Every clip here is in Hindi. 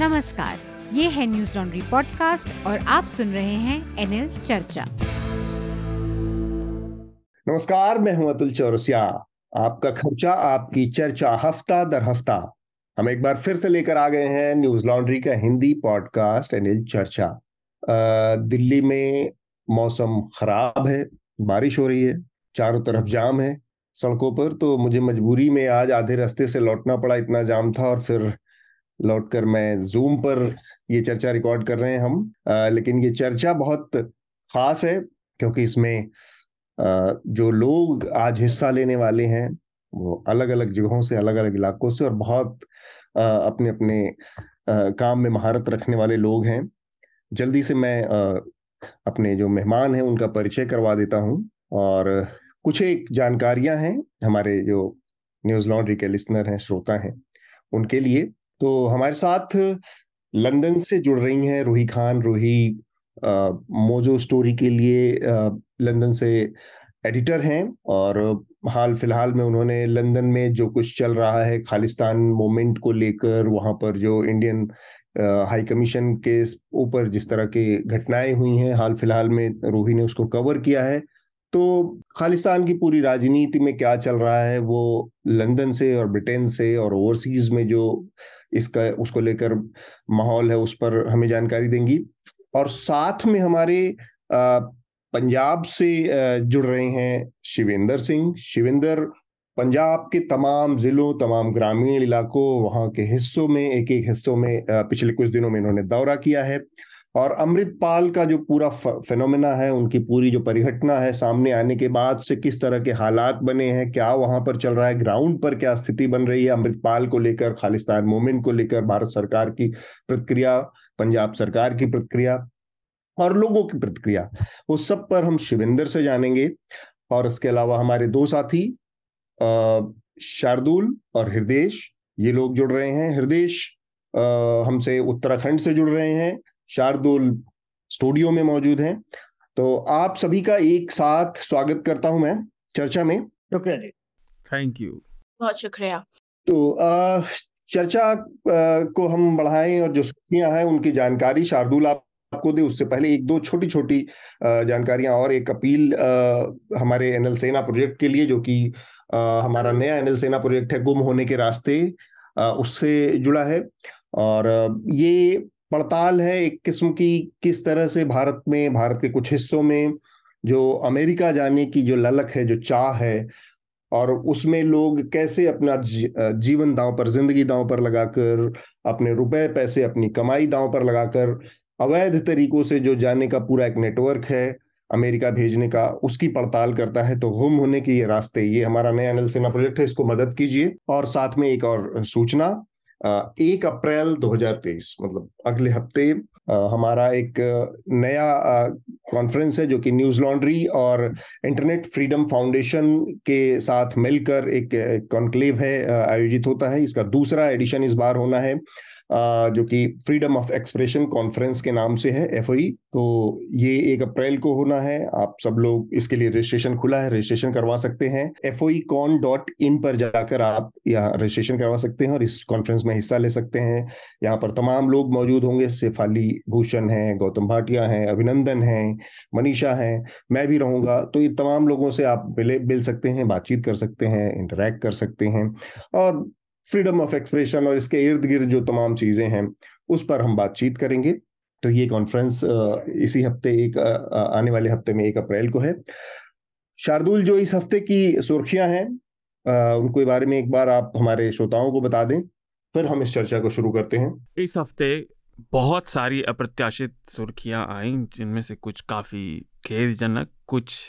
नमस्कार, ये है न्यूज़ लॉन्ड्री पॉडकास्ट और आप सुन रहे हैं एनएल चर्चा। नमस्कार, मैं हूँ अतुल चौरसिया। आपका खर्चा, आपकी चर्चा, हफ़्ता दर हफ़्ता। हम एक बार फिर से लेकर आ गए हैं न्यूज़ लॉन्ड्री का हिंदी पॉडकास्ट, एनएल चर्चा। दिल्ली में मौसम खराब है, बारिश हो रही है, चारों तरफ़ जाम है सड़कों पर तो मुझे मजबूरी में आज आधे रास्ते से लौटना पड़ा, इतना जाम था और फिर लौटकर मैं जूम पर ये चर्चा रिकॉर्ड कर रहे हैं हम। आ, लेकिन ये चर्चा बहुत खास है क्योंकि इसमें आ, जो लोग आज हिस्सा लेने वाले हैं वो अलग अलग जगहों से अलग अलग इलाकों से और बहुत आ, अपने अपने आ, काम में महारत रखने वाले लोग हैं। जल्दी से मैं आ, अपने जो मेहमान हैं उनका परिचय करवा देता हूँ और कुछ एक जानकारियाँ हैं। हमारे जो न्यूज़ लॉन्ड्री के लिसनर हैं श्रोता हैं उनके लिए तो हमारे साथ लंदन से जुड़ रही हैं रूही खान, रूही मोजो स्टोरी के लिए लंदन से एडिटर हैं और हाल फ़िलहाल में उन्होंने लंदन में जो कुछ चल रहा है, खालिस्तान मोमेंट को लेकर, वहाँ पर जो इंडियन हाई कमीशन के ऊपर जिस तरह की घटनाएँ हुई हैं, हाल फ़िलहाल में रूही ने उसको कवर किया है। तो खालिस्तान की पूरी राजनीति में क्या चल रहा है, वो लंदन से और ब्रिटेन से और ओवरसीज में जो इसका, उसको लेकर माहौल है, उस पर हमें जानकारी देंगी। और साथ में हमारे पंजाब से जुड़ रहे हैं शिवेंद्र सिंह। शिवेंद्र, पंजाब के तमाम जिलों, तमाम ग्रामीण इलाकों, वहाँ के हिस्सों में एक एक हिस्सों में पिछले कुछ दिनों में इन्होंने दौरा किया है। और अमृतपाल का जो पूरा फेनोमेना है, उनकी पूरी जो परिघटना है, सामने आने के बाद से किस तरह के हालात बने हैं, क्या वहाँ पर चल रहा है ग्राउंड पर क्या स्थिति बन रही है, अमृतपाल को लेकर, खालिस्तान मूवमेंट को लेकर, भारत सरकार की प्रतिक्रिया, पंजाब सरकार की प्रतिक्रिया, और लोगों की प्रतिक्रिया, वो सब पर हम शिविंदर से जानेंगे। और इसके अलावा हमारे दो साथी शार्दुल और हृदय ये लोग जुड़ रहे हैं। हृदय हमसे उत्तराखंड से जुड़ रहे हैं। शार्दुल स्टूडियो में मौजूद हैं। तो आप सभी का एक साथ स्वागत करता हूँ मैं चर्चा में। शुक्रिया जी। थैंक यू बहुत शुक्रिया। तो आ, चर्चा आ, को हम बढ़ाएँ और जो सुर्खियाँ हैं उनकी जानकारी शार्दुल आप आपको दे। उससे पहले एक दो छोटी छोटी जानकारियाँ और एक अपील हमारे एनएल सेना प्रोजेक्ट के लिए जो कि हमारा नया एनएल सेना प्रोजेक्ट है गुम होने के रास्ते उससे जुड़ा है। और ये पड़ताल है एक किस्म की किस तरह से भारत में, भारत के कुछ हिस्सों में, जो अमेरिका जाने की जो ललक है, जो चाह है, और उसमें लोग कैसे अपना जीवन दांव पर, ज़िंदगी दांव पर लगाकर, अपने रुपए, पैसे, अपनी कमाई दांव पर लगाकर, अवैध तरीकों से जो जाने का पूरा एक नेटवर्क है, अमेरिका भेजने का, उसकी पड़ताल करता है तो गुम होने के ये रास्ते, ये हमारा नया अनिल सेना प्रोजेक्ट है, इसको मदद कीजिए। और साथ में एक और सूचना एक अप्रैल 2023 मतलब अगले हफ़्ते हमारा एक नया कॉन्फ्रेंस है जो कि न्यूज़ लॉन्ड्री और इंटरनेट फ्रीडम फाउंडेशन के साथ मिलकर एक कॉन्क्लेव है आयोजित होता है। इसका दूसरा एडिशन इस बार होना है। जो कि फ्रीडम ऑफ़ एक्सप्रेशन कॉन्फ्रेंस के नाम से है एफ़ तो ये एक अप्रैल को होना है। आप सब लोग इसके लिए रजिस्ट्रेशन खुला है रजिस्ट्रेशन करवा सकते हैं। एफ़ कॉन डॉट इन पर जाकर आप यहाँ रजिस्ट्रेशन करवा सकते हैं और इस कॉन्फ्रेंस में हिस्सा ले सकते हैं। यहाँ पर तमाम लोग मौजूद होंगे। शेफाली भूषण है गौतम भाटिया हैं अभिनंदन है मनीषा है। मैं भी रहूँगा। तो ये तमाम लोगों से आप मिले, मिल सकते हैं, बातचीत कर सकते हैं इंटरेक्ट कर सकते हैं। और फ्रीडम ऑफ़ एक्सप्रेशन और इसके इर्द गिर्द जो तमाम चीज़ें हैं, उस पर हम बातचीत करेंगे। तो ये कॉन्फ्रेंस इसी हफ़्ते एक आने वाले हफ़्ते में एक अप्रैल को है। शार्दुल, जो इस हफ़्ते की सुर्खियाँ हैं उनके बारे में एक बार आप हमारे श्रोताओं को बता दें, फिर हम इस चर्चा को शुरू करते हैं। इस हफ़्ते बहुत सारी अप्रत्याशित सुर्खियाँ आई, जिनमें से कुछ काफ़ी खेदजनक, कुछ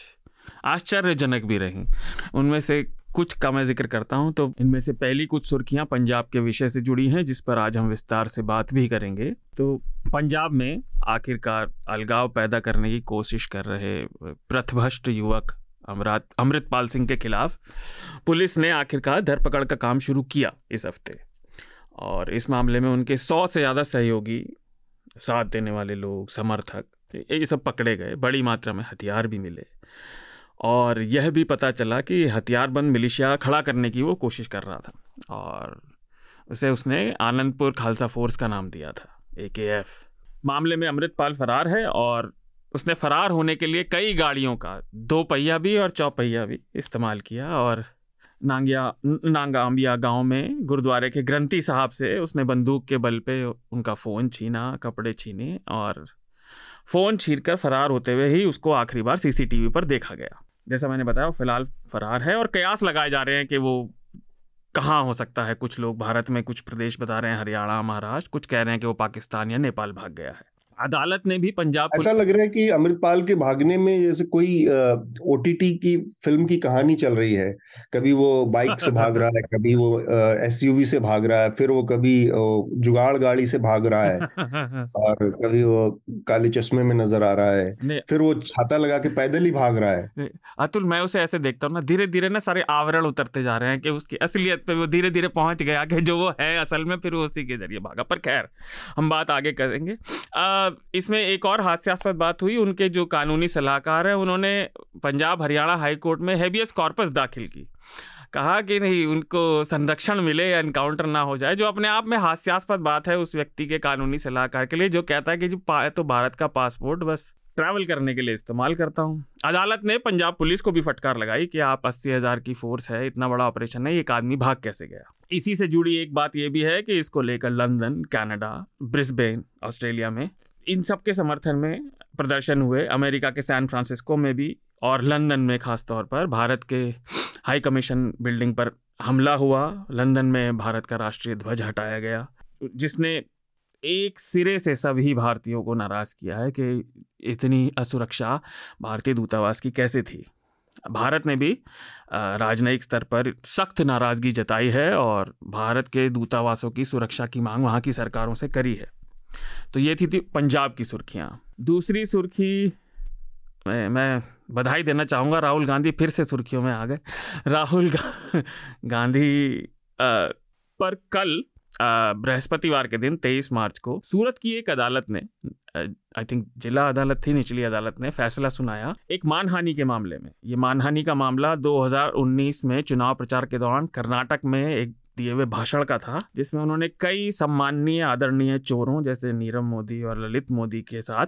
आश्चर्यजनक भी रही। उनमें से कुछ का मैं ज़िक्र करता हूँ तो इनमें से पहली कुछ सुर्खियाँ पंजाब के विषय से जुड़ी हैं, जिस पर आज हम विस्तार से बात भी करेंगे। तो पंजाब में आखिरकार अलगाव पैदा करने की कोशिश कर रहे प्रथभ्रष्ट युवक अमरात, अमृतपाल सिंह के खिलाफ पुलिस ने आखिरकार धरपकड़ का काम शुरू किया इस हफ़्ते। और इस मामले में उनके सौ से ज़्यादा सहयोगी, साथ देने वाले लोग, समर्थक, ये सब पकड़े गए, बड़ी मात्रा में हथियार भी मिले। और यह भी पता चला कि हथियारबंद मिलिशिया खड़ा करने की वो कोशिश कर रहा था और उसे उसने आनंदपुर खालसा फोर्स का नाम दिया था ए के एफ़ मामले में अमृतपाल फरार है और उसने फरार होने के लिए कई गाड़ियों का, दो पहिया भी और चौपहिया भी इस्तेमाल किया और नांगिया, नांगाम्बिया गाँव में गुरुद्वारे के ग्रंथी साहब से उसने बंदूक के बल पे उनका फ़ोन छीना, कपड़े छीने और फ़ोन छीन कर फरार होते हुए ही उसको आखिरी बार सीसीटीवी पर देखा गया। जैसा मैंने बताया, वो फ़िलहाल फरार है और कयास लगाए जा रहे हैं कि वो कहाँ हो सकता है। कुछ लोग भारत में, कुछ प्रदेश बता रहे हैं, हरियाणा, महाराष्ट्र, कुछ कह रहे हैं कि वो पाकिस्तान या नेपाल भाग गया है। अदालत ने भी पंजाब ऐसा लग रहा है कि अमृतपाल के भागने में जैसे कोई ओटीटी की फ़िल्म की कहानी चल रही है। कभी वो बाइक से भाग रहा है कभी वो एसयूवी से भाग रहा है फिर वो कभी जुगाड़ गाड़ी से भाग रहा है और कभी वो काले चश्मे में नज़र आ रहा है फिर वो छाता लगा के पैदल ही भाग रहा है। अतुल मैं उसे ऐसे देखता हूँ ना धीरे धीरे ना सारे आवरण उतरते जा रहे हैं कि उसकी असलियत पे वो धीरे धीरे पहुँच गया कि जो वो है असल में फिर वो उसी के ज़रिए भागा। पर खैर हम बात आगे करेंगे। आ, इसमें एक और हास्यास्पद बात हुई, उनके जो कानूनी सलाहकार हैं, उन्होंने पंजाब हरियाणा हाई कोर्ट में हैबियस कॉर्पस दाखिल की। कहा कि नहीं, उनको संरक्षण मिले या इनकाउंटर ना हो जाए, जो अपने आप में हास्यास्पद बात है उस व्यक्ति के कानूनी सलाहकार के लिए, जो कहता है कि जो तो भारत का पासपोर्ट, बस। ट्रैवल करने के लिए इस्तेमाल करता हूँ। अदालत ने पंजाब पुलिस को भी फटकार लगाई कि आप अस्सी हज़ार की फोर्स है, इतना बड़ा ऑपरेशन है एक आदमी भाग कैसे गया? इसी से जुड़ी एक बात यह भी है कि इसको लेकर लंदन, कनाडा, ब्रिस्बेन, ऑस्ट्रेलिया में इन सब के समर्थन में प्रदर्शन हुए। अमेरिका के सैन फ्रांसिस्को में भी और लंदन में खास तौर पर भारत के हाई कमीशन बिल्डिंग पर हमला हुआ। लंदन में भारत का राष्ट्रीय ध्वज हटाया गया, जिसने एक सिरे से सभी भारतीयों को नाराज़ किया है कि इतनी असुरक्षा भारतीय दूतावास की कैसे थी। भारत ने भी राजनयिक स्तर पर सख्त नाराज़गी जताई है और भारत के दूतावासों की सुरक्षा की मांग वहाँ की सरकारों से करी है। तो ये थी, थी पंजाब की सुर्खियाँ। दूसरी सुर्खी मैं मैं बधाई देना चाहूँगा राहुल गांधी फिर से सुर्खियों में आ गए। राहुल गा, गांधी आ, पर कल बृहस्पतिवार के दिन 23 मार्च को सूरत की एक अदालत ने आई थिंक जिला अदालत थी निचली अदालत ने फैसला सुनाया एक मानहानि के मामले में। ये मानहानि का मामला 2019 में चुनाव प्रचार के दौरान कर्नाटक में एक दिए हुए भाषण का था, जिसमें उन्होंने कई सम्माननीय, आदरणीय चोरों जैसे नीरव मोदी और ललित मोदी के साथ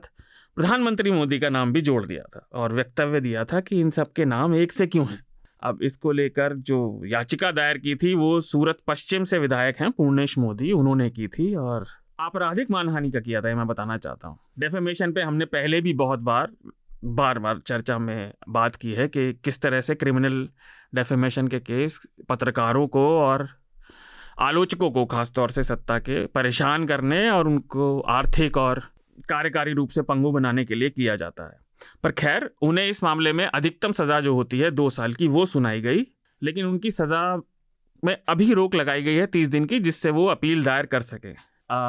प्रधानमंत्री मोदी का नाम भी जोड़ दिया था और वक्तव्य दिया था कि इन सब के नाम एक से क्यों हैं। अब इसको लेकर जो याचिका दायर की थी, वो सूरत पश्चिम से विधायक हैं पूर्णेश मोदी, उन्होंने की थी और आपराधिक मानहानि का किया था मैं बताना चाहता हूँ। डेफेमेशन पे हमने पहले भी बहुत बार बार बार चर्चा में बात की है कि किस तरह से क्रिमिनल डेफेमेशन के केस पत्रकारों को और आलोचकों को खासतौर से सत्ता के परेशान करने और उनको आर्थिक और कार्यकारी रूप से पंगु बनाने के लिए किया जाता है। पर खैर, उन्हें इस मामले में अधिकतम सज़ा जो होती है, दो साल की, वो सुनाई गई। लेकिन उनकी सज़ा में अभी रोक लगाई गई है तीस दिन की, जिससे वो अपील दायर कर सकें।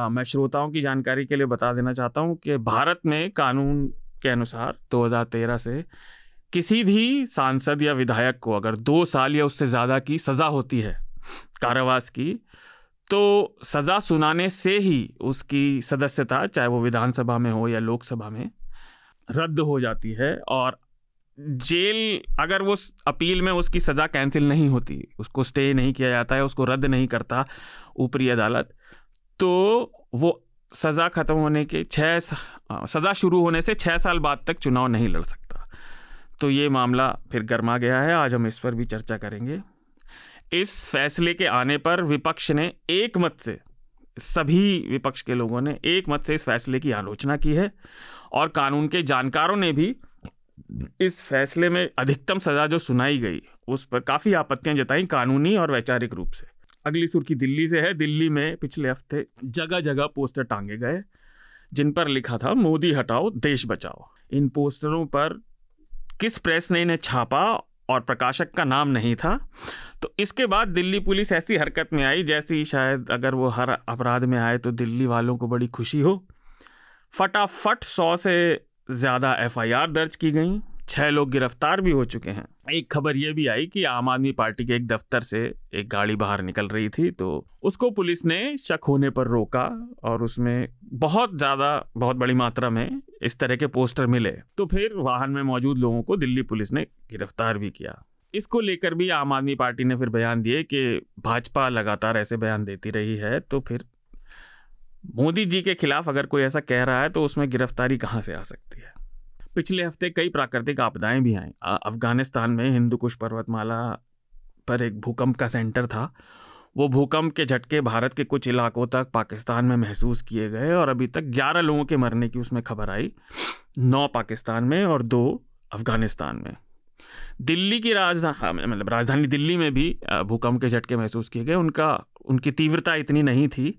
मैं श्रोताओं की जानकारी के लिए बता देना चाहता हूँ कि भारत में कानून के अनुसार 2013 से किसी भी सांसद या विधायक को अगर दो साल या उससे ज़्यादा की सज़ा होती है कारावास की तो सज़ा सुनाने से ही उसकी सदस्यता, चाहे वो विधानसभा में हो या लोकसभा में, रद्द हो जाती है और जेल, अगर वो अपील में उसकी सज़ा कैंसिल नहीं होती, उसको स्टे नहीं किया जाता है, उसको रद्द नहीं करता ऊपरी अदालत तो वो सज़ा ख़त्म होने के छः सज़ा शुरू होने से छः साल बाद तक चुनाव नहीं लड़ सकता। तो ये मामला फिर गर्मा गया है, आज हम इस पर भी चर्चा करेंगे। इस फैसले के आने पर विपक्ष ने एक मत से, सभी विपक्ष के लोगों ने एक मत से इस फैसले की आलोचना की है और कानून के जानकारों ने भी इस फैसले में अधिकतम सजा जो सुनाई गई, उस पर काफ़ी आपत्तियाँ जताई कानूनी और वैचारिक रूप से। अगली सुर्खी दिल्ली से है। दिल्ली में पिछले हफ़्ते जगह जगह पोस्टर टांगे गए, जिन पर लिखा था, मोदी हटाओ, देश बचाओ। इन पोस्टरों पर किस प्रेस ने इन्हें छापा और प्रकाशक का नाम नहीं था तो इसके बाद दिल्ली पुलिस ऐसी हरकत में आई, जैसी शायद अगर वो हर अपराध में आए तो दिल्ली वालों को बड़ी खुशी हो। फटाफट सौ से ज़्यादा एफआईआर दर्ज की गई, छह लोग गिरफ़्तार भी हो चुके हैं। एक खबर यह भी आई कि आम आदमी पार्टी के एक दफ्तर से एक गाड़ी बाहर निकल रही थी तो उसको पुलिस ने शक होने पर रोका और उसमें बहुत ज़्यादा, बहुत बड़ी मात्रा में इस तरह के पोस्टर मिले। तो फिर वाहन में मौजूद लोगों को दिल्ली पुलिस ने गिरफ़्तार भी किया। इसको लेकर भी आम आदमी पार्टी ने फिर बयान दिए कि भाजपा लगातार ऐसे बयान देती रही है तो फिर मोदी जी के खिलाफ अगर कोई ऐसा कह रहा है तो उसमें गिरफ्तारी कहाँ से आ सकती है? पिछले हफ़्ते कई प्राकृतिक आपदाएँ भी आईं। अफ़गानिस्तान में हिंदू कुश पर्वतमाला पर एक भूकंप का सेंटर था। वो भूकंप के झटके भारत के कुछ इलाकों तक पाकिस्तान में महसूस किए गए और अभी तक 11 लोगों के मरने की उसमें खबर आई। नौ पाकिस्तान में और दो अफ़गानिस्तान में। दिल्ली की राजधानी हाँ, मतलब राजधानी दिल्ली में भी भूकंप के झटके महसूस किए गए। उनका उनकी तीव्रता इतनी नहीं थी।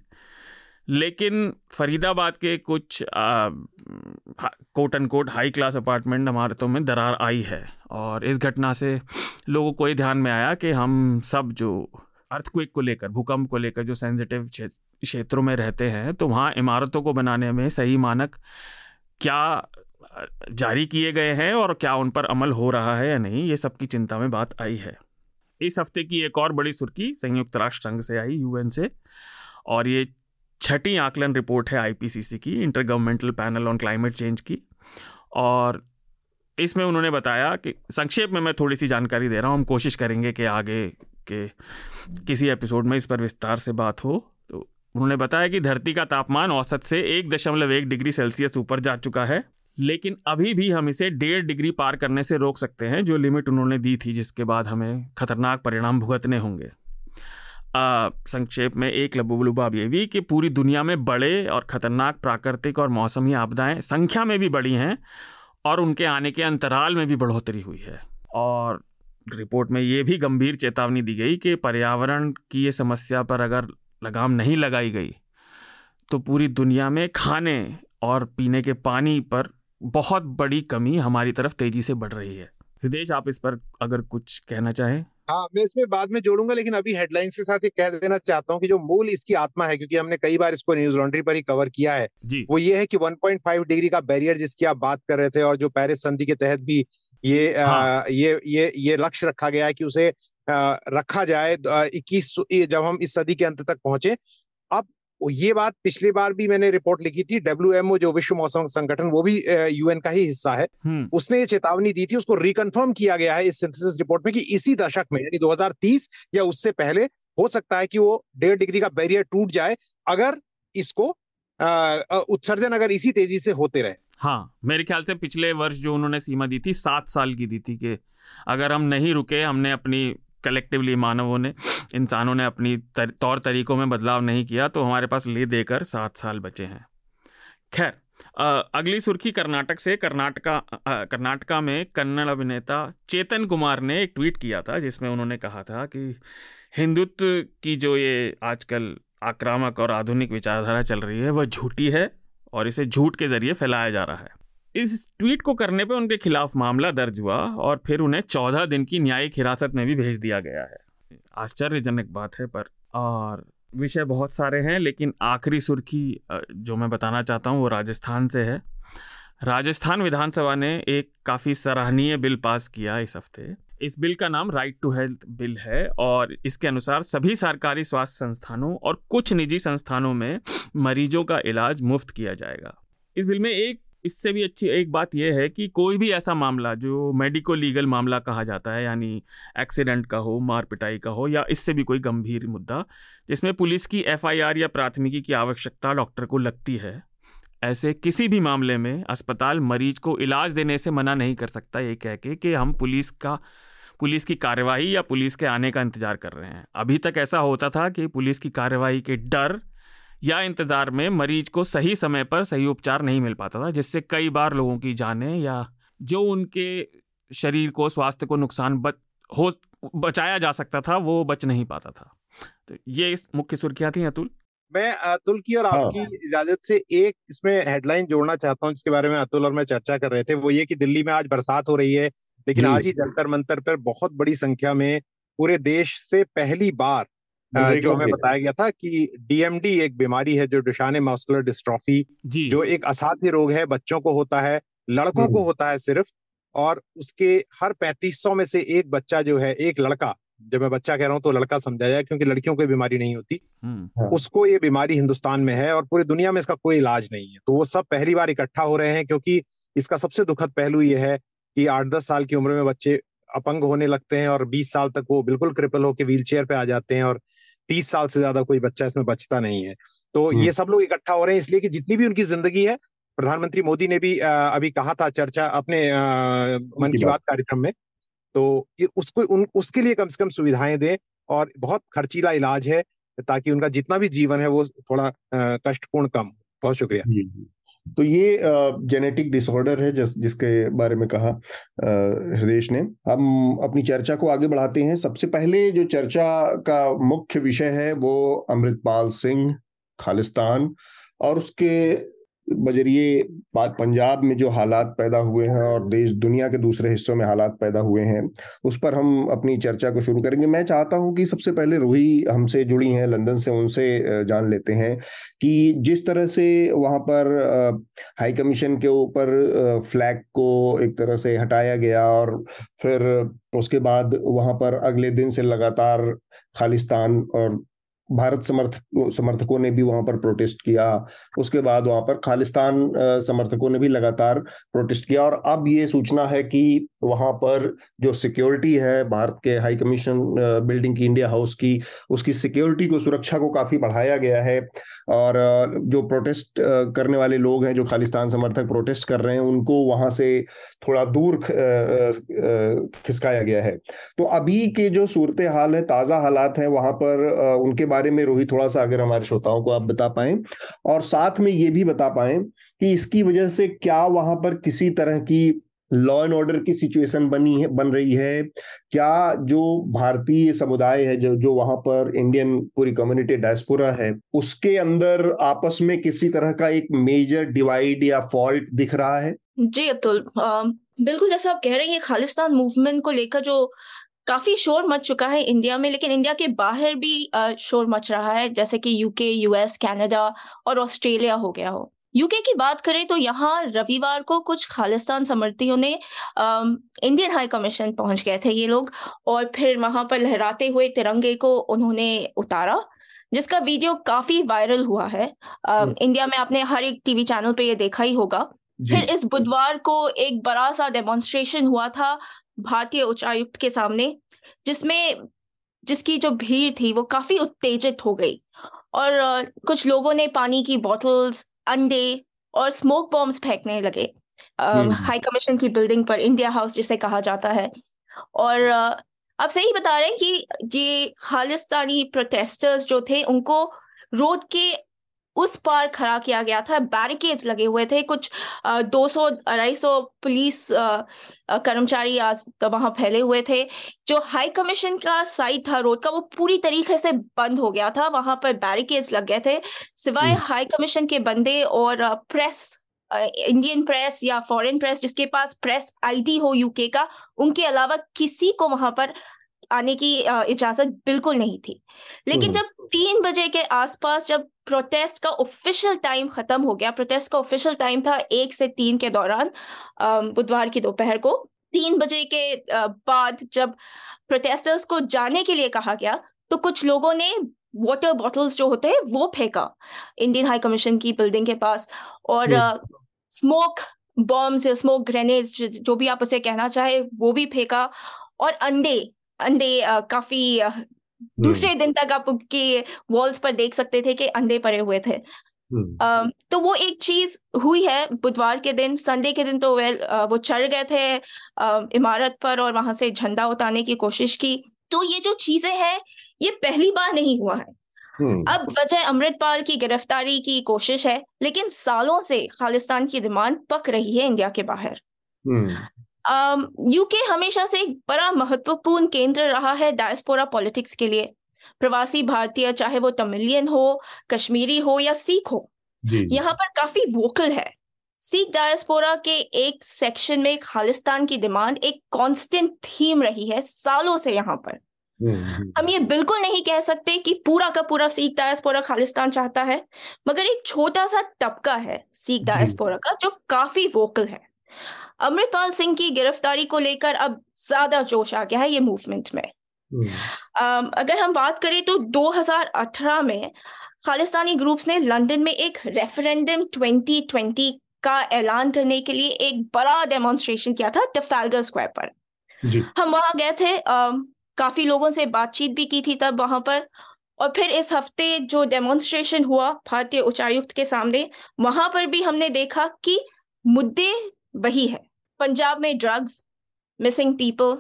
लेकिन फरीदाबाद के कुछ quote and quote high class apartment इमारतों में दरार आई है। और इस घटना से लोगों को ये ध्यान में आया कि हम सब जो अर्थक्विक को लेकर भूकंप को लेकर जो सेंसिटिव क्षेत्रों में रहते हैं तो वहाँ इमारतों को बनाने में सही मानक क्या जारी किए गए हैं और क्या उन पर अमल हो रहा है या नहीं, ये सबकी चिंता में बात आई है। इस हफ़्ते की एक और बड़ी सुर्खी संयुक्त राष्ट्र संघ से आई, यूएन से। और ये छठी आकलन रिपोर्ट है आईपीसीसी की intergovernmental panel on climate change की। और इसमें उन्होंने बताया कि, संक्षेप में मैं थोड़ी सी जानकारी दे रहा हूँ, हम कोशिश करेंगे कि आगे के किसी एपिसोड में इस पर विस्तार से बात हो। तो उन्होंने बताया कि धरती का तापमान औसत से एक दशमलव एक डिग्री सेल्सियस ऊपर जा चुका है। लेकिन अभी भी हम इसे डेढ़ डिग्री पार करने से रोक सकते हैं, जो लिमिट उन्होंने दी थी, जिसके बाद हमें खतरनाक परिणाम भुगतने होंगे। संक्षेप में एक लबुबलुबाब ये भी कि पूरी दुनिया में बड़े और खतरनाक प्राकृतिक और मौसमी आपदाएँ संख्या में भी बढ़ी हैं और उनके आने के अंतराल में भी बढ़ोतरी हुई है। और रिपोर्ट में ये भी गंभीर चेतावनी दी गई कि पर्यावरण की ये समस्या पर अगर लगाम नहीं लगाई गई तो पूरी दुनिया में खाने और पीने के पानी पर बहुत बड़ी कमी हमारी तरफ़ तेज़ी से बढ़ रही है हृदय आप इस पर अगर कुछ कहना चाहें हाँ मैं इसमें बाद में जोड़ूँगा लेकिन अभी हेडलाइंस के साथ ये कह देना चाहता हूँ कि जो मूल इसकी आत्मा है क्योंकि हमने कई बार इसको न्यूज़ लॉन्ड्री पर ही कवर किया है। वो ये है कि 1.5 डिग्री का बैरियर जिसकी आप बात कर रहे थे और जो पेरिस संधि के तहत भी ये हाँ। आ, ये ये ये लक्ष्य रखा गया है कि उसे आ, रखा जाए इक्कीस जब हम इस सदी के अंत तक पहुँचे अब ये बात पिछली बार भी मैंने रिपोर्ट लिखी थी डब्ल्यूएमओ जो विश्व मौसम संगठन वो भी यूएन का ही हिस्सा है हम्म। उसने ये चेतावनी दी थी उसको रिकन्फर्म किया गया है इस सिंथेसिस रिपोर्ट में कि इसी दशक में यानी 2030 या उससे पहले हो सकता है कि वो डेढ़ डिग्री का बैरियर टूट जाए अगर इसको उत्सर्जन अगर इसी तेज़ी से होते रहे हाँ मेरे ख्याल से पिछले वर्ष जो उन्होंने सीमा दी थी सात साल की दी थी कि अगर हम नहीं रुके हमने अपनी कलेक्टिवली मानवों ने इंसानों ने अपनी तर, तौर तरीकों में बदलाव नहीं किया तो हमारे पास ले देकर सात साल बचे हैं। खैर अगली सुर्खी कर्नाटक से कर्नाटका कर्नाटका में कन्नड़ अभिनेता चेतन कुमार ने एक ट्वीट किया था जिसमें उन्होंने कहा था कि हिंदुत्व की जो ये आजकल आक्रामक और आधुनिक विचारधारा चल रही है वह झूठी है और इसे झूठ के ज़रिए फैलाया जा रहा है। इस ट्वीट को करने पर उनके खिलाफ मामला दर्ज हुआ और फिर उन्हें चौदह दिन की न्यायिक हिरासत में भी भेज दिया गया है। आश्चर्यजनक बात है पर, और विषय बहुत सारे हैं, लेकिन आखिरी सुर्खी जो मैं बताना चाहता हूँ, वो राजस्थान से है। राजस्थान विधानसभा ने एक काफ़ी सराहनीय बिल पास किया इस हफ़्ते। इस बिल का नाम राइट टू हेल्थ बिल है और इसके अनुसार सभी सरकारी स्वास्थ्य संस्थानों और कुछ निजी संस्थानों में मरीजों का इलाज मुफ़्त किया जाएगा। इस बिल में एक इससे भी अच्छी एक बात यह है कि कोई भी ऐसा मामला जो मेडिको लीगल मामला कहा जाता है, यानी एक्सीडेंट का हो मार पिटाई का हो, या इससे भी कोई गंभीर मुद्दा, जिसमें पुलिस की एफआईआर या प्राथमिकी की आवश्यकता डॉक्टर को लगती है, ऐसे किसी भी मामले में अस्पताल मरीज़ को इलाज देने से मना नहीं कर सकता, ये कह के कि हम पुलिस का, पुलिस की कार्यवाही या पुलिस के आने का इंतज़ार कर रहे हैं। अभी तक ऐसा होता था कि पुलिस की कार्यवाही के डर या इंतज़ार में मरीज़ को सही समय पर सही उपचार नहीं मिल पाता था जिससे कई बार लोगों की जानें या जो उनके शरीर को स्वास्थ्य को नुकसान बच हो बचाया जा सकता था वो बच नहीं पाता था। तो ये मुख्य सुर्खियाँ थी अतुल। मैं अतुल की और आपकी हाँ। इजाज़त से एक इसमें हेडलाइन जोड़ना चाहता हूँ जिसके बारे में अतुल और मैं चर्चा कर रहे थे वो ये कि दिल्ली में आज बरसात हो रही है लेकिन आज ही जंतर मंतर पर बहुत बड़ी संख्या में पूरे देश से पहली बार जो हमें बताया गया था कि डीएमडी एक बीमारी है जो डिशाने मस्कुलर डिस्ट्रॉफी जो एक असाध्य रोग है बच्चों को होता है लड़कों को हम्म। होता है सिर्फ़ और उसके हर पैंतीस सौ में से एक बच्चा जो है एक लड़का जब मैं बच्चा कह रहा हूँ तो लड़का समझा जाए क्योंकि लड़कियों को बीमारी नहीं होती हम्म। हाँ। उसको ये बीमारी हिंदुस्तान में है और पूरी दुनिया में इसका कोई इलाज नहीं है तो वो सब पहली बार इकट्ठा हो रहे हैं क्योंकि इसका सबसे दुखद पहलू ये है कि आठ दस साल की उम्र में बच्चे अपंग होने लगते हैं और 20 साल तक वो बिल्कुल क्रिपल होकर व्हील चेयर पे आ जाते हैं और 30 साल से ज़्यादा कोई बच्चा इसमें बचता नहीं है। तो ये सब लोग इकट्ठा हो रहे हैं इसलिए कि जितनी भी उनकी ज़िंदगी है प्रधानमंत्री मोदी ने भी अभी कहा था चर्चा अपने मन की बात। कार्यक्रम में। तो उसको उन उसके लिए कम से कम सुविधाएँ दें और बहुत खर्चीला इलाज है ताकि उनका जितना भी जीवन है वो थोड़ा कष्टपूर्ण कम। बहुत शुक्रिया। तो ये जेनेटिक डिसऑर्डर है, जिस, जिसके बारे में कहा हृदय ने। हम अपनी चर्चा को आगे बढ़ाते हैं। सबसे पहले जो चर्चा का मुख्य विषय है, वो अमृतपाल सिंह, खालिस्तान, और उसके बजरिए पंजाब में जो हालात पैदा हुए हैं और देश दुनिया के दूसरे हिस्सों में हालात पैदा हुए हैं, उस पर हम अपनी चर्चा को शुरू करेंगे। मैं चाहता हूँ कि सबसे पहले रूही हमसे जुड़ी हैं, लंदन से उनसे जान लेते हैं कि जिस तरह से वहाँ पर हाई कमीशन के ऊपर फ्लैग को एक तरह से हटाया गया और फिर उसके बाद वहाँ पर अगले दिन से लगातार खालिस्तान और भारत समर्थक समर्थकों ने भी वहाँ पर प्रोटेस्ट किया। उसके बाद वहाँ पर खालिस्तान समर्थकों ने भी लगातार प्रोटेस्ट किया। और अब ये सूचना है कि वहाँ पर जो सिक्योरिटी है, भारत के हाई कमीशन बिल्डिंग की इंडिया हाउस की, उसकी सिक्योरिटी को, सुरक्षा को काफ़ी बढ़ाया गया है। और जो प्रोटेस्ट करने वाले लोग हैं, जो खालिस्तान समर्थक प्रोटेस्ट कर रहे हैं, उनको वहाँ से थोड़ा दूर खिसकाया गया है। तो अभी के जो सूरत हाल है, ताज़ा हालात है, वहाँ पर उनके बारे में रोहित थोड़ा सा अगर हमारे श्रोताओं को आप बता पाए, और साथ में ये भी बता पाए कि इसकी वजह से क्या वहाँ पर किसी तरह की लॉ एंड ऑर्डर की सिचुएशन बनी है, बन रही है। क्या जो भारतीय समुदाय है, जो जो वहाँ पर इंडियन पूरी कम्युनिटी डायस्पोरा है, उसके अंदर आपस में किसी तरह का एक मेजर डिवाइड या फॉल्ट दिख रहा है? जी, अब्दुल बिल्कुल जैसा आप कह रहे हैं खालिस्तान मूवमेंट को लेकर जो काफ़ी शोर मच चुका है इंडिया में, लेकिन इंडिया के बाहर भी शोर मच रहा है, जैसे कि यूके यूएस कनाडा और ऑस्ट्रेलिया हो गया हो। यूके की बात करें तो यहाँ रविवार को कुछ खालिस्तान समर्थियों ने इंडियन हाई कमीशन पहुँच गए थे ये लोग और फिर वहाँ पर लहराते हुए तिरंगे को उन्होंने उतारा जिसका वीडियो काफ़ी वायरल हुआ है। इंडिया में आपने हर एक टीवी चैनल पे ये देखा ही होगा। फिर इस बुधवार को एक बड़ा सा डेमोन्स्ट्रेशन हुआ था भारतीय उच्चायुक्त के सामने जिसमें जिसकी जो भीड़ थी वो काफ़ी उत्तेजित हो गई और कुछ लोगों ने पानी की बॉटल्स अंडे और स्मोक बॉम्ब्स फेंकने लगे। हाई कमीशन की बिल्डिंग पर इंडिया हाउस जिसे कहा जाता है। और आप सही बता रहे हैं कि ये खालिस्तानी प्रोटेस्टर्स जो थे उनको रोड के उस पार खड़ा किया गया था। बैरिकेड्स लगे हुए थे। कुछ दो सौ अढ़ाई सौ पुलिस कर्मचारी वहाँ फैले हुए थे। जो हाई कमीशन का साइड था रोड का वो पूरी तरीके से बंद हो गया था। वहाँ पर बैरिकेड्स लग गए थे। सिवाय हाई हम्म। कमीशन के बंदे और प्रेस इंडियन प्रेस या फॉरेन प्रेस जिसके पास प्रेस आईडी हो यूके का उनके अलावा किसी को वहाँ पर आने की इजाज़त बिल्कुल नहीं थी। लेकिन जब तीन बजे के आसपास जब प्रोटेस्ट का ऑफिशियल टाइम खत्म हो गया प्रोटेस्ट का ऑफिशियल टाइम था एक से तीन के दौरान बुधवार की दोपहर को तीन बजे के बाद जब प्रोटेस्टर्स को जाने के लिए कहा गया तो कुछ लोगों ने वाटर बॉटल्स जो होते हैं वो फेंका इंडियन हाई कमीशन की बिल्डिंग के पास और स्मोक बॉम्ब्स या स्मोक ग्रेनेड्स जो भी आप उसे कहना चाहे वो भी फेंका और अंडे अंडे काफ़ी दूसरे दिन तक आप उनके वॉल्स पर देख सकते थे कि अंधे पड़े हुए थे। Uh, तो वो एक चीज़ हुई है बुधवार के दिन संडे के दिन तो वेल वो चढ़ गए थे uh, इमारत पर और वहाँ से झंडा उतारने की कोशिश की। तो ये जो चीज़ें हैं ये पहली बार नहीं हुआ है। अब वजह अमृतपाल की गिरफ्तारी की कोशिश है लेकिन सालों से खालिस्तान की डिमांड पक रही है इंडिया के बाहर। यूके um, हमेशा से एक बड़ा महत्वपूर्ण केंद्र रहा है डायस्पोरा पॉलिटिक्स के लिए। प्रवासी भारतीय चाहे वो तमिलियन हो कश्मीरी हो या सिख हो यहाँ पर काफ़ी वोकल है। सिख डायस्पोरा के एक सेक्शन में खालिस्तान की डिमांड एक कांस्टेंट थीम रही है सालों से यहाँ पर। हम्म, हम्म। हम ये बिल्कुल नहीं कह सकते कि पूरा का पूरा सिख डायस्पोरा खालिस्तान चाहता है मगर एक छोटा सा तबका है सिख डायस्पोरा का जो काफ़ी वोकल है। अमृतपाल सिंह की गिरफ्तारी को लेकर अब ज़्यादा जोश आ गया है ये मूवमेंट में। um, अगर हम बात करें तो 2018 में खालिस्तानी ग्रुप्स ने लंदन में एक रेफरेंडम 2020 का ऐलान करने के लिए एक बड़ा डेमोन्स्ट्रेशन किया था टफालगर स्क्वायर पर। हम वहाँ गए थे आ, काफ़ी लोगों से बातचीत भी की थी तब वहाँ पर और फिर इस हफ़्ते जो डेमोन्स्ट्रेशन हुआ भारतीय उच्चायुक्त के सामने वहाँ पर भी हमने देखा कि मुद्दे वही है। पंजाब में ड्रग्स मिसिंग पीपल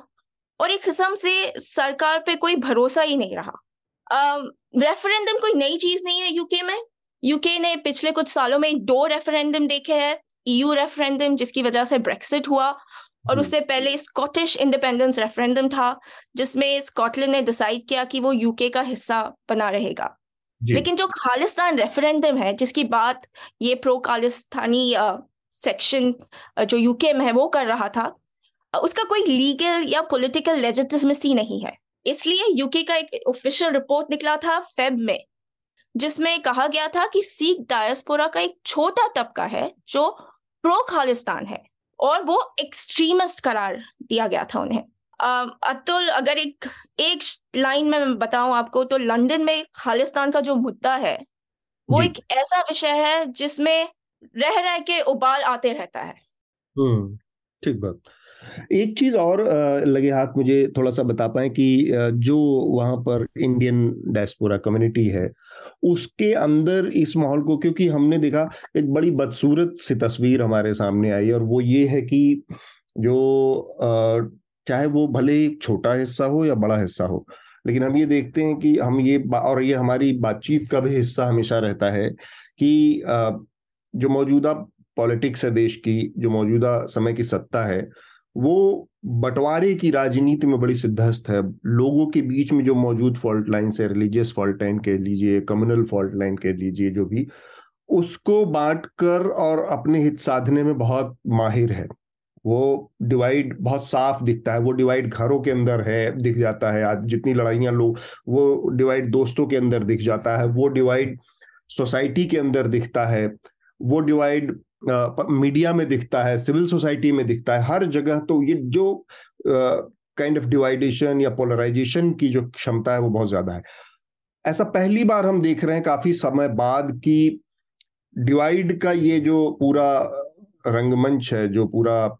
और एक किस्म से सरकार पे कोई भरोसा ही नहीं रहा। रेफरेंडम कोई नई चीज़ नहीं है यूके में। यूके ने पिछले कुछ सालों में दो रेफरेंडम देखे हैं ईयू रेफरेंडम जिसकी वजह से ब्रेक्सिट हुआ और उससे पहले स्कॉटिश इंडिपेंडेंस रेफरेंडम था जिसमें स्कॉटलैंड ने डिसाइड किया कि वो यूके का हिस्सा बना रहेगा। लेकिन जो खालिस्तान रेफरेंडम है जिसकी बात ये प्रो खालिस्तानी सेक्शन जो यूके में है वो कर रहा था। उसका कोई लीगल या पॉलिटिकल लेजिटिमेसी नहीं है। इसलिए यूके का एक ऑफिशियल रिपोर्ट निकला था फेब में जिसमें कहा गया था कि सिख डायस्पोरा का एक छोटा तबका है जो प्रो खालिस्तान है और वो एक्सट्रीमिस्ट करार दिया गया था उन्हें। अतुल अगर एक एक लाइन में बताऊँ आपको तो लंदन में खालिस्तान का जो मुद्दा है वो एक ऐसा विषय है जिसमें रह रह के उबाल आते रहता है। हम्म, ठीक बात। एक चीज़ और लगे हाथ मुझे थोड़ा सा बता पाए कि जो वहाँ पर इंडियन डायस्पोरा कम्युनिटी है उसके अंदर इस माहौल को क्योंकि हमने देखा एक बड़ी बदसूरत सी तस्वीर हमारे सामने आई और वो ये है कि जो चाहे वो भले एक छोटा हिस्सा हो या बड़ा हिस्सा हो लेकिन हम ये देखते हैं कि हम ये और ये हमारी बातचीत का भी हिस्सा हमेशा रहता है कि जो मौजूदा पॉलिटिक्स है देश की, जो मौजूदा समय की सत्ता है, वो बंटवारे की राजनीति में बड़ी सिद्धस्त है। लोगों के बीच में जो मौजूद फॉल्ट लाइन है, रिलीजियस फॉल्ट लाइन कह लीजिए, कम्युनल फॉल्ट लाइन कह लीजिए, जो भी, उसको बांट कर और अपने हित साधने में बहुत माहिर है। वो डिवाइड बहुत साफ़ दिखता है, वो डिवाइड घरों के अंदर है, दिख जाता है। आज जितनी लड़ाइयाँ लोग वो डिवाइड दोस्तों के अंदर दिख जाता है, वो डिवाइड सोसाइटी के अंदर दिखता है। वो डिवाइड मीडिया में दिखता है, सिविल सोसाइटी में दिखता है। हर जगह तो ये जो काइंड ऑफ़ डिवाइडेशन या पोलराइजेशन की जो क्षमता है वो बहुत ज़्यादा है। ऐसा पहली बार हम देख रहे हैं काफ़ी समय बाद कि डिवाइड का ये जो पूरा रंगमंच है, जो पूरा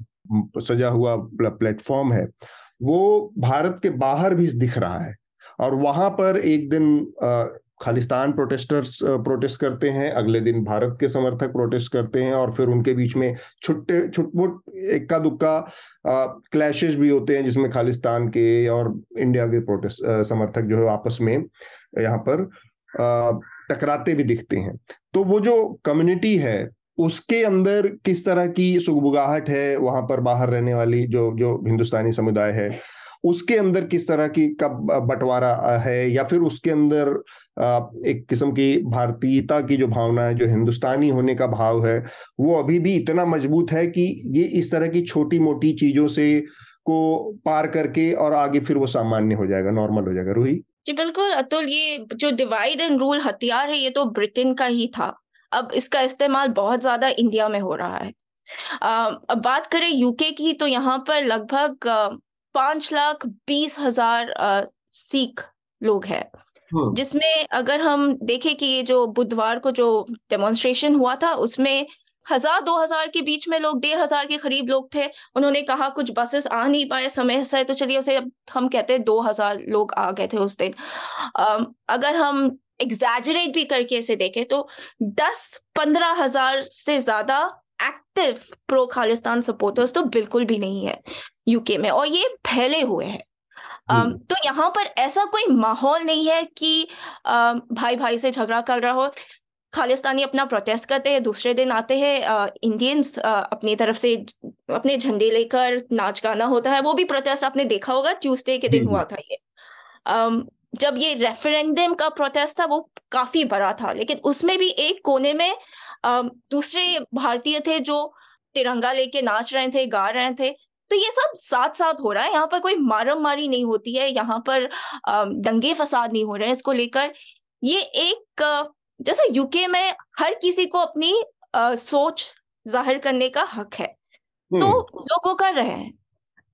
सजा हुआ प्लेटफॉर्म है, वो भारत के बाहर भी दिख रहा है। और वहाँ पर एक दिन खालिस्तान प्रोटेस्टर्स प्रोटेस्ट करते हैं, अगले दिन भारत के समर्थक प्रोटेस्ट करते हैं और फिर उनके बीच में छुट्टे छुटमुट इक्का दुक्का क्लैशेस भी होते हैं जिसमें खालिस्तान के और इंडिया के प्रोटेस्ट समर्थक जो है आपस में यहाँ पर टकराते भी दिखते हैं। तो वो जो कम्युनिटी है, उसके अंदर किस तरह की सुगबुगाहट है? वहाँ पर बाहर रहने वाली जो जो हिंदुस्तानी समुदाय है उसके अंदर किस तरह की कब बंटवारा है? या फिर उसके अंदर एक किस्म की भारतीयता की जो भावना है, जो हिंदुस्तानी होने का भाव है, वो अभी भी इतना मज़बूत है कि ये इस तरह की छोटी मोटी चीज़ों से को पार करके और आगे फिर वो सामान्य हो जाएगा, नॉर्मल हो जाएगा। रूही? जी, बिल्कुल। अतुल ये जो डिवाइड एंड रूल हथियार है, ये तो ब्रिटेन का ही था। अब इसका इस्तेमाल बहुत ज़्यादा इंडिया में हो रहा है। अब बात करें यूके की तो यहाँ पर लगभग पाँच लाख बीस हज़ार सिख लोग हैं। हाँ। जिसमें अगर हम देखें कि ये जो बुधवार को जो डेमोन्स्ट्रेशन हुआ था उसमें हज़ार दो हज़ार के बीच में लोग डेढ़ हज़ार के करीब लोग थे। उन्होंने कहा कुछ बसेस आ नहीं पाए समय से तो चलिए उसे हम कहते हैं दो हज़ार लोग आ गए थे उस दिन। अगर हम एग्जैजरेट भी करके इसे देखें तो दस पंद्रह हज़ार से ज़्यादा एक्टिव प्रो खालिस्तान सपोर्टर्स तो बिल्कुल भी नहीं है यूके में और ये फैले हुए हैं। Um, तो यहाँ पर ऐसा कोई माहौल नहीं है कि भाई भाई से झगड़ा कर रहा हो। खालिस्तानी अपना प्रोटेस्ट करते हैं दूसरे दिन आते हैं इंडियंस अपनी तरफ़ से अपने झंडे लेकर नाच गाना होता है। वो भी प्रोटेस्ट आपने देखा होगा ट्यूसडे के दिन हुआ था ये। um, जब ये रेफरेंडम का प्रोटेस्ट था वो काफ़ी बड़ा था लेकिन उसमें भी एक कोने में दूसरे भारतीय थे जो तिरंगा लेके नाच रहे थे गा रहे थे तो ये सब साथ साथ हो रहा है। यहाँ पर कोई मारम मारी नहीं होती है यहाँ पर दंगे फसाद नहीं हो रहे हैं इसको लेकर। ये एक जैसा यूके में हर किसी को अपनी सोच ज़ाहिर करने का हक है। तो हम्म। लोगों कर रहे हैं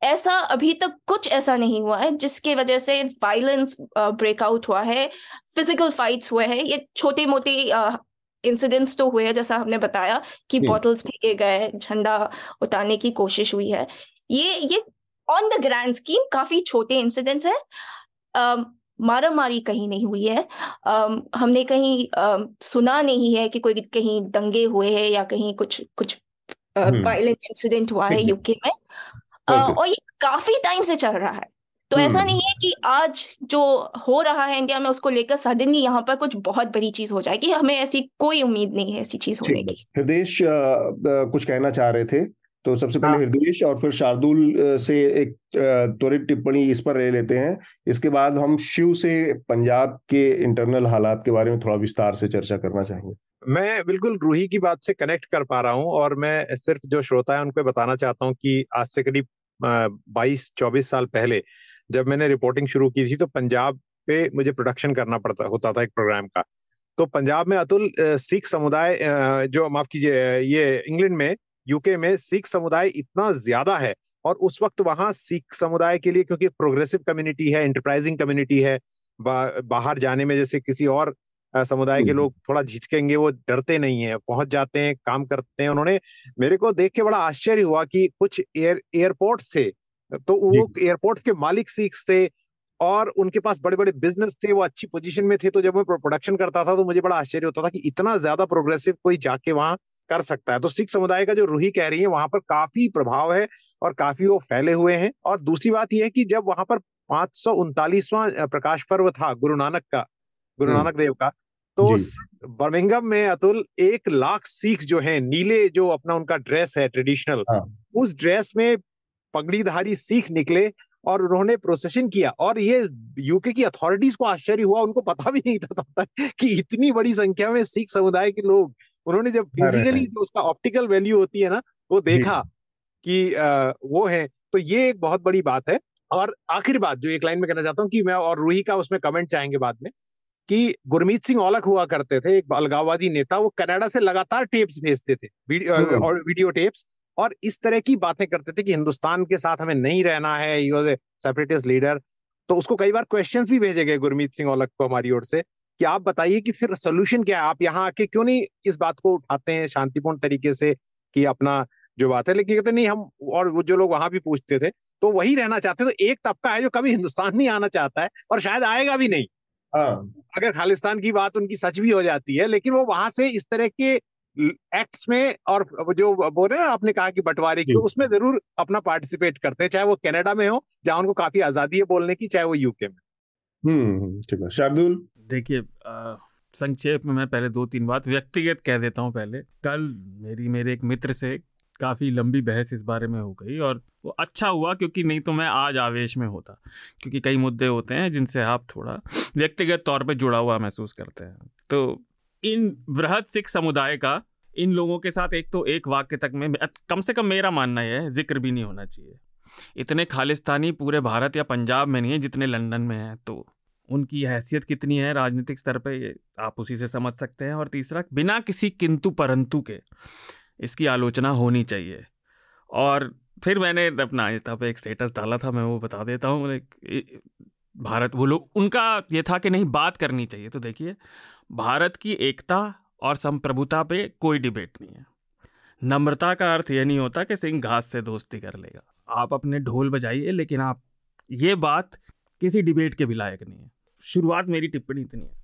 ऐसा अभी तक कुछ ऐसा नहीं हुआ है जिसके वजह से वायलेंस ब्रेकआउट हुआ है फ़िज़िकल फाइट्स हुए हैं ये छोटे मोटे इंसिडेंट्स तो हुए हैं जैसा हमने बताया कि बॉटल्स फेंके गए झंडा उतारने की कोशिश हुई है। ये ये ऑन द ग्रैंड स्कीम काफ़ी छोटे इंसिडेंट्स है। um, मारा मारी कहीं नहीं हुई है। um, हमने कहीं um, सुना नहीं है कि कोई कहीं दंगे हुए हैं या कहीं कुछ कुछ वायलेंट uh, इंसिडेंट। हुआ है यूके में। uh, और ये काफ़ी टाइम से चल रहा है। तो ऐसा हम्म। नहीं है कि आज जो हो रहा है इंडिया में उसको लेकर सडनली यहाँ पर कुछ बहुत बड़ी चीज़ हो जाएगी। हमें ऐसी कोई उम्मीद नहीं है ऐसी चीज़ होने की। हृदय कुछ कहना चाह रहे थे तो सबसे पहले हाँ। हृदय और फिर शार्दुल से एक त्वरित टिप्पणी इस पर ले लेते हैं। इसके बाद हम शिव से पंजाब के इंटरनल हालात के बारे में थोड़ा विस्तार से चर्चा करना चाहेंगे। मैं बिल्कुल रूही की बात से कनेक्ट कर पा रहा हूँ और मैं सिर्फ़ जो श्रोता है उनको बताना चाहता हूँ कि आज से करीब बाईस चौबीस साल पहले जब मैंने रिपोर्टिंग शुरू की थी तो पंजाब पे मुझे प्रोडक्शन करना पड़ता होता था एक प्रोग्राम का तो पंजाब में अतुल सिख समुदाय जो माफ़ कीजिए ये इंग्लैंड में यूके में सिख समुदाय इतना ज़्यादा है और उस वक्त वहाँ सिख समुदाय के लिए क्योंकि प्रोग्रेसिव कम्युनिटी है एंटरप्राइजिंग कम्युनिटी है बा, बाहर जाने में जैसे किसी और समुदाय के हम्म। लोग थोड़ा झिझकेंगे वो डरते नहीं है पहुँच जाते हैं काम करते हैं उन्होंने मेरे को देख के बड़ा आश्चर्य हुआ कि कुछ एयर एयरपोर्ट थे तो वो एयरपोर्ट्स के मालिक सिख थे और उनके पास बड़े बड़े बिज़नेस थे वो अच्छी पोजीशन में थे। तो जब मैं प्रोडक्शन करता था तो मुझे बड़ा आश्चर्य होता था कि इतना ज़्यादा प्रोग्रेसिव कोई जाके वहाँ कर सकता है। तो सिख समुदाय का जो रूही कह रही है वहाँ पर काफ़ी प्रभाव है और काफ़ी वो फैले हुए हैं। और दूसरी बात यह है कि जब वहाँ पर पाँच सौ उनतालीसवां प्रकाश पर्व था गुरु नानक का गुरु। नानक देव का तो बर्मिंगम में अतुल एक लाख सिख जो है नीले जो अपना उनका ड्रेस है ट्रेडिशनल हाँ। उस ड्रेस में पगड़ीधारी सिख निकले और उन्होंने प्रोसेशन किया। और ये यूके की अथॉरिटीज को आश्चर्य हुआ उनको पता भी नहीं था कि इतनी बड़ी संख्या में सिख समुदाय के लोग उन्होंने जब फिजिकली जो उसका ऑप्टिकल वैल्यू होती है ना वो देखा कि आ, वो है। तो ये एक बहुत बड़ी बात है। और आखिरी बात जो एक लाइन में कहना चाहता हूँ कि मैं और रूही का उसमें कमेंट चाहेंगे बाद में कि गुरमीत सिंह औलख हुआ करते थे एक अलगाववादी नेता वो कनाडा से लगातार टेप्स भेजते थे वीडियो, और वीडियो टेप्स और इस तरह की बातें करते थे कि हिंदुस्तान के साथ हमें नहीं रहना है यू सेपरेटिस्ट लीडर तो उसको कई बार क्वेश्चंस भी भेजे गए गुरमीत सिंह औलख को हमारी ओर से कि आप बताइए कि फिर सोल्यूशन क्या है? आप यहाँ आके क्यों नहीं इस बात को उठाते हैं शांतिपूर्ण तरीके से कि अपना जो बात है? लेकिन कहते नहीं हम और वो जो लोग वहाँ भी पूछते थे तो वही रहना चाहते तो एक तबका है जो कभी हिंदुस्तान नहीं आना चाहता है और शायद आएगा भी नहीं। हाँ। अगर खालिस्तान की बात उनकी सच भी हो जाती है लेकिन वो वहाँ से इस तरह के एक्ट्स में और जो बोल रहे हैं आपने कहा कि बंटवारे की उसमें ज़रूर अपना पार्टिसिपेट करते हैं चाहे वो कनाडा में हो जहाँ उनको काफ़ी आज़ादी है बोलने की चाहे वो यूके में। हम्म, हम्म ठीक है शार्दुल? देखिए संक्षेप में मैं पहले दो तीन बात व्यक्तिगत कह देता हूँ पहले। कल मेरी मेरे एक मित्र से काफ़ी लंबी बहस इस बारे में हो गई और वो अच्छा हुआ क्योंकि नहीं तो मैं आज आवेश में होता क्योंकि कई मुद्दे होते हैं जिनसे आप थोड़ा व्यक्तिगत तौर पे जुड़ा हुआ महसूस करते हैं। तो इन वृहद सिख समुदाय का, इन लोगों के साथ एक तो एक वाक्य तक में कम से कम मेरा मानना यह है, ज़िक्र भी नहीं होना चाहिए। इतने खालिस्तानी पूरे भारत या पंजाब में नहीं है जितने लंदन में हैं तो उनकी हैसियत कितनी है राजनीतिक स्तर पे, ये आप उसी से समझ सकते हैं। और तीसरा, बिना किसी किंतु परंतु के इसकी आलोचना होनी चाहिए। और फिर मैंने अपना इंस्टा पे एक स्टेटस डाला था, मैं वो बता देता हूँ भारत, वो लोग, उनका ये था कि नहीं, बात करनी चाहिए। तो देखिए, भारत की एकता और संप्रभुता पे कोई डिबेट नहीं है। नम्रता का अर्थ ये नहीं होता कि सिंह घास से दोस्ती कर लेगा। आप अपने ढोल बजाइए, लेकिन आप, ये बात किसी डिबेट के भी लायक नहीं है। शुरुआत मेरी टिप्पणी इतनी है।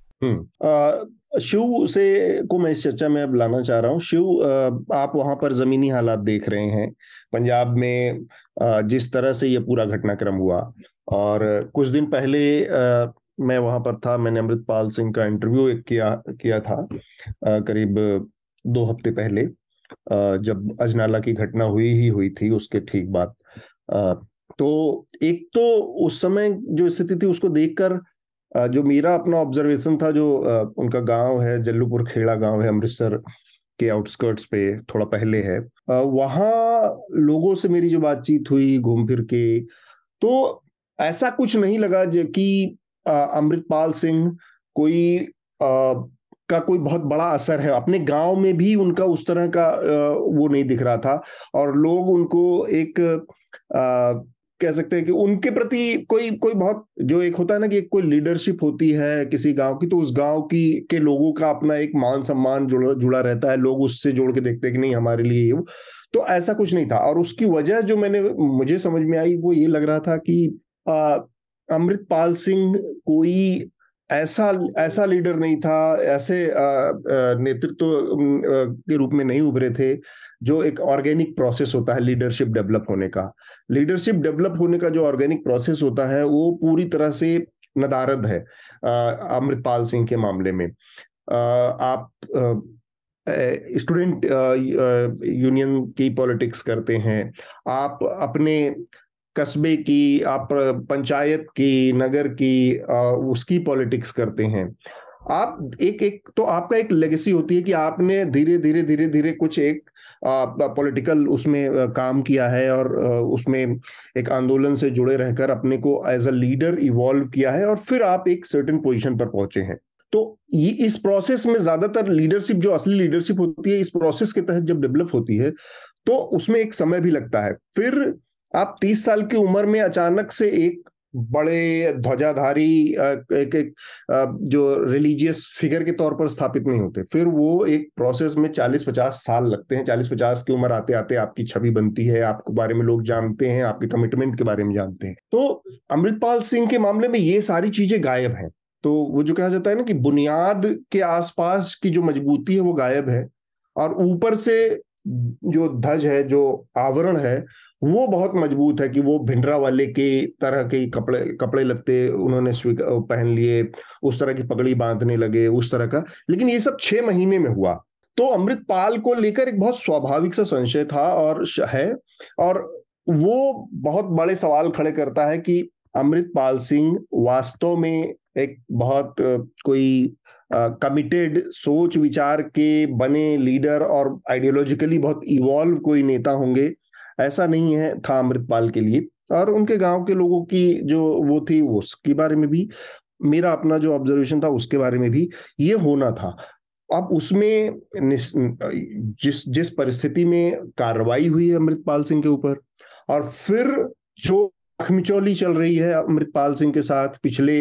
शिव से को मैं इस चर्चा में अब लाना चाह रहा हूँ। शिव आप वहाँ पर जमीनी हालात देख रहे हैं। पंजाब में जिस तरह से ये पूरा घटनाक्रम हुआ और कुछ दिन पहले मैं वहाँ पर था, मैंने अमृतपाल सिंह का इंटरव्यू एक किया किया था करीब दो हफ़्ते पहले जब अजनाला की घटना हुई ही हुई थी, उसके ठीक बाद। तो एक तो उस समय जो स्थिति थी, उसको देखकर जो मेरा अपना ऑब्जर्वेशन था जो उनका गाँव है जल्लूपुर खेड़ा गाँव है अमृतसर के आउटस्कर्ट्स पे थोड़ा पहले है। वहाँ लोगों से मेरी जो बातचीत हुई घूम फिर के तो ऐसा कुछ नहीं लगा कि अमृतपाल सिंह कोई आ, का कोई बहुत बड़ा असर है। अपने गाँव में भी उनका उस तरह का वो नहीं दिख रहा था और लोग उनको एक कह सकते हैं कि उनके प्रति कोई कोई बहुत, जो एक होता है ना कि कोई लीडरशिप होती है किसी गाँव की तो उस गाँव की, के लोगों का अपना एक मान सम्मान जुड़ा जुड़ा रहता है, लोग उससे जोड़ के देखते हैं कि नहीं हमारे लिए ये तो ऐसा कुछ नहीं था। और उसकी वजह जो मैंने, मुझे समझ में आई, वो ये लग रहा था कि अमृतपाल सिंह कोई ऐसा ऐसा लीडर नहीं था, ऐसे नेतृत्व तो के रूप में नहीं उभरे थे, जो एक ऑर्गेनिक प्रोसेस होता है लीडरशिप डेवलप होने का। लीडरशिप डेवलप होने का जो ऑर्गेनिक प्रोसेस होता है, वो पूरी तरह से नदारद है अमृतपाल सिंह के मामले में। आप स्टूडेंट यूनियन की पॉलिटिक्स करते हैं, आप अपने कस्बे की, आप, पंचायत की, नगर की उसकी पॉलिटिक्स करते हैं। आप एक एक तो आपका एक लेगेसी होती है कि आपने धीरे धीरे धीरे धीरे कुछ एक पॉलिटिकल उसमें काम किया है और उसमें एक आंदोलन से जुड़े रहकर अपने को एज अ लीडर इवॉल्व किया है और फिर आप एक सर्टेन पोजीशन पर पहुँचे हैं। तो ये इस प्रोसेस में ज़्यादातर लीडरशिप जो असली लीडरशिप होती है, इस प्रोसेस के तहत जब डेवलप होती है तो उसमें एक समय भी लगता है। फिर आप तीस साल की उम्र में अचानक से एक बड़े ध्वजाधारी एक एक जो रिलीजियस फिगर के तौर पर स्थापित नहीं होते। फिर वो एक प्रोसेस में 40-50 साल लगते हैं। 40-50 की उम्र आते आते आपकी छवि बनती है, आपके बारे में लोग जानते हैं, आपके कमिटमेंट के बारे में जानते हैं। तो अमृतपाल सिंह के मामले में ये सारी चीज़ें गायब हैं। तो वो जो कहा जाता है ना कि बुनियाद के आसपास की जो मजबूती है वो गायब है। और ऊपर से जो ध्वज है, जो आवरण है वो बहुत मज़बूत है कि वो भिंडरा वाले के तरह के कपड़े कपड़े लगते, उन्होंने पहन लिए, उस तरह की पगड़ी बांधने लगे, उस तरह का। लेकिन ये सब छह महीने में हुआ। तो अमृतपाल को लेकर एक बहुत स्वाभाविक सा संशय था और है। और वो बहुत बड़े सवाल खड़े करता है कि अमृतपाल सिंह वास्तव में एक बहुत कोई कमिटेड सोच विचार के बने लीडर और आइडियोलॉजिकली बहुत इवॉल्व कोई नेता होंगे। ऐसा नहीं है था अमृतपाल के लिए। और उनके गाँव के लोगों की जो वो थी उसके बारे में भी, मेरा अपना जो ऑब्जर्वेशन था उसके बारे में भी ये होना था। अब उसमें जिस जिस परिस्थिति में कार्रवाई हुई है अमृतपाल सिंह के ऊपर, और फिर जो अखमिचौली चल रही है अमृतपाल सिंह के साथ पिछले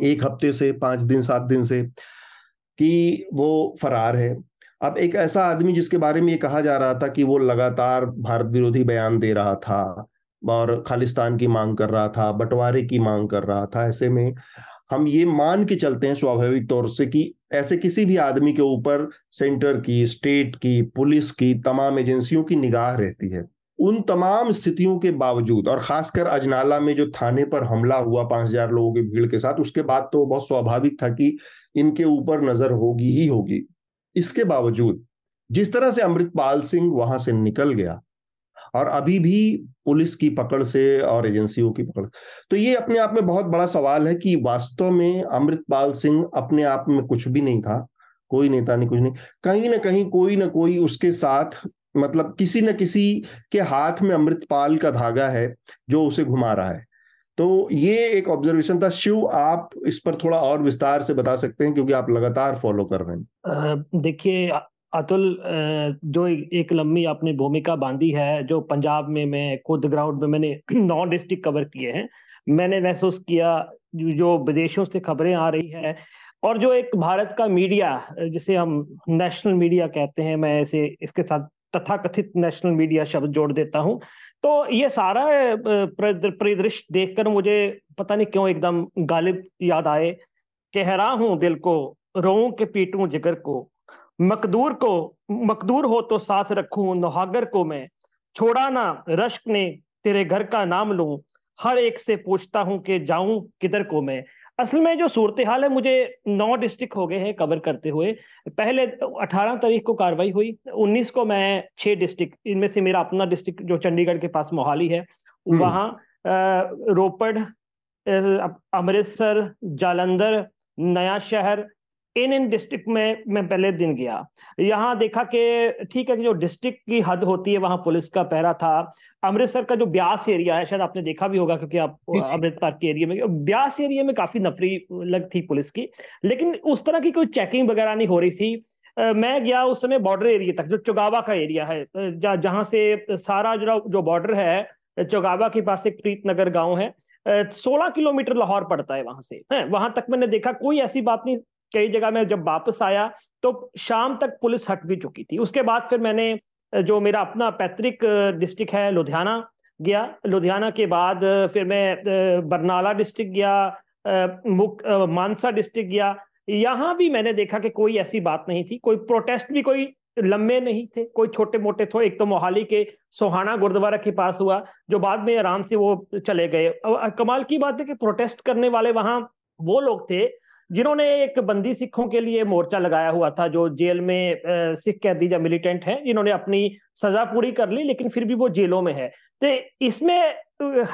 एक हफ़्ते से, पाँच दिन, सात दिन से, कि वो फरार है अब एक ऐसा आदमी जिसके बारे में ये कहा जा रहा था कि वो लगातार भारत विरोधी बयान दे रहा था और खालिस्तान की मांग कर रहा था, बंटवारे की मांग कर रहा था, ऐसे में हम ये मान के चलते हैं स्वाभाविक तौर से कि ऐसे किसी भी आदमी के ऊपर सेंटर की, स्टेट की, पुलिस की, तमाम एजेंसियों की निगाह रहती है। उन तमाम स्थितियों के बावजूद और खासकर अजनाला में जो थाने पर हमला हुआ, पाँच हज़ार लोगों की भीड़ के साथ, उसके बाद तो बहुत स्वाभाविक था कि इनके ऊपर नज़र होगी ही होगी। इसके बावजूद, जिस तरह से अमृतपाल सिंह वहाँ से निकल गया, और अभी भी पुलिस की पकड़ से और एजेंसियों की पकड़ तो ये अपने आप में बहुत बड़ा सवाल है कि वास्तव में अमृतपाल सिंह अपने आप में कुछ भी नहीं था, कोई नेता नहीं, कुछ नहीं। कहीं ना कहीं, कोई ना कोई उसके साथ मतलब किसी न किसी के हाथ में अमृतपाल का धागा है, जो उसे घुमा रहा है। तो ये एक ऑब्जर्वेशन था। शिव, आप इस पर थोड़ा और विस्तार से बता सकते हैं क्योंकि आप लगातार फॉलो कर रहे हैं। देखिए, अतुल जो एक लंबी आपने भूमिका बांधी है, जो पंजाब में मैं, खुद ग्राउंड में मैंने नौ डिस्ट्रिक्ट कवर किए हैं। मैंने महसूस किया, जो विदेशों से खबरें आ रही है और जो एक भारत का मीडिया जिसे हम नेशनल मीडिया कहते हैं, मैं इसे, इसके साथ तथाकथित नेशनल मीडिया शब्द जोड़ देता हूँ। तो ये सारा परिदृश्य देखकर मुझे पता नहीं क्यों एकदम गालिब याद आए कह रहा हूँ दिल को रो के पीटू जिगर को। मकदूर को, मकदूर हो तो साथ रखूँ नोहागर को मैं। छोड़ा ना रश्क ने तेरे घर का नाम लूँ। हर एक से पूछता हूँ कि जाऊँ किधर को मैं। असल में जो सूरत हाल है मुझे नौ डिस्ट्रिक्ट हो गए हैं कवर करते हुए पहले अठारह तारीख को कार्रवाई हुई उन्नीस को मैं छह डिस्ट्रिक्ट इनमें से मेरा अपना डिस्ट्रिक्ट जो चंडीगढ़ के पास मोहाली है हम्म। वहाँ रोपड़ अमृतसर जालंधर नया शहर इन इन डिस्ट्रिक्ट में मैं पहले दिन गया। यहाँ देखा कि ठीक है कि जो डिस्ट्रिक्ट की हद होती है वहाँ पुलिस का पहरा था। अमृतसर का जो ब्यास एरिया है शायद आपने देखा भी होगा क्योंकि आप अमृतसर के एरिया में ब्यास एरिया में काफ़ी नफरी लग थी पुलिस की लेकिन उस तरह की कोई चेकिंग वगैरह नहीं हो रही थी। मैं गया उस समय बॉर्डर एरिया तक जो चुगावा का एरिया है जहाँ से सारा जो जो बॉर्डर है चौगावा के पास एक प्रीत नगर गाँव है। सोलह किलोमीटर लाहौर पड़ता है वहाँ से। है वहाँ तक मैंने देखा कोई ऐसी बात नहीं कई जगह मैं जब वापस आया तो शाम तक पुलिस हट भी चुकी थी। उसके बाद फिर मैंने जो मेरा अपना पैतृक डिस्ट्रिक्ट है, लुधियाना गया। लुधियाना के बाद फिर मैं बरनाला डिस्ट्रिक्ट गया मुक मानसा डिस्ट्रिक्ट गया। यहाँ भी मैंने देखा कि कोई ऐसी बात नहीं थी। कोई प्रोटेस्ट भी कोई लंबे नहीं थे। कोई छोटे मोटे थे। एक तो मोहाली के सोहाना गुरुद्वारा के पास हुआ, जो बाद में आराम से वो चले गए। कमाल की बात है कि प्रोटेस्ट करने वाले वहाँ वो लोग थे जिन्होंने एक बंदी सिखों के लिए मोर्चा लगाया हुआ था, जो जेल में सिख कैदी या मिलिटेंट हैं, जिन्होंने अपनी सजा पूरी कर ली, लेकिन फिर भी वो जेलों में है। तो इसमें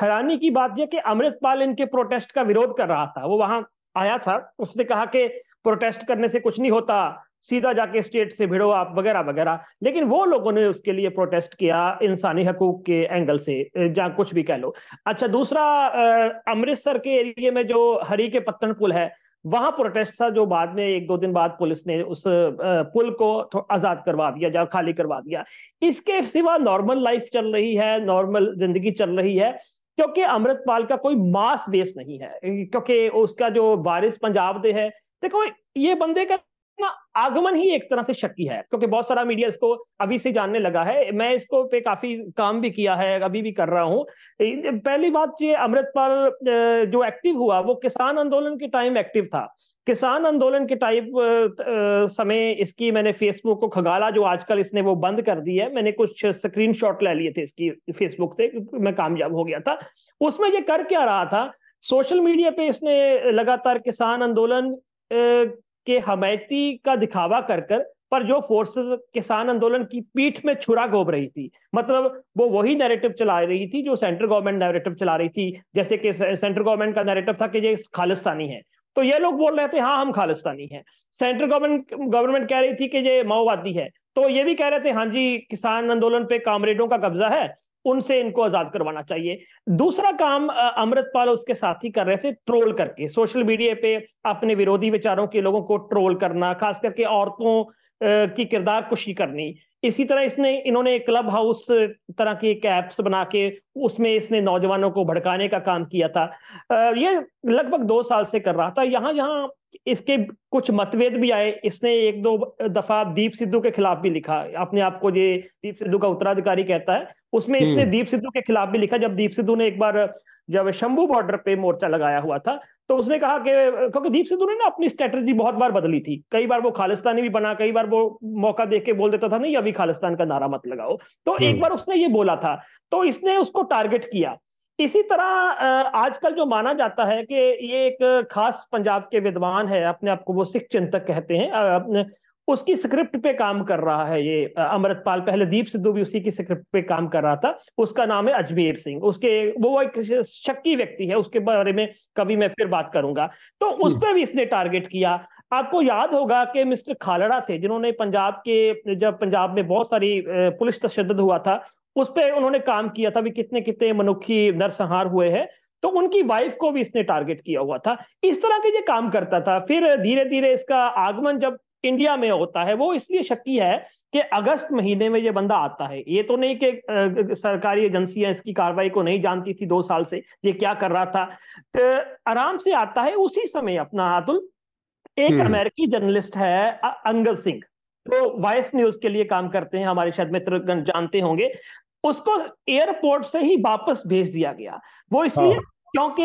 हैरानी की बात यह कि अमृतपाल इनके प्रोटेस्ट का विरोध कर रहा था। वो वहाँ आया था, उसने कहा कि प्रोटेस्ट करने से कुछ नहीं होता, सीधा जाके स्टेट से भिड़ो आप, वगैरह वगैरह। लेकिन वो लोगों ने उसके लिए प्रोटेस्ट किया, इंसानी हकूक के एंगल से जहाँ कुछ भी कह लो। अच्छा दूसरा अमृतसर के एरिए में जो हरी के पत्तन पुल है वहाँ प्रोटेस्ट था जो बाद में एक दो दिन बाद पुलिस ने उस पुल को आज़ाद करवा दिया जा खाली करवा दिया। इसके सिवा नॉर्मल लाइफ चल रही है नॉर्मल ज़िंदगी चल रही है, क्योंकि अमृतपाल का कोई मास बेस नहीं है। क्योंकि उसका जो बारिश पंजाब दे है, देखो ये बंदे का ना, आगमन ही एक तरह से शक्की है, क्योंकि बहुत सारा मीडिया इसको अभी से जानने लगा है। मैं इसको पे काफ़ी काम भी किया है, अभी भी कर रहा हूँ। पहली बात ये अमृतपाल जो एक्टिव हुआ, वो किसान आंदोलन के टाइम एक्टिव था। किसान आंदोलन के टाइप समय इसकी मैंने फेसबुक को खगाला, जो आजकल इसने वो बंद कर दी है। मैंने कुछ स्क्रीन ले लिए थे इसकी फेसबुक से, मैं कामयाब हो गया था। उसमें ये कर क्या रहा था? सोशल मीडिया पे इसने लगातार किसान आंदोलन के हमायती का दिखावा कर कर, पर जो फोर्सेस किसान आंदोलन की पीठ में छुरा गोब रही थी मतलब वो वही नैरेटिव चला रही थी जो सेंट्रल गवर्नमेंट नैरेटिव चला रही थी, जैसे कि सेंट्रल गवर्नमेंट का नैरेटिव था कि ये खालिस्तानी है। तो ये लोग बोल रहे थे हाँ हम खालिस्तानी हैं। सेंट्रल गवर्नमेंट गवर्नमेंट कह रही थी कि ये माओवादी है। तो ये भी कह रहे थे हाँ जी, किसान आंदोलन पे कामरेडों का कब्जा है उनसे इनको आज़ाद करवाना चाहिए। दूसरा काम अमृतपाल उसके साथ कर रहे थे ट्रोल करके। सोशल मीडिया पे अपने विरोधी विचारों के लोगों को ट्रोल करना, खास करके औरतों की किरदार कुशी करनी। इसी तरह इसने इन्होंने क्लब हाउस तरह की एक ऐप्स बना के उसमें इसने नौजवानों को भड़काने का काम किया था। ये लगभग दो साल से कर रहा था। यहाँ यहाँ इसके कुछ मतभेद भी आए। इसने एक दो दफ़ा दीप सिद्धू के खिलाफ भी लिखा। अपने आप को ये दीप सिद्धू का उत्तराधिकारी कहता है। उसमें इसने हम्म। दीप सिद्धू के खिलाफ भी लिखा। जब दीप सिद्धू ने एक बार जब शंभू बॉर्डर पे मोर्चा लगाया हुआ था तो उसने कहा कि क्योंकि दीप सिद्धू ने ना अपनी स्ट्रेटजी बहुत बार बदली थी। कई बार वो खालिस्तानी भी बना कई बार वो मौका देख के बोल देता था नहीं अभी खालिस्तान का नारा मत लगाओ। तो एक हम्म। बार उसने ये बोला था तो इसने उसको टारगेट किया। इसी तरह आजकल जो माना जाता है कि ये एक खास पंजाब के विद्वान है अपने आप को वो सिख चिंतक कहते हैं। उसकी स्क्रिप्ट पे काम कर रहा है ये अमृतपाल। पहले दीप सिद्धू भी उसी की स्क्रिप्ट पे काम कर रहा था। उसका नाम है अजमेर सिंह। उसके वो एक शक्की व्यक्ति है उसके बारे में कभी मैं फिर बात करूँगा। तो उस। पर भी इसने टारगेट किया। आपको याद होगा कि मिस्टर खालड़ा थे जिन्होंने पंजाब के जब पंजाब में बहुत सारी पुलिस तशद हुआ था उस पर उन्होंने काम किया था भी कितने कितने मनुखी नरसंहार हुए हैं। तो उनकी वाइफ को भी इसने टारगेट किया हुआ था। इस तरह के ये काम करता था। फिर धीरे धीरे इसका आगमन जब इंडिया में होता है वो इसलिए शक्की है कि अगस्त महीने में ये बंदा आता है। ये तो नहीं कि सरकारी एजेंसियाँ इसकी कार्रवाई को नहीं जानती थी दो साल से ये क्या कर रहा था। तो आराम से आता है उसी समय अपना अतुल एक हम्म। अमेरिकी जर्नलिस्ट है अंगल सिंह। तो वॉइस न्यूज़ के लिए काम करते हैं हमारे शायद मित्र जानते होंगे। उसको एयरपोर्ट से ही वापस भेज दिया गया। वो इसलिए हाँ। क्योंकि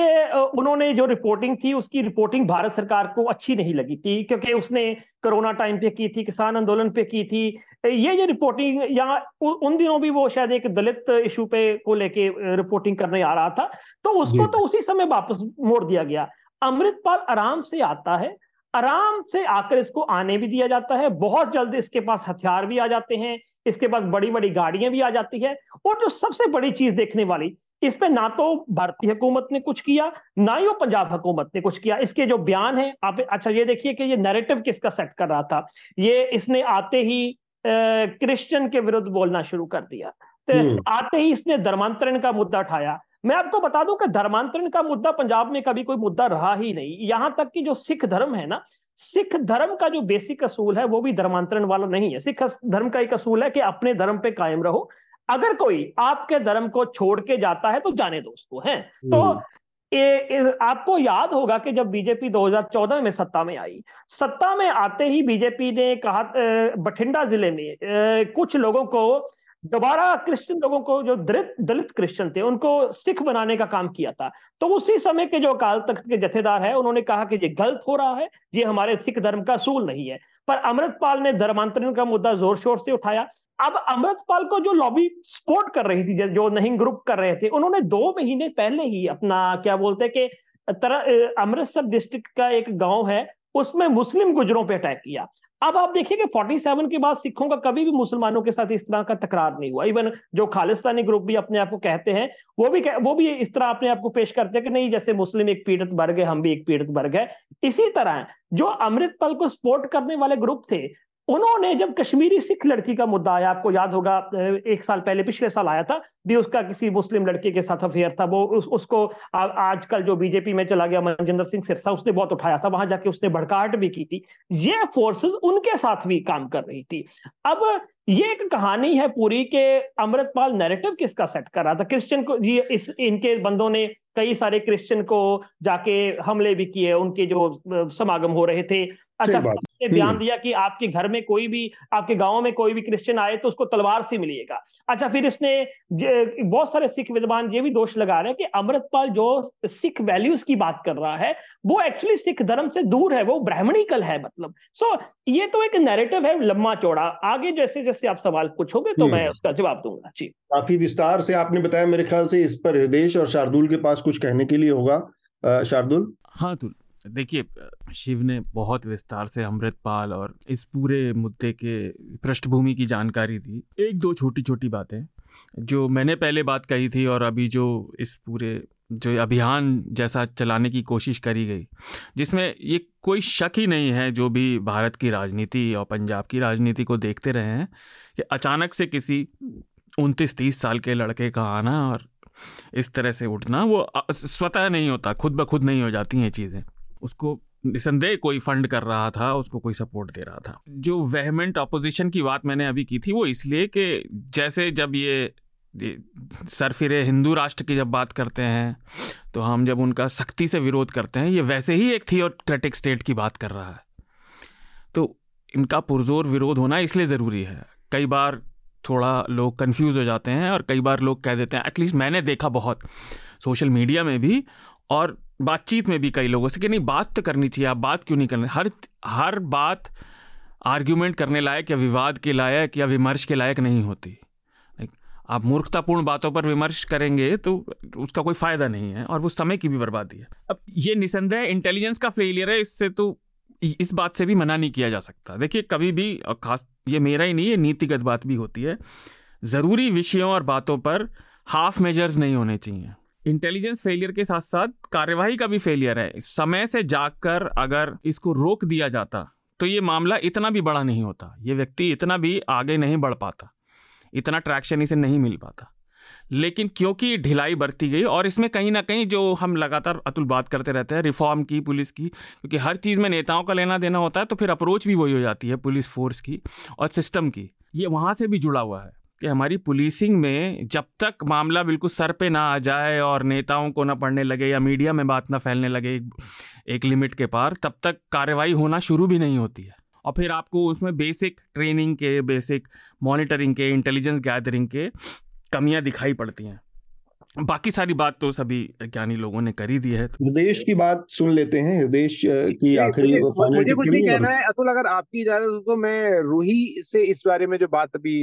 उन्होंने जो रिपोर्टिंग थी उसकी रिपोर्टिंग भारत सरकार को अच्छी नहीं लगी थी क्योंकि उसने कोरोना टाइम पे की थी किसान आंदोलन पे की थी। ये जो रिपोर्टिंग या उन दिनों भी वो शायद एक दलित इशू पे को लेके रिपोर्टिंग करने आ रहा था तो उसको तो उसी समय वापस मोड़ दिया गया। अमृतपाल आराम से आता है आराम से आकर इसको आने भी दिया जाता है बहुत जल्द इसके पास हथियार भी आ जाते हैं इसके पास बड़ी बड़ी गाड़ियाँ भी आ जाती है और जो सबसे बड़ी चीज़ देखने वाली इस पे ना तो भारतीय हुकूमत ने कुछ किया ना ही वो पंजाब हुकूमत ने कुछ किया। इसके जो बयान है आप अच्छा ये देखिए कि ये नैरेटिव किसका सेट कर रहा था? ये इसने आते ही क्रिश्चियन के विरुद्ध बोलना शुरू कर दिया। तो हम्म। आते ही इसने धर्मांतरण का मुद्दा उठाया। मैं आपको बता दूँ कि धर्मांतरण का मुद्दा पंजाब में कभी कोई मुद्दा रहा ही नहीं। यहाँ तक कि जो सिख धर्म है ना सिख धर्म का जो बेसिक असूल है वो भी धर्मांतरण वाला नहीं है। सिख धर्म का एक असूल है कि अपने धर्म पे कायम रहो अगर कोई आपके धर्म को छोड़ के जाता है तो जाने दोस्तों उसको है। तो ए, ए, आपको याद होगा कि जब बीजेपी 2014 में सत्ता में आई सत्ता में आते ही बीजेपी ने कहा बठिंडा ज़िले में कुछ लोगों को दोबारा क्रिश्चियन लोगों को जो दलित दलित क्रिश्चियन थे, उनको सिख बनाने का काम किया था। तो उसी समय के जो अकाल तख्त के जथेदार है, उन्होंने कहा कि ये गलत हो रहा है, ये हमारे सिख धर्म का सूल नहीं है। पर अमृतपाल ने धर्मांतरण का मुद्दा ज़ोर शोर से उठाया। अब अमृतपाल को जो लॉबी सपोर्ट कर रही थी, जो नहीं ग्रुप कर रहे थे, उन्होंने दो महीने पहले ही अपना, क्या बोलते हैं कि अमृतसर डिस्ट्रिक्ट का एक गाँव है, उसमें मुस्लिम गुजरों पे अटैक किया। अब आप देखिए कि 47 के बाद सिखों का कभी भी मुसलमानों के साथ इस तरह का तकरार नहीं हुआ। इवन जो खालिस्तानी ग्रुप भी अपने आप को कहते हैं, वो भी वो भी इस तरह अपने आप को पेश करते हैं कि नहीं, जैसे मुस्लिम एक पीड़ित वर्ग है, हम भी एक पीड़ित वर्ग है। इसी तरह जो अमृतपाल को सपोर्ट करने वाले ग्रुप थे उन्होंने जब कश्मीरी सिख लड़की का मुद्दा आया आपको याद होगा एक साल पहले पिछले साल आया था भी उसका किसी मुस्लिम लड़के के साथ अफेयर था वो उस, उसको आजकल जो बीजेपी में चला गया मनजिंदर सिंह सिरसा उसने बहुत उठाया था वहाँ जाके उसने भड़काहट भी की थी। ये फोर्सेस उनके साथ भी काम कर रही थी। अब ये एक कहानी है पूरी के अमृतपाल नैरेटिव किसका सेट कर रहा था? क्रिश्चियन को जी इस इनके बंदों ने कई सारे क्रिश्चियन को जाके हमले भी किए उनके जो समागम हो रहे थे। अच्छा उसने बयान। दिया कि आपके घर में कोई भी आपके गाँव में कोई भी क्रिश्चियन आए तो उसको तलवार से मिलेगा अच्छा फिर इसने बहुत सारे सिख विद्वान ये भी दोष लगा रहे हैं कि अमृतपाल जो सिख वैल्यूज़ की बात कर रहा है वो एक्चुअली सिख धर्म से दूर है वो ब्राह्मणिकल है मतलब। सो so, ये तो एक नैरेटिव है लंबा चौड़ा। आगे जैसे जैसे आप सवाल पूछोगे तो। मैं उसका जवाब दूँगा। जी। काफ़ी विस्तार से आपने बताया मेरे ख्याल से इस पर हृदय और शार्दुल के पास कुछ कहने के लिए होगा। शार्दुल? हाँ तुल देखिए शिव ने बहुत विस्तार से अमृतपाल और इस पूरे मुद्दे के पृष्ठभूमि की जानकारी दी। एक दो छोटी छोटी बातें, जो मैंने पहले बात कही थी और अभी जो इस पूरे, जो अभियान जैसा चलाने की कोशिश करी गई, जिसमें ये कोई शक ही नहीं है, जो भी भारत की राजनीति और पंजाब की राजनीति को देखते रहे हैं, कि अचानक से किसी उनतीस तीस साल के लड़के का आना और इस तरह से उठना, वो स्वतः नहीं होता, खुद ब खुद नहीं हो जाती हैं चीज़ें। उसको निसंदेह कोई फंड कर रहा था, उसको कोई सपोर्ट दे रहा था। जो वेहमेंट अपोजिशन की बात मैंने अभी की थी, वो इसलिए कि जैसे जब ये सर सरफिरे हिंदू राष्ट्र की जब बात करते हैं तो हम जब उनका सख्ती से विरोध करते हैं, ये वैसे ही एक थियोक्रेटिक स्टेट की बात कर रहा है। तो इनका पुरजोर विरोध होना इसलिए ज़रूरी है। कई बार थोड़ा लोग कंफ्यूज हो जाते हैं और कई बार लोग कह देते हैं एटलीस्ट मैंने देखा बहुत सोशल मीडिया में भी और बातचीत में भी कई लोगों से कि नहीं, बात तो करनी चाहिए आप बात क्यों नहीं करनी? हर हर बात आर्ग्यूमेंट करने लायक या विवाद के लायक या विमर्श के लायक नहीं होती। आप मूर्खतापूर्ण बातों पर विमर्श करेंगे तो उसका कोई फ़ायदा नहीं है और वो समय की भी बर्बादी है। अब ये निसंदेह इंटेलिजेंस का फेलियर है, इससे तो इस बात से भी मना नहीं किया जा सकता। देखिए, कभी भी खास, ये मेरा ही नहीं, ये नीतिगत बात भी होती है, ज़रूरी विषयों और बातों पर हाफ़ मेजर्स नहीं होने चाहिए। इंटेलिजेंस फेलियर के साथ साथ कार्यवाही का भी फेलियर है। समय से जाकर अगर इसको रोक दिया जाता तो ये मामला इतना भी बड़ा नहीं होता। ये व्यक्ति इतना भी आगे नहीं बढ़ पाता, इतना ट्रैक्शन इसे नहीं मिल पाता। लेकिन क्योंकि ढिलाई बरती गई और इसमें कहीं ना कहीं जो हम लगातार अतुल बात करते रहते हैं रिफॉर्म की, पुलिस की, क्योंकि हर चीज़ में नेताओं का लेना देना होता है तो फिर अप्रोच भी वही हो जाती है, पुलिस फोर्स की और सिस्टम की। ये वहाँ से भी जुड़ा हुआ है। कि हमारी पुलिसिंग में जब तक मामला बिल्कुल सर पे ना आ जाए और नेताओं को ना पढ़ने लगे या मीडिया में बात ना फैलने लगे एक, एक लिमिट के पार तब तक कार्रवाई होना शुरू भी नहीं होती है। और फिर आपको उसमें बेसिक ट्रेनिंग के बेसिक मॉनिटरिंग के इंटेलिजेंस गैदरिंग के कमियाँ दिखाई पड़ती हैं। बाकी सारी बात तो सभी ज्ञानी लोगों ने कर ही दी है। हृदय की बात सुन लेते हैं। हृदय की आखिरी मुझे कुछ नहीं कहना है अतुल अगर आपकी इजाज़त हो तो मैं रूही से इस बारे में जो बात अभी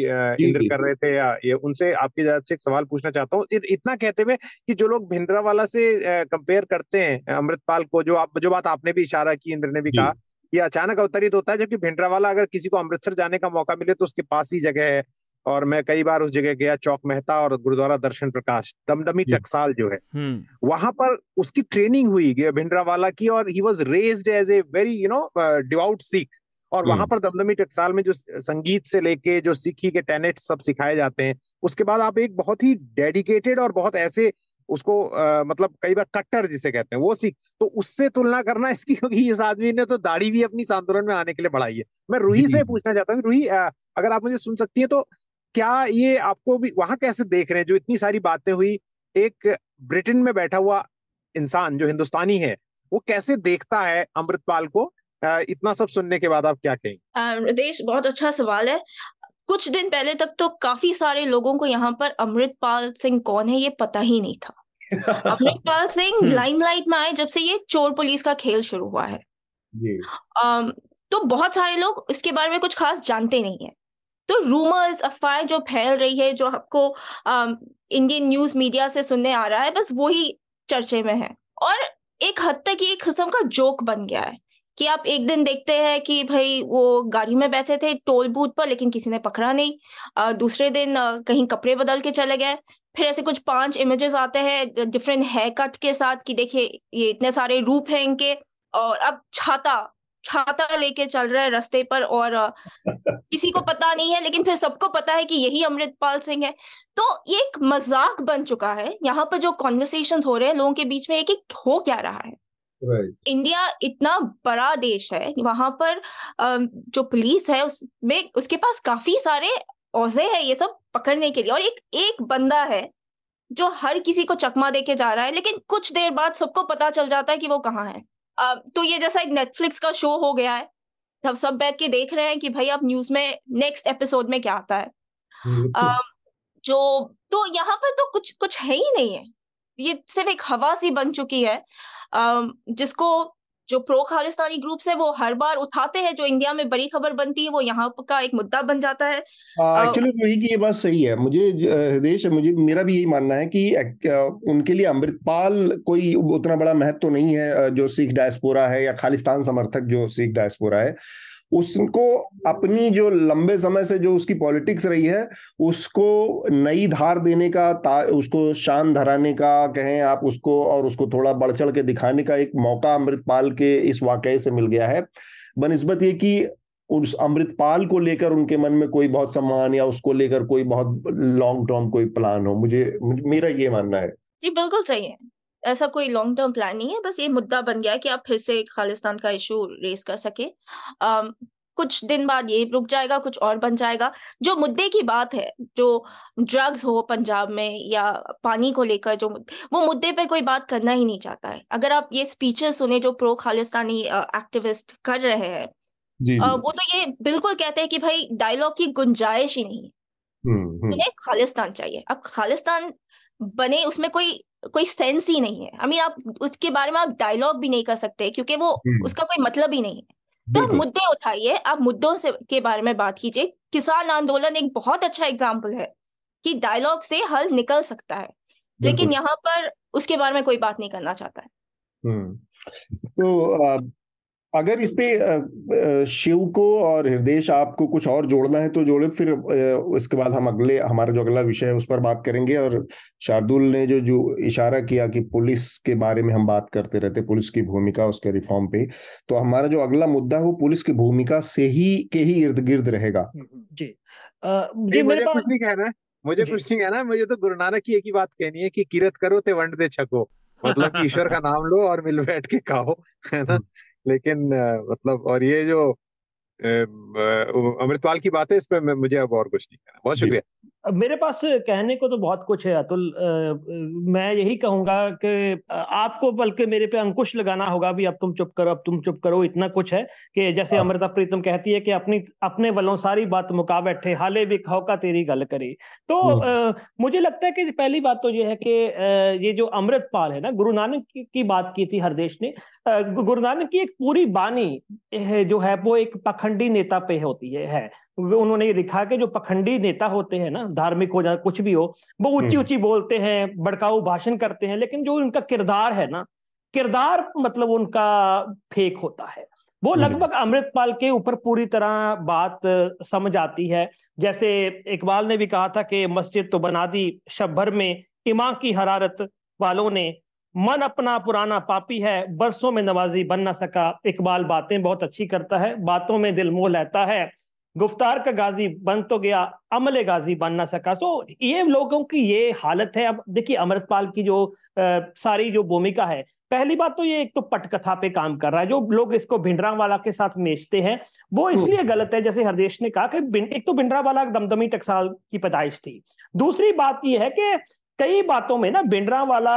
इंद्र कर रहे थे या ये उनसे आपकी इजाज़त से एक सवाल पूछना चाहता हूँ। इतना कहते हुए कि जो लोग भिंडरावाला से कंपेयर करते हैं अमृतपाल को जो आप जो बात आपने भी इशारा की इंद्र ने भी कहा ये अचानक अवतरित होता है जबकि भिंडरावाला अगर किसी को अमृतसर जाने का मौका मिले तो उसके पास ही जगह है। और मैं कई बार उस जगह गया चौक मेहता और गुरुद्वारा दर्शन प्रकाश दमदमी टकसाल जो है। हम्म। वहाँ पर उसकी ट्रेनिंग हुई भिंडरावाला की और he was raised as a very you know devout Sikh और वहाँ हम्म। पर दमदमी टकसाल में जो संगीत से लेके जो सिखी के टेनेट सब सिखाए जाते हैं उसके बाद आप एक बहुत ही डेडिकेटेड और बहुत ऐसे उसको आ, मतलब कई बार कट्टर जिसे कहते हैं वो सीख तो उससे तुलना करना इसकी क्योंकि इस आदमी ने तो दाढ़ी भी अपनी आंदोलन में आने के लिए बढ़ाई है। मैं रूही से पूछना चाहता हूँ रूही अगर आप मुझे सुन सकती है तो क्या ये आपको भी वहाँ कैसे देख रहे हैं? जो इतनी सारी बातें हुई एक ब्रिटेन में बैठा हुआ इंसान जो हिंदुस्तानी है वो कैसे देखता है अमृतपाल को? इतना सब सुनने के बाद आप क्या कहेंगे? देश बहुत अच्छा सवाल है। कुछ दिन पहले तक तो काफ़ी सारे लोगों को यहाँ पर अमृतपाल सिंह कौन है ये पता ही नहीं था। अमृतपाल सिंह लाइमलाइट हम्म। में आए जब से ये चोर पुलिस का खेल शुरू हुआ है। जी। um, तो बहुत सारे लोग इसके बारे में कुछ खास जानते नहीं है। तो रूमर्स अफवाह जो फैल रही है, जो आपको इंडियन न्यूज़ मीडिया से सुनने आ रहा है, बस वही चर्चे में है। और एक हद तक ये एक किस्म का जोक बन गया है कि आप एक दिन देखते हैं कि भाई वो गाड़ी में बैठे थे, टोल बूथ पर, लेकिन किसी ने पकड़ा नहीं। दूसरे दिन कहीं कपड़े बदल के चले गए। फिर ऐसे कुछ पाँच इमेजेस आते हैं डिफरेंट हेयर कट के साथ कि देखिए, ये इतने सारे रूप हैं इनके, और अब छाता छाता लेके चल रहा है रास्ते पर और किसी को पता नहीं है लेकिन फिर सबको पता है कि यही अमृतपाल सिंह है। तो ये एक मज़ाक बन चुका है। यहाँ पर जो कॉन्वर्सेशन हो रहे हैं लोगों के बीच में एक एक हो क्या रहा है? Right. इंडिया इतना बड़ा देश है वहाँ पर जो पुलिस है उसमें उसके पास काफ़ी सारे औजे है ये सब पकड़ने के लिए। और एक एक बंदा है जो हर किसी को चकमा देके जा रहा है लेकिन कुछ देर बाद सबको पता चल जाता है कि वो कहाँ है। तो ये जैसा एक नेटफ्लिक्स का शो हो गया है। हम सब बैठ के देख रहे हैं कि भाई अब न्यूज़ में नेक्स्ट एपिसोड में क्या आता है। आ, जो तो यहाँ पर तो कुछ कुछ है ही नहीं है। ये सिर्फ़ एक हवा सी बन चुकी है। जिसको जो प्रो खालिस्तानी ग्रुप्स है वो हर बार उठाते हैं जो इंडिया में बड़ी खबर बनती है वो यहाँ का एक मुद्दा बन जाता है। एक्चुअली वही की ये बात सही है। मुझे हृदेश मुझे मेरा भी यही मानना है कि उनके लिए अमृतपाल कोई उतना बड़ा महत्व तो नहीं है जो सिख डायस्पोरा है या खालिस्तान समर्थक जो सिख डायस्पोरा है। उसको अपनी जो लंबे समय से जो उसकी पॉलिटिक्स रही है, उसको नई धार देने का उसको शान धराने का कहें आप उसको, और उसको थोड़ा बढ़ चढ़ के दिखाने का एक मौका अमृतपाल के इस वाकये से मिल गया है। बनस्बत ये कि उस अमृतपाल को लेकर उनके मन में कोई बहुत सम्मान या उसको लेकर कोई बहुत लॉन्ग टर्म कोई प्लान हो मुझे, मेरा ये मानना है। जी, बिल्कुल सही है। ऐसा कोई लॉन्ग टर्म प्लान नहीं है बस ये मुद्दा बन गया कि आप फिर से खालिस्तान का इशू रेस कर सके। um, कुछ दिन बाद ये रुक जाएगा कुछ और बन जाएगा। जो मुद्दे की बात है जो ड्रग्स हो पंजाब में या पानी को लेकर जो वो मुद्दे पे कोई बात करना ही नहीं चाहता है। अगर आप ये स्पीचेस सुने जो प्रो खालिस्तानी एक्टिविस्ट कर रहे हैं वो तो ये बिल्कुल कहते हैं कि भाई डायलॉग की गुंजाइश ही नहीं है। हम्म, हम्म। उन्हें खालिस्तान चाहिए। अब खालिस्तान बने उसमें कोई कोई सेंस ही नहीं है। आई मीन आप उसके बारे में आप डायलॉग भी नहीं कर सकते क्योंकि वो हम्म। उसका कोई मतलब ही नहीं है। तो आप मुद्दे उठाइए आप मुद्दों से के बारे में बात कीजिए। किसान आंदोलन एक बहुत अच्छा एग्ज़ाम्पल है कि डायलॉग से हल निकल सकता है। लेकिन यहाँ पर उसके बारे में कोई बात नहीं करना चाहता है। हम्म। तो अगर इस पे शिव को और हृदय आपको कुछ और जोड़ना है तो जोड़े फिर इसके बाद हम अगले हमारा जो अगला विषय है उस पर बात करेंगे। और शार्दुल ने जो जो इशारा किया कि पुलिस के बारे में हम बात करते रहते पुलिस की भूमिका उसके रिफॉर्म पे तो हमारा जो अगला मुद्दा है वो पुलिस की भूमिका से ही के ही इर्द गिर्द रहेगा। हम्म, हम्म, जी। जी मुझे कुछ नहीं कहना मुझे कुछ नहीं कहना मुझे तो गुरु नानक की एक ही बात कहनी है कि किरत करो ते वंड दे छको। मतलब कि ईश्वर का नाम लो और मिल बैठ के खाओ है ना? लेकिन मतलब और ये जो अमृतपाल की बात है इस पर मुझे अब और कुछ नहीं कहना। बहुत शुक्रिया। मेरे पास कहने को तो बहुत कुछ है अतुल। मैं यही कहूँगा कि आपको बल्कि मेरे पे अंकुश लगाना होगा भी अब तुम चुप करो अब तुम चुप करो इतना कुछ है कि जैसे हाँ। अमृता प्रीतम कहती है कि अपनी अपने वालों सारी बात मुका बैठे हाले भी खाओ का तेरी गल करी। तो आ, मुझे लगता है कि पहली बात तो ये है कि ये जो अमृतपाल है ना गुरु नानक की बात की थी हरदेश ने गुरु नानक की एक पूरी बानी जो है वो एक पखंडी नेता पे होती है, है उन्होंने ये लिखा कि जो पखंडी नेता होते हैं ना धार्मिक हो जाए कुछ भी हो वो ऊँची हम्म। ऊँची बोलते हैं बड़काऊ भाषण करते हैं लेकिन जो उनका किरदार है ना किरदार मतलब उनका फेक होता है वो हम्म। लगभग अमृतपाल के ऊपर पूरी तरह बात समझ आती है जैसे इकबाल ने भी कहा था कि मस्जिद तो बना दी शब्बर में इमाम की हरारत वालों ने मन अपना पुराना पापी है बरसों में नवाजी बन ना सका। इकबाल बातें बहुत अच्छी करता है बातों में दिल मोह लेता है। गुफ्तार का गाजी बन तो गया अमल गाजी बन ना सका। तो ये लोगों की ये हालत है। अब देखिए अमृतपाल की जो आ, सारी जो भूमिका है पहली बात तो ये एक तो पटकथा पे काम कर रहा है। जो लोग इसको भिंडरा वाला के साथ मेचते हैं वो हम्म। इसलिए गलत है जैसे हरदेश ने कहा कि एक तो भिंडरा वाला दमदमी टकसाल की पैदाइश थी। दूसरी बात ये है कि कई बातों में ना भिंडरा वाला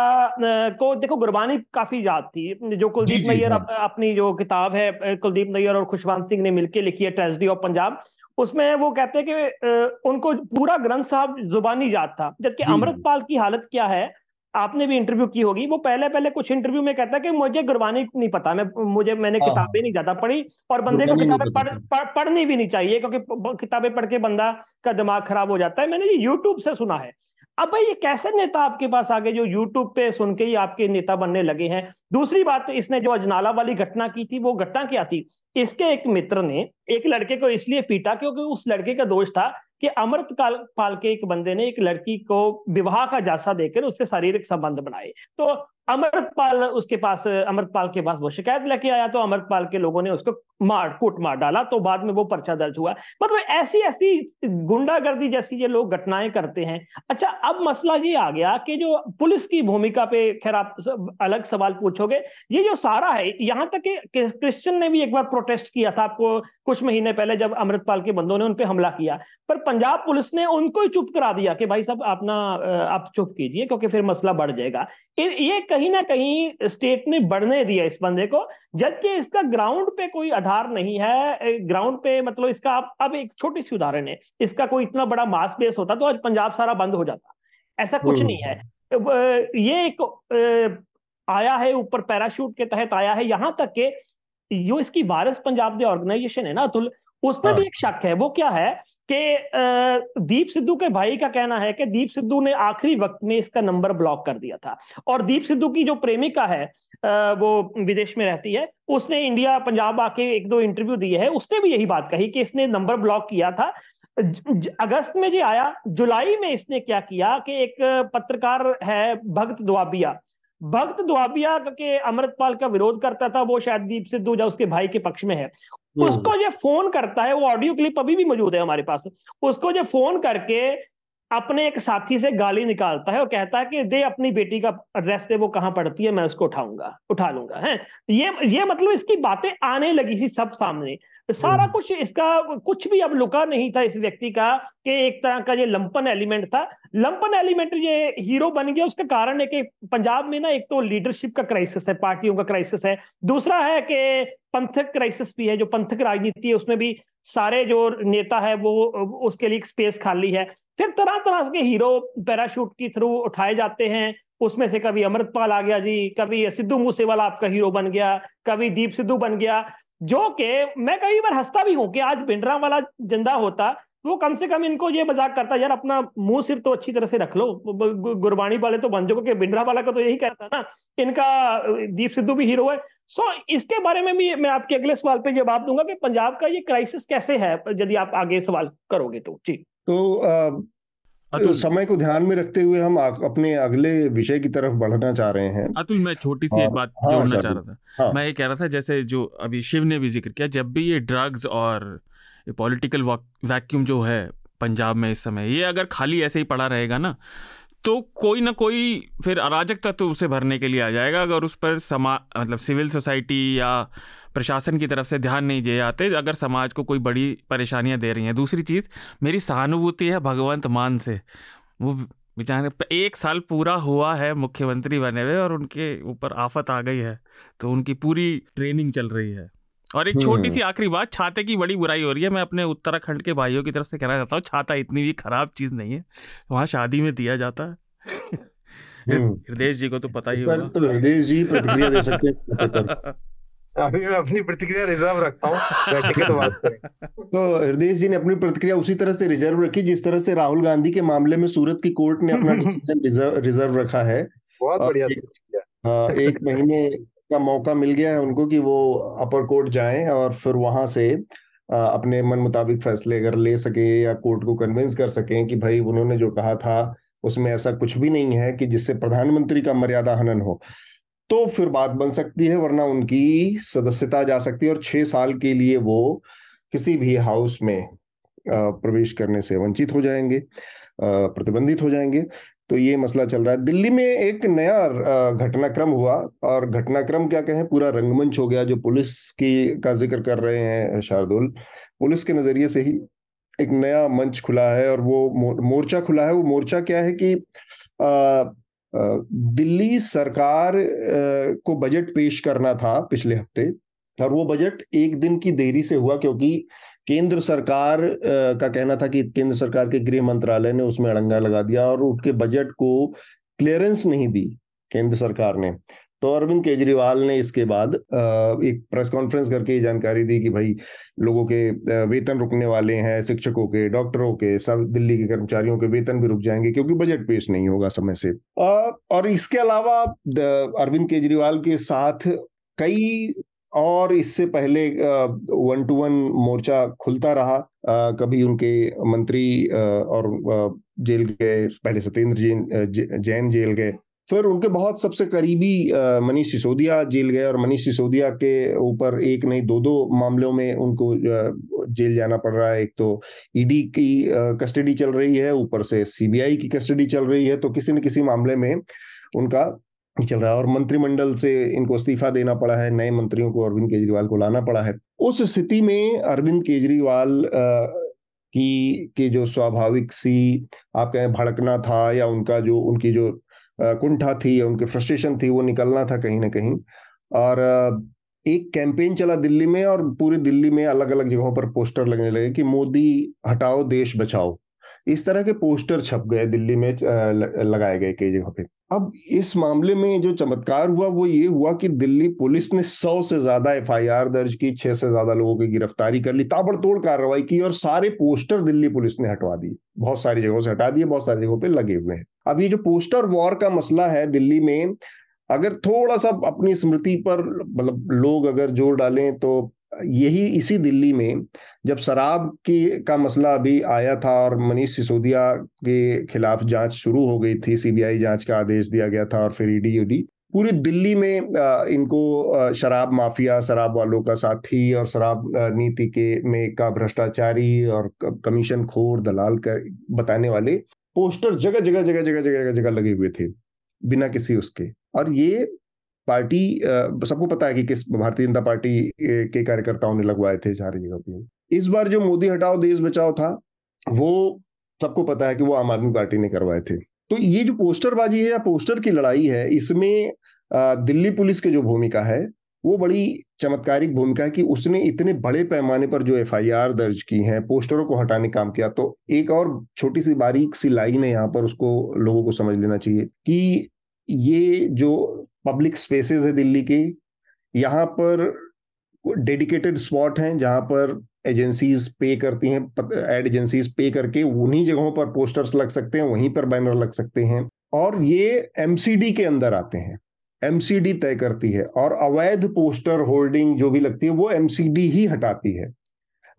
को देखो गुरबानी काफ़ी याद थी जो कुलदीप नैयर अप, अपनी जो किताब है कुलदीप नैयर और खुशवंत सिंह ने मिलकर लिखी है ट्रेजिडी ऑफ़ पंजाब उसमें वो कहते हैं कि उनको पूरा ग्रंथ साहब जुबानी याद था जबकि अमृतपाल की हालत क्या है आपने भी इंटरव्यू की होगी वो पहले पहले कुछ इंटरव्यू में कहता है कि मुझे गुरबानी नहीं पता मैं मुझे मैंने हाँ, किताबें हाँ। नहीं ज़्यादा पढ़ी और बंदे को किताबें पढ़, पढ़, पढ़नी भी नहीं चाहिए क्योंकि किताबें पढ़ के बंदा का दिमाग खराब हो जाता है मैंने ये यूट्यूब से सुना है। अब भाई ये कैसे नेता आपके पास आ गए जो यूट्यूब पे सुन के ही आपके नेता बनने लगे हैं? दूसरी बात, इसने जो अजनाला वाली घटना की थी, वो घटना क्या थी? इसके एक मित्र ने एक लड़के को इसलिए पीटा क्योंकि उस लड़के का दोष था कि अमृत काल, पाल के एक बंदे ने एक लड़की को विवाह का जासा देकर उससे शारीरिक संबंध बनाए। तो अमृतपाल उसके पास, अमृतपाल के पास वो शिकायत लेके आया तो अमृतपाल के लोगों ने उसको मार, कूट मार डाला तो बाद में वो पर्चा दर्ज हुआ। मतलब ऐसी ऐसी गुंडागर्दी जैसी ये लोग घटनाएँ करते हैं। अच्छा अब मसला ये आ गया कि जो पुलिस की भूमिका पे खैर आप अलग सवाल पूछोगे, ये जो सारा है, यहाँ तक कि क्रिश्चियन ने भी एक बार प्रोटेस्ट किया था आपको कुछ महीने पहले जब अमृतपाल के बंदों ने उन पर हमला किया, पर पंजाब पुलिस ने उनको ही चुप करा दिया कि भाई साहब, अपना आप चुप कीजिए क्योंकि फिर मसला बढ़ जाएगा। ये कहीं ना कहीं स्टेट ने बढ़ने दिया इस बंदे को जबकि इसका ग्राउंड पे कोई आधार नहीं है ग्राउंड पे मतलब इसका आप अब एक छोटी सी उदाहरण है इसका कोई इतना बड़ा मास बेस होता तो आज पंजाब सारा बंद हो जाता ऐसा कुछ हम्म। नहीं है ये एक आया है ऊपर पैराशूट के तहत आया है यहाँ तक के जो इसकी वारस पंजाब दे ऑर्गेनाइजेशन है ना अतुल उसमें हाँ। भी एक शक है वो क्या है कि दीप सिद्धू के भाई का कहना है कि दीप सिद्धू ने आखिरी वक्त में इसका नंबर ब्लॉक कर दिया था और दीप सिद्धू की जो प्रेमिका है वो विदेश में रहती है उसने इंडिया पंजाब आके एक दो इंटरव्यू दिए है उसने भी यही बात कही कि इसने नंबर ब्लॉक किया था अगस्त में जी आया जुलाई में इसने क्या किया कि एक पत्रकार है भक्त दुआबिया भक्त दुआबिया के अमृतपाल का विरोध करता था वो शायद दीप सिद्धू जो उसके भाई के पक्ष में है। उसको जो फ़ोन करता है, वो ऑडियो क्लिप अभी भी मौजूद है हमारे पास। उसको जो फ़ोन करके अपने एक साथी से गाली निकालता है और कहता है कि दे, अपनी बेटी का एड्रेस दे, वो कहाँ पढ़ती है, मैं उसको उठाऊँगा, उठा लूँगा, है? ये ये मतलब इसकी बातें आने लगी थी सब सामने। सारा हम्म। कुछ इसका कुछ भी अब लुका नहीं था इस व्यक्ति का कि एक तरह का ये लंपन एलिमेंट था। लंपन एलिमेंट ये हीरो बन गया उसका कारण है कि पंजाब में ना एक तो लीडरशिप का क्राइसिस है पार्टियों का क्राइसिस है। दूसरा है कि पंथक क्राइसिस भी है जो पंथक राजनीति है उसमें भी सारे जो नेता है वो उसके लिए स्पेस खाली है। फिर तरह तरह के हीरो पैराशूट के थ्रू उठाए जाते हैं। उसमें से कभी अमृतपाल आ गया जी कभी सिद्धू मूसेवाला आपका हीरो बन गया कभी दीप सिद्धू बन गया। जो कि मैं कई बार हंसता भी हूँ कि आज भिंडरा वाला ज़िंदा होता, वो कम से कम इनको ये मज़ाक करता, यार, अपना मुँह सिर्फ़ तो अच्छी तरह से रख लो गुरबाणी वाले तो बन जाओ कि भिंडरा वाला का तो यही कहता ना, इनका दीप सिद्धू भी हीरो है। सो इसके बारे में भी मैं आपके अगले सवाल पे जवाब दूँगा कि पंजाब का ये क्राइसिस कैसे है, यदि आप आगे सवाल करोगे तो। जी। तो अतुल। समय को ध्यान में रखते हुए हम अपने अगले विषय की तरफ़ बढ़ना चाह रहे हैं। अतुल मैं छोटी सी हाँ, एक बात हाँ, जोड़ना चाह रहा था। हाँ, मैं ये कह रहा था जैसे जो अभी शिव ने भी ज़िक्र किया जब भी ये ड्रग्स और पॉलिटिकल वैक्यूम जो है पंजाब में इस समय ये अगर खाली ऐसे ही पड़ा रहेगा ना तो कोई ना कोई फिर अराजक तत्व उसे भरने के लिए आ जाएगा, अगर उस पर समा मतलब सिविल सोसाइटी या प्रशासन की तरफ़ से ध्यान नहीं दिए जाते, अगर समाज को कोई बड़ी परेशानियाँ दे रही हैं। दूसरी चीज़, मेरी सहानुभूति है भगवंत मान से। वो बेचारे एक साल पूरा हुआ है मुख्यमंत्री बने हुए और उनके ऊपर आफत आ गई है तो उनकी पूरी ट्रेनिंग चल रही है। और एक छोटी हम्म। सी आखिरी बात छाते की बड़ी बुराई हो रही है। मैं अपने उत्तराखंड के भाइयों की तरफ़ से कहना चाहता हूँ छाता इतनी भी खराब चीज़ नहीं है वहाँ शादी में दिया जाता। है हम्म। हृदय जी को तो पता ही होगा। तो हृदय जी प्रतिक्रिया दे सकते हैं। अभी मैं अपनी प्रतिक्रिया रिज़र्व रखता हूँ तो बात तो हृदय जी ने अपनी प्रतिक्रिया उसी तरह से रिज़र्व रखी जिस तरह से राहुल गांधी के मामले में सूरत की कोर्ट ने अपना डिसीज़न रिज़र्व रिज़र्व रखा है। बहुत बढ़िया हाँ एक महीने का मौका मिल गया है उनको कि वो अपर कोर्ट जाएँ और फिर वहाँ से अपने मन मुताबिक फैसले अगर ले सके या कोर्ट को कन्विंस कर सकें कि भाई उन्होंने जो कहा था, उसमें ऐसा कुछ भी नहीं है कि जिससे प्रधानमंत्री का मर्यादा हनन हो। तो फिर बात बन सकती है, वरना उनकी सदस्यता जा सकती है और छह साल के लिए वो किसी भी हाउस में प्रवेश करने से वंचित हो जाएँगे प्रतिबंधित हो जाएँगे। तो ये मसला चल रहा है। दिल्ली में एक नया घटनाक्रम हुआ और घटनाक्रम क्या कहें, पूरा रंगमंच हो गया जो पुलिस की, का ज़िक्र कर रहे हैं, शार्दुल। पुलिस के नज़रिए से ही एक नया मंच खुला है और वो मोर्चा खुला है। वो मोर्चा क्या है कि दिल्ली सरकार को बजट पेश करना था पिछले हफ़्ते और वो बजट एक दिन की देरी से हुआ क्योंकि केंद्र सरकार का कहना था कि केंद्र सरकार के गृह मंत्रालय ने उसमें अड़ंगा लगा दिया और उसके बजट को क्लियरेंस नहीं दी केंद्र सरकार ने। तो अरविंद केजरीवाल ने इसके बाद एक प्रेस कॉन्फ्रेंस करके ये जानकारी दी कि भाई लोगों के वेतन रुकने वाले हैं, शिक्षकों के, डॉक्टरों के, सब दिल्ली के कर्मचारियों के वेतन भी रुक जाएँगे क्योंकि बजट पेश नहीं होगा समय से। और इसके अलावा अरविंद केजरीवाल के साथ कई और इससे पहले वन टू वन मोर्चा खुलता रहा। आ, कभी उनके मंत्री आ, और जेल गए पहले सत्येंद्र जैन जैन जेल गए। फिर उनके बहुत सबसे करीबी मनीष सिसोदिया जेल गए और मनीष सिसोदिया के ऊपर एक नहीं दो दो मामलों में उनको जेल जाना पड़ रहा है। एक तो ईडी की कस्टडी चल रही है ऊपर से सीबीआई की कस्टडी चल रही है। तो किसी न किसी मामले में उनका चल रहा है और मंत्रिमंडल से इनको इस्तीफा देना पड़ा है, नए मंत्रियों को अरविंद केजरीवाल को लाना पड़ा है। उस स्थिति में अरविंद केजरीवाल की, के जो स्वाभाविक सी, आप कहें भड़कना था या उनका जो, उनकी जो कुंठा थी या उनकी फ्रस्ट्रेशन थी, वो निकलना था कहीं ना कहीं। और एक कैंपेन चला दिल्ली में और पूरी दिल्ली में अलग अलग जगहों पर पोस्टर लगने लगे कि मोदी, हटाओ देश बचाओ। इस तरह के पोस्टर छप गए दिल्ली में लगाए गए कई जगह पे। अब इस मामले में जो चमत्कार हुआ, वो ये हुआ कि दिल्ली पुलिस ने सौ से ज़्यादा एफआईआर दर्ज की, छह से ज़्यादा लोगों की गिरफ्तारी कर ली, ताबड़तोड़ कार्रवाई की और सारे पोस्टर दिल्ली पुलिस ने हटवा दिए। बहुत सारी जगहों से हटा दिए, बहुत सारी जगहों पे लगे हुए हैं। अब ये जो पोस्टर वॉर का मसला है दिल्ली में, अगर थोड़ा सा अपनी स्मृति पर मतलब लोग अगर ज़ोर डालें तो यही इसी दिल्ली में जब शराब की का मसला अभी आया था और मनीष सिसोदिया के खिलाफ जाँच शुरू हो गई थी, सीबीआई जाँच का आदेश दिया गया था और फिर ईडी यूडी पूरी दिल्ली में इनको शराब माफिया, शराब वालों का साथी और शराब नीति के में का भ्रष्टाचारी और कमीशन खोर, दलाल कर बताने वाले पोस्टर जगह जगह जगह जगह जगह जगह लगे हुए थे, बिना किसी उसके। और ये पार्टी सबको पता है कि किस भारतीय जनता पार्टी के कार्यकर्ताओं ने लगवाए थे सारी जगह पे। इस बार जो मोदी हटाओ, देश बचाओ था, वो सबको पता है कि वो आम आदमी पार्टी ने करवाए थे। तो ये जो पोस्टरबाजी है या पोस्टर की लड़ाई है, इसमें दिल्ली पुलिस की जो भूमिका है, वो बड़ी चमत्कारिक भूमिका है कि उसने इतने बड़े पैमाने पर जो एफआईआर दर्ज की हैं, पोस्टरों को हटाने काम किया। तो एक और छोटी सी बारीक सी लाइन है यहाँ पर, उसको लोगों को समझ लेना चाहिए कि ये जो पब्लिक स्पेसेस है दिल्ली की। यहाँ पर डेडिकेटेड स्पॉट हैं जहाँ पर एजेंसीज पे करती हैं एड एजेंसीज पे करके उन्हीं जगहों पर पोस्टर्स लग सकते हैं, वहीं पर बैनर लग सकते हैं। और ये एमसीडी के अंदर आते हैं। एमसीडी तय करती है और अवैध पोस्टर होल्डिंग जो भी लगती है वो एमसीडी ही हटाती है।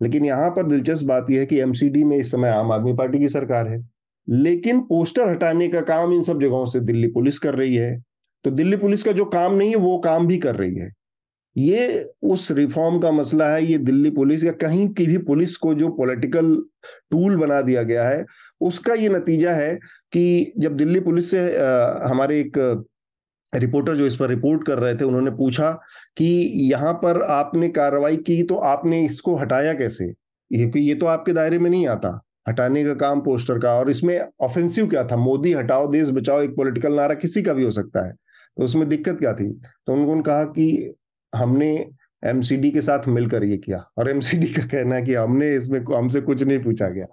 लेकिन यहाँ पर दिलचस्प बात यह है कि एमसीडी में इस समय आम आदमी पार्टी की सरकार है। लेकिन पोस्टर हटाने का काम इन सब जगहों से दिल्ली पुलिस कर रही है। तो दिल्ली पुलिस का जो काम नहीं है, वो काम भी कर रही है। ये उस रिफॉर्म का मसला है, ये दिल्ली पुलिस या कहीं की भी पुलिस को जो पॉलिटिकल टूल बना दिया गया है, उसका ये नतीजा है कि जब दिल्ली पुलिस से हमारे एक रिपोर्टर जो इस पर रिपोर्ट कर रहे थे, उन्होंने पूछा कि यहाँ पर आपने कार्रवाई की तो आपने इसको हटाया कैसे? क्योंकि ये तो आपके दायरे में नहीं आता, हटाने का काम पोस्टर का, और इसमें ऑफेंसिव क्या था? मोदी हटाओ, देश बचाओ, एक पॉलिटिकल नारा किसी का भी हो सकता है। तो उसमें दिक्कत क्या थी? तो उन्होंने कहा कि हमने एमसीडी के साथ मिलकर ये किया और एमसीडी का कहना है कि हमने इसमें हमसे कुछ नहीं पूछा गया।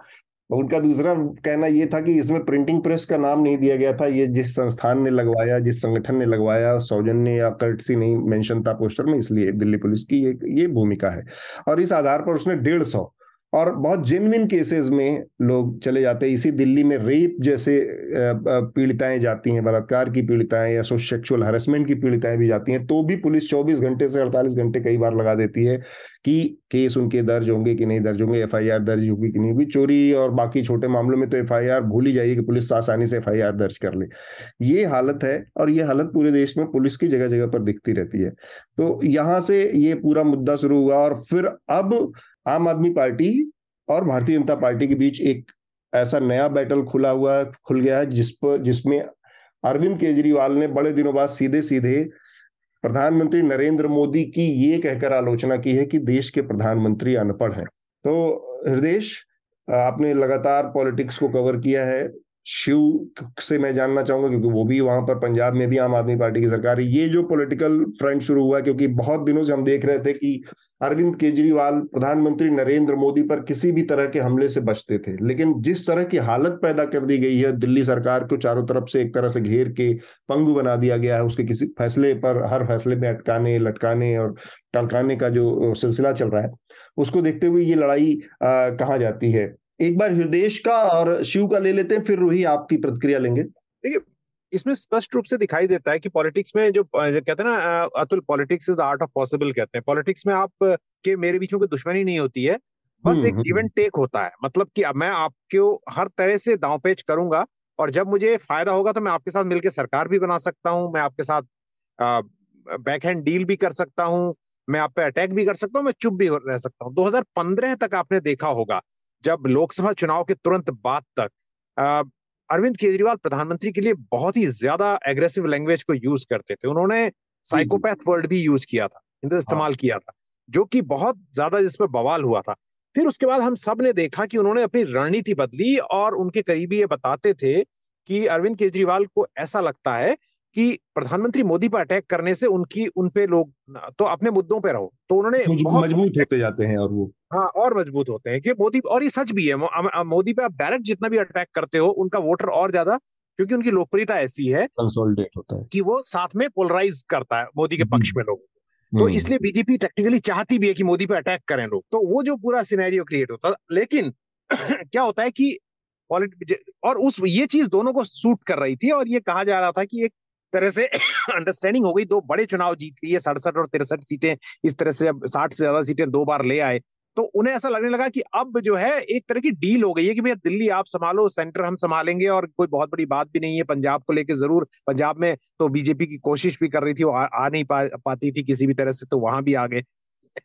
उनका दूसरा कहना ये था कि इसमें प्रिंटिंग प्रेस का नाम नहीं दिया गया था। ये जिस संस्थान ने लगवाया, जिस संगठन ने लगवाया सौजन्य या कर्टसी नहीं मेंशन था पोस्टर में, इसलिए दिल्ली पुलिस की ये ये भूमिका है। और इस आधार पर उसने डेढ़ सौ और बहुत जेनविन केसेस में लोग चले जाते हैं। इसी दिल्ली में रेप जैसे पीड़िताएँ जाती हैं, बलात्कार की पीड़िताएँ या सेक्सुअल हरेसमेंट की पीड़िताएँ भी जाती हैं तो भी पुलिस 24 घंटे से 48 घंटे कई बार लगा देती है कि केस उनके दर्ज होंगे कि नहीं दर्ज होंगे, एफआईआर दर्ज होगी कि नहीं होगी, चोरी और बाकी छोटे मामलों में तो एफआईआर भूल ही जाइए कि पुलिस आसानी से एफआईआर दर्ज कर ले। ये हालत है और ये हालत पूरे देश में पुलिस की जगह जगह पर दिखती रहती है। तो यहाँ से ये पूरा मुद्दा शुरू हुआ और फिर अब आम आदमी पार्टी और भारतीय जनता पार्टी के बीच एक ऐसा नया बैटल खुला हुआ, खुल गया है, जिस पर, जिसमें अरविंद केजरीवाल ने बड़े दिनों बाद सीधे सीधे प्रधानमंत्री नरेंद्र मोदी की ये कहकर आलोचना की है कि देश के प्रधानमंत्री अनपढ़ हैं। तो हृदय आपने लगातार पॉलिटिक्स को कवर किया है शिव से मैं जानना चाहूँगा, क्योंकि वो भी वहाँ पर पंजाब में भी आम आदमी पार्टी की सरकार है। ये जो पॉलिटिकल फ्रंट शुरू हुआ क्योंकि बहुत दिनों से हम देख रहे थे कि अरविंद केजरीवाल प्रधानमंत्री नरेंद्र मोदी पर किसी भी तरह के हमले से बचते थे। लेकिन जिस तरह की हालत पैदा कर दी गई है, दिल्ली सरकार को चारों तरफ़ से एक तरह से घेर के पंगु बना दिया गया है, उसके किसी फैसले पर, हर फैसले में अटकाने, लटकाने और टलकाने का जो सिलसिला चल रहा है, उसको देखते हुए ये लड़ाई कहाँ जाती है? एक बार हृदय का और शिव का ले लेते हैं फिर रूही आपकी प्रतिक्रिया लेंगे। देखिए इसमें स्पष्ट रूप से दिखाई देता है कि पॉलिटिक्स में जो कहते हैं ना Atul politics is the art of possible कहते हैं। पॉलिटिक्स में आप के मेरे बीच में कोई दुश्मनी नहीं होती है बस हम्म, एक गिव एंड टेक होता है। मतलब कि मैं आपको हर तरह से दाव पेच करूँगा और जब मुझे फ़ायदा होगा तो मैं आपके साथ मिलकर सरकार भी बना सकता हूँ मैं आपके साथ बैक हैंड डील भी कर सकता हूँ मैं आप पे अटैक भी कर सकता हूँ मैं चुप भी रह सकता हूँ। 2015 तक आपने देखा होगा जब लोकसभा चुनाव के तुरंत बाद तक अरविंद केजरीवाल प्रधानमंत्री के लिए बहुत ही ज़्यादा एग्रेसिव लैंग्वेज को यूज़ करते थे। उन्होंने साइकोपैथ वर्ड भी यूज़ किया था इस्तेमाल किया था जो कि बहुत ज़्यादा जिसमें बवाल हुआ था। फिर उसके बाद हम सबने देखा कि उन्होंने अपनी रणनीति बदली और उनके करीबी ये बताते थे कि अरविंद केजरीवाल को ऐसा लगता है कि प्रधानमंत्री मोदी पर अटैक करने से उनकी उनपे लोग तो अपने मुद्दों पे रहो। तो उन्होंने मज़बूत होते जाते हैं और वो। हाँ और मज़बूत होते हैं कि मोदी और ये सच भी है मोदी पे आप डायरेक्ट जितना भी अटैक करते हो उनका वोटर और ज़्यादा क्योंकि उनकी लोकप्रियता ऐसी है कंसोलिडेट होता है। कि वो साथ में पोलराइज करता है मोदी के पक्ष में लोगों को। तो इसलिए बीजेपी टेक्निकली चाहती भी है कि मोदी पे अटैक करें लोग। तो वो जो पूरा सिनेरियो क्रिएट होता लेकिन क्या होता है कि और उस ये चीज़ दोनों को सूट कर रही थी और ये कहा जा रहा था कि एक तरह से अंडरस्टैंडिंग हो गई। दो बड़े चुनाव जीत लिए सड़सठ और तिरसठ सीटें इस तरह से अब साठ से ज़्यादा सीटें दो बार ले आए। तो उन्हें ऐसा लगने लगा कि अब जो है एक तरह की डील हो गई है कि भैया दिल्ली आप संभालो सेंटर हम संभालेंगे और कोई बहुत बड़ी बात भी नहीं है। पंजाब को लेकर ज़रूर पंजाब में तो बीजेपी की कोशिश भी कर रही थी वो आ, आ नहीं पा, पाती थी किसी भी तरह से तो वहाँ भी आ गए।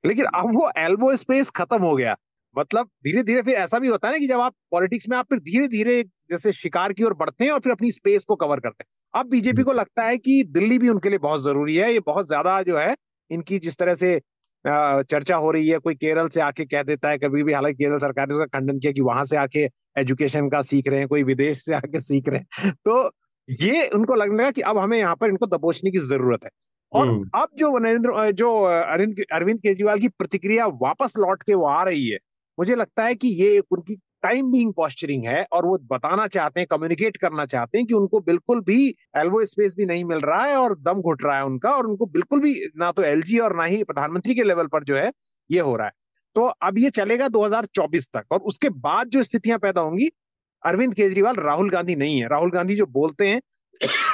लेकिन अब वो एल्बो स्पेस खत्म हो गया। मतलब धीरे धीरे फिर ऐसा भी होता है ना कि जब आप पॉलिटिक्स में आप फिर धीरे धीरे जैसे शिकार की ओर बढ़ते हैं और फिर अपनी स्पेस को कवर करते हैं। अब बीजेपी को लगता है कि दिल्ली भी उनके लिए बहुत ज़रूरी है। ये बहुत ज़्यादा जो है इनकी जिस तरह से चर्चा हो रही है कोई केरल से आके कह देता है कभी भी हालाँकि केरल सरकार ने उसका खंडन किया कि वहाँ से आके एजुकेशन का सीख रहे हैं कोई विदेश से आके सीख रहे हैं। तो ये उनको लगने लगा कि अब हमें यहाँ पर इनको दबोचने की ज़रूरत है। और हम्म। अब जो नरेंद्र जो अरविंद अरविंद केजरीवाल की प्रतिक्रिया वापस लौट के वो आ रही है मुझे लगता है कि ये उनकी टाइम बीइंग पॉस्चरिंग है और वो बताना चाहते हैं कम्युनिकेट करना चाहते हैं कि उनको बिल्कुल भी एल्वो स्पेस भी नहीं मिल रहा है और दम घुट रहा है उनका और उनको बिल्कुल भी ना तो एलजी और ना ही प्रधानमंत्री के लेवल पर जो है ये हो रहा है। तो अब ये चलेगा 2024 तक और उसके बाद जो स्थितियाँ पैदा होंगी, अरविंद केजरीवाल, राहुल गांधी नहीं है। राहुल गांधी जो बोलते हैं,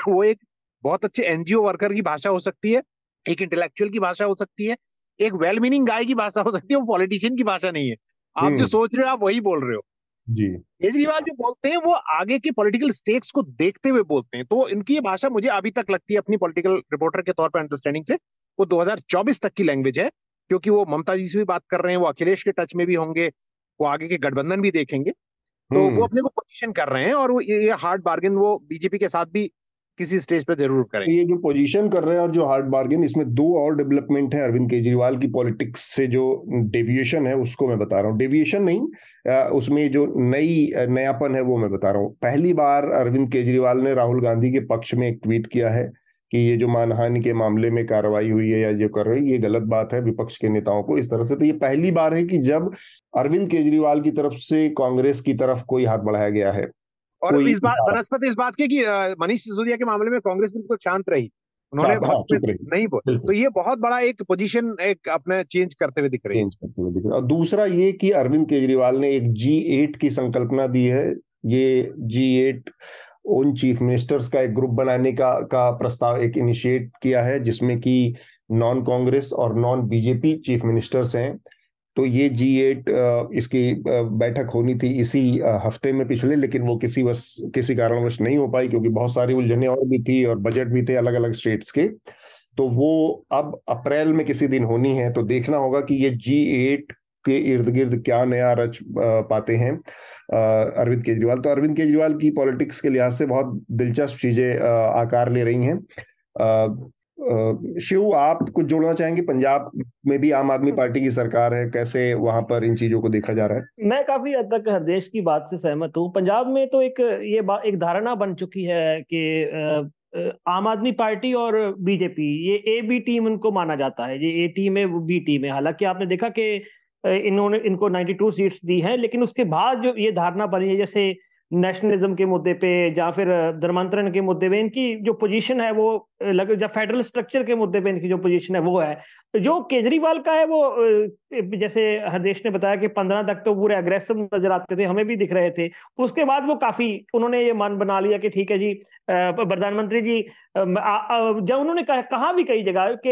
वो एक बहुत अच्छे एनजीओ वर्कर की भाषा हो सकती है, एक इंटेलेक्चुअल की भाषा हो सकती है, एक वेल मीनिंग गाय की भाषा हो सकती है, वो पॉलिटिशियन की भाषा नहीं है। आप जो हम्म। सोच रहे हो आप वही बोल रहे हो। जी। केजरीवाल जो बोलते हैं वो आगे के पॉलिटिकल स्टेक्स को देखते हुए बोलते हैं। तो इनकी ये भाषा मुझे अभी तक लगती है अपनी पॉलिटिकल रिपोर्टर के तौर पर अंडरस्टैंडिंग से। वो 2024 तक की लैंग्वेज है क्योंकि वो ममता जी से भी बात कर रहे हैं वो अखिलेश के टच में भी होंगे वो आगे के गठबंधन भी देखेंगे। तो वो हम्म। अपने को पोजीशन कर रहे हैं और वो ये हार्ड बार्गेन वो बीजेपी के साथ भी किसी स्टेज पे ज़रूर करें। ये जो पोजीशन कर रहे हैं और जो हार्ड बार्गेन इसमें दो और डेवलपमेंट है अरविंद केजरीवाल की पॉलिटिक्स से जो डेविएशन है, उसको मैं बता रहा हूँ। डेविएशन नहीं उसमें जो नई नयापन है वो मैं बता रहा हूँ। पहली बार अरविंद केजरीवाल ने राहुल गांधी के पक्ष में एक ट्वीट किया है कि ये जो मानहानि के मामले में कार्रवाई हुई है या जो कर रही है, ये गलत बात है विपक्ष के नेताओं को, इस तरह से। तो ये पहली बार है कि जब अरविंद केजरीवाल की तरफ़ से कांग्रेस की तरफ़ कोई हाथ बढ़ाया गया है। और इस बात बनस्पत इस बात की कि मनीष सिसोदिया के मामले में कांग्रेस बिल्कुल शांत रही। उन्होंने हाँ, हाँ नहीं बोल। तो ये बहुत बड़ा एक पोजीशन एक अपने चेंज करते हुए दिख रही है। चेंज करते हुए दिख रहा है। और दूसरा ये कि अरविंद केजरीवाल ने एक जी एट की संकल्पना दी है। ये जी एट उन चीफ मिनिस्टर्स का एक ग्रुप बनाने का का प्रस्ताव एक इनिशिएट किया है जिसमें कि नॉन कांग्रेस और नॉन बीजेपी चीफ मिनिस्टर्स हैं। तो ये जी एट इसकी बैठक होनी थी इसी हफ़्ते में पिछले, लेकिन वो किसी वश किसी कारणवश नहीं हो पाई क्योंकि बहुत सारी उलझने और भी थी और बजट भी थे अलग अलग स्टेट्स के। तो वो अब अप्रैल में किसी दिन होनी है तो देखना होगा कि ये जी एट के इर्द गिर्द क्या नया रच पाते हैं। अरविंद केजरीवाल। तो अरविंद केजरीवाल की पॉलिटिक्स के लिहाज से बहुत दिलचस्प चीज़ें आकार ले रही हैं। शिव, आप कुछ जोड़ना चाहेंगे? पंजाब में भी आम आदमी पार्टी की सरकार है, कैसे वहाँ पर इन चीज़ों को देखा जा रहा है? मैं काफ़ी हद तक हरदेश की बात से सहमत हूँ। पंजाब में तो एक ये एक धारणा बन चुकी है कि आम आदमी पार्टी और बीजेपी, ये ए बी टीम उनको माना जाता है। ये ए टीम है, वो बी टीम है। हालाँकि आपने देखा कि इन्होंने, इनको 92 सीट्स दी हैं, लेकिन उसके बाद जो ये धारणा बनी है, जैसे नेशनलिज्म के मुद्दे पे या फिर धर्मांतरण के मुद्दे पे, इनकी जो पोजीशन है वो लग जब फेडरल स्ट्रक्चर के मुद्दे पे इनकी जो पोजीशन है वो है। जो केजरीवाल का है वो जैसे हरदेश ने बताया कि पंद्रह तक तो पूरे अग्रेसिव नज़र आते थे, हमें भी दिख रहे थे। उसके बाद वो काफ़ी, उन्होंने ये मन बना लिया कि ठीक है जी प्रधानमंत्री जी जब उन्होंने कहा भी कई जगह कि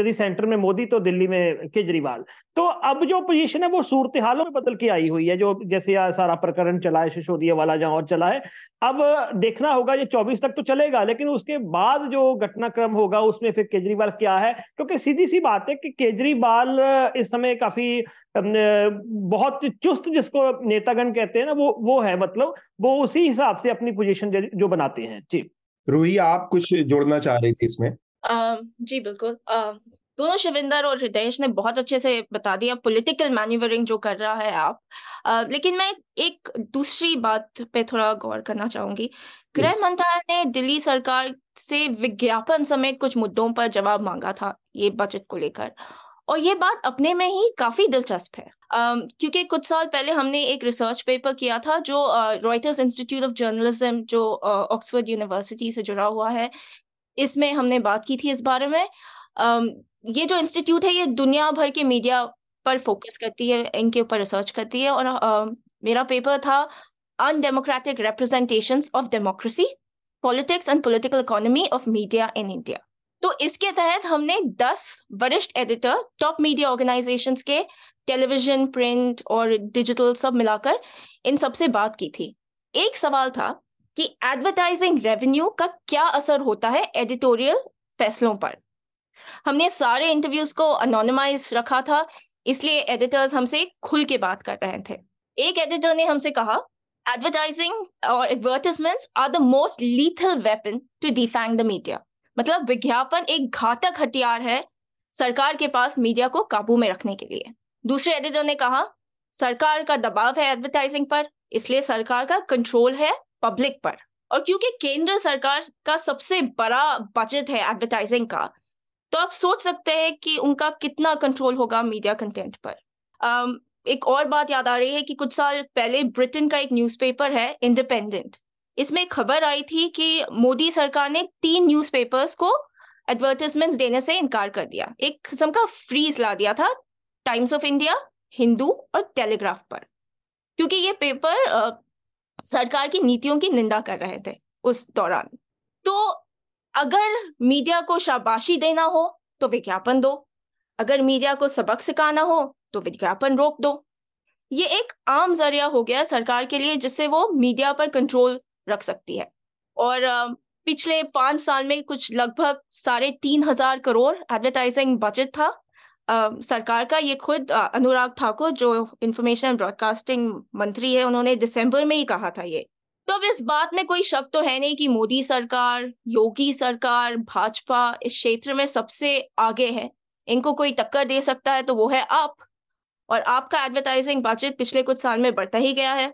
यदि सेंटर में मोदी तो दिल्ली में केजरीवाल। तो अब जो पोजीशन है, वो सूरत हालों में बदल के आई हुई है, जो जैसे सारा प्रकरण चला है, सिसोदिया वाला जहाँ और चला है, अब देखना होगा, ये 24 तक तो चलेगा, लेकिन उसके बाद जो घटनाक्रम होगा, उसमें फिर केजरीवाल क्या है? क्योंकि सीधी सी बात है कि केजरीवाल इस समय काफ़ी बहुत चुस्त जिसको नेतागण कहते हैं ना, वो वो है मतलब वो उसी हिसाब से अपनी पोजीशन जो बनाते हैं। जी। रूही आप कुछ जोड़ना चाह रही थी इसमें? आ, जी बिल्कुल। दोनों शिविंदर और हृदय ने बहुत अच्छे से बता दिया पॉलिटिकल मैन्यूवरिंग जो कर रहा है आप। आ, लेकिन मैं एक दूसरी बात पे थोड़ा गौर करना चाहूँगी। गृह मंत्रालय ने दिल्ली सरकार से विज्ञापन समेत कुछ मुद्दों पर जवाब मांगा था ये बजट को लेकर। और ये बात अपने में ही काफ़ी दिलचस्प है। um, क्योंकि कुछ साल पहले हमने एक रिसर्च पेपर किया था जो रॉयटर्स इंस्टीट्यूट ऑफ़ जर्नलिज्म जो ऑक्सफोर्ड uh, यूनिवर्सिटी से जुड़ा हुआ है इसमें हमने बात की थी इस बारे में। um, ये जो इंस्टीट्यूट है ये दुनिया भर के मीडिया पर फोकस करती है इनके ऊपर रिसर्च करती है और आ, मेरा पेपर था undemocratic representation of democracy politics and political economy of media in India तो इसके तहत हमने 10 वरिष्ठ एडिटर टॉप मीडिया ऑर्गेनाइजेशन के टेलीविज़न प्रिंट और डिजिटल सब मिलाकर इन सबसे बात की थी। एक सवाल था कि एडवर्टाइजिंग रेवेन्यू का क्या असर होता है एडिटोरियल फैसलों पर? हमने सारे इंटरव्यूज़ को अनोनिमाइज रखा था, इसलिए एडिटर्स हमसे खुल के बात कर रहे थे। एक एडिटर ने हमसे कहा एडवर्टाइजिंग और advertisements are the most lethal weapon to defang the media मतलब विज्ञापन एक घातक हथियार है सरकार के पास मीडिया को काबू में रखने के लिए। दूसरे एडिटर ने कहा सरकार का दबाव है एडवर्टाइजिंग पर इसलिए सरकार का कंट्रोल है पब्लिक पर। और क्योंकि केंद्र सरकार का सबसे बड़ा बजट है एडवर्टाइजिंग का तो आप सोच सकते हैं कि उनका कितना कंट्रोल होगा मीडिया कंटेंट पर। um, एक और बात याद आ रही है कि कुछ साल पहले ब्रिटेन का एक न्यूज़पेपर है इंडिपेंडेंट इसमें खबर आई थी कि मोदी सरकार ने तीन न्यूज़पेपर्स को एडवर्टिजमेंट देने से इनकार कर दिया। एक किस्म का फ्रीज ला दिया था टाइम्स ऑफ़ इंडिया हिंदू और टेलीग्राफ पर। क्योंकि ये पेपर आ, सरकार की नीतियों की निंदा कर रहे थे उस दौरान। तो अगर मीडिया को शाबाशी देना हो तो विज्ञापन दो। अगर मीडिया को सबक सिखाना हो तो विज्ञापन रोक दो। ये एक आम ज़रिया हो गया सरकार के लिए जिससे वो मीडिया पर कंट्रोल रख सकती है। और पिछले पाँच साल में कुछ लगभग साढ़े तीन हज़ार करोड़ एडवर्टाइजिंग बजट था। uh, सरकार का ये खुद अनुराग ठाकुर जो इंफॉर्मेशन ब्रॉडकास्टिंग मंत्री है उन्होंने दिसंबर में ही कहा था ये। तो अब इस बात में कोई शक तो है नहीं कि मोदी सरकार योगी सरकार भाजपा इस क्षेत्र में सबसे आगे है। इनको कोई टक्कर दे सकता है तो वो है आप। और आपका एडवर्टाइजिंग बजट पिछले कुछ साल में बढ़ता ही गया है।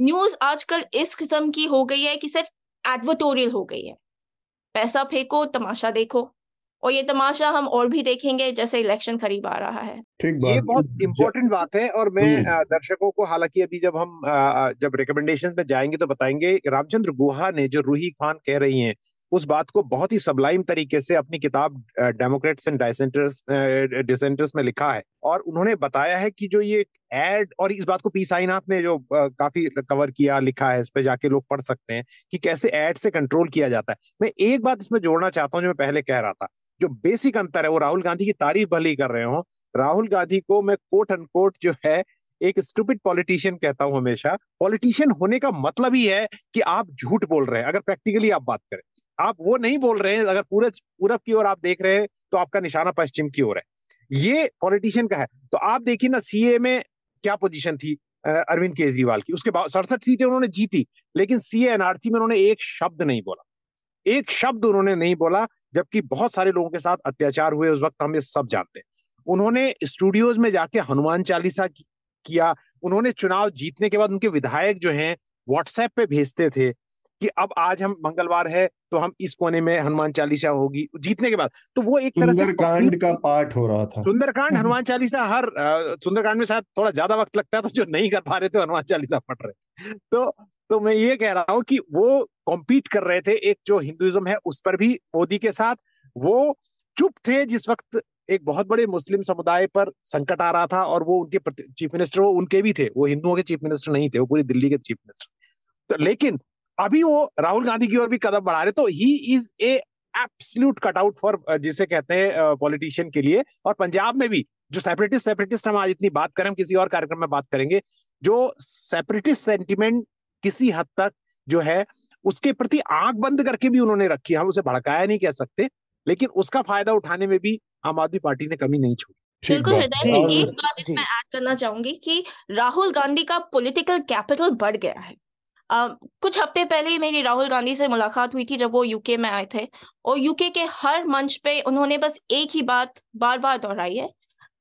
न्यूज़ आजकल इस किस्म की हो गई है कि सिर्फ़ एडवर्टोरियल हो गई है। पैसा फेंको तमाशा देखो और ये तमाशा हम और भी देखेंगे जैसे इलेक्शन करीब आ रहा है। ठीक ये बहुत इम्पोर्टेंट बात है और मैं हम्म। दर्शकों को हालाँकि अभी जब हम जब रिकमेंडेशन में जाएँगे तो बताएँगे रामचंद्र गुहा ने जो रूही खान कह रही हैं उस बात को बहुत ही सबलाइम तरीके से अपनी किताब डेमोक्रेट्स एंड डाइसेंटर्स डिसेंटर्स में लिखा है। और उन्होंने बताया है कि जो ये एड और इस बात को पी साईनाथ ने जो काफ़ी कवर किया, लिखा है, इस पे जाके लोग पढ़ सकते हैं कि कैसे एड से कंट्रोल किया जाता है। मैं एक बात इसमें जोड़ना चाहता हूँ, जो मैं पहले कह रहा था। जो बेसिक अंतर है, वो राहुल गांधी की तारीफ़ भले कर रहे हो, राहुल गांधी को मैं कोट एंड कोट जो है, एक स्टूपिड पॉलिटिशियन कहता हूँ हमेशा। पॉलिटिशियन होने का मतलब ही है कि आप झूठ बोल रहे हैं। अगर प्रैक्टिकली आप बात करें आप वो नहीं बोल रहे हैं, अगर पूरे, पूरब की ओर आप देख रहे हैं तो आपका निशाना पश्चिम की ओर है। ये पॉलिटिशियन का है। तो आप देखिए ना, सीए में क्या पोजीशन थी अरविंद केजरीवाल की। उसके बाद सड़सठ सीटें उन्होंने जीती, लेकिन सीए एनआरसी में उन्होंने एक शब्द नहीं बोला। एक शब्द उन्होंने नहीं बोला, जबकि बहुत सारे लोगों के साथ अत्याचार हुए, उस वक्त हम ये सब जानते हैं। उन्होंने स्टूडियोज में जाके हनुमान चालीसा किया। उन्होंने चुनाव जीतने के बाद उनके विधायक जो हैं व्हाट्सएप पे भेजते थे। कि अब आज हम मंगलवार है तो हम इस कोने में हनुमान चालीसा होगी जीतने के बाद। तो वो एक तरह से सुंदरकांड का पाठ हो रहा था। सुंदरकांड हनुमान चालीसा हर सुंदरकांड में शायद थोड़ा ज़्यादा वक्त लगता है तो जो नहीं कर पा रहे थे हनुमान चालीसा पढ़ रहे थे। तो तो मैं ये कह रहा हूँ कि वो कॉम्पीट कर रहे थे एक जो हिंदुइज्म है उस पर भी मोदी के साथ। वो चुप थे जिस वक्त एक बहुत बड़े मुस्लिम समुदाय पर संकट आ रहा था और वो उनके चीफ मिनिस्टर वो उनके भी थे। वो हिंदुओं के चीफ मिनिस्टर नहीं थे वो पूरी दिल्ली के चीफ मिनिस्टर। तो लेकिन अभी वो राहुल गांधी की ओर भी कदम बढ़ा रहे तो he is a absolute cutout for जिसे कहते हैं पॉलिटिशियन के लिए। और पंजाब में भी जो सेपरेटिस्ट सेपरेटिस्ट हम आज इतनी बात करें हम किसी और कार्यक्रम में बात करेंगे जो सेपरेटिस्ट सेंटिमेंट किसी हद तक जो है उसके प्रति आँख बंद करके भी उन्होंने रखी हम उसे भड़काया नहीं कह सकते लेकिन उसका फ़ायदा उठाने में भी आम आदमी पार्टी ने कमी नहीं छोड़ी। बिल्कुल हृदय एक बात इसमें ऐड करना चाहूँगी कि राहुल गांधी का पॉलिटिकल कैपिटल बढ़ गया है। कुछ हफ़्ते पहले ही मेरी राहुल गांधी से मुलाकात हुई थी जब वो यूके में आए थे और यूके के हर मंच पे उन्होंने बस एक ही बात बार बार दोहराई है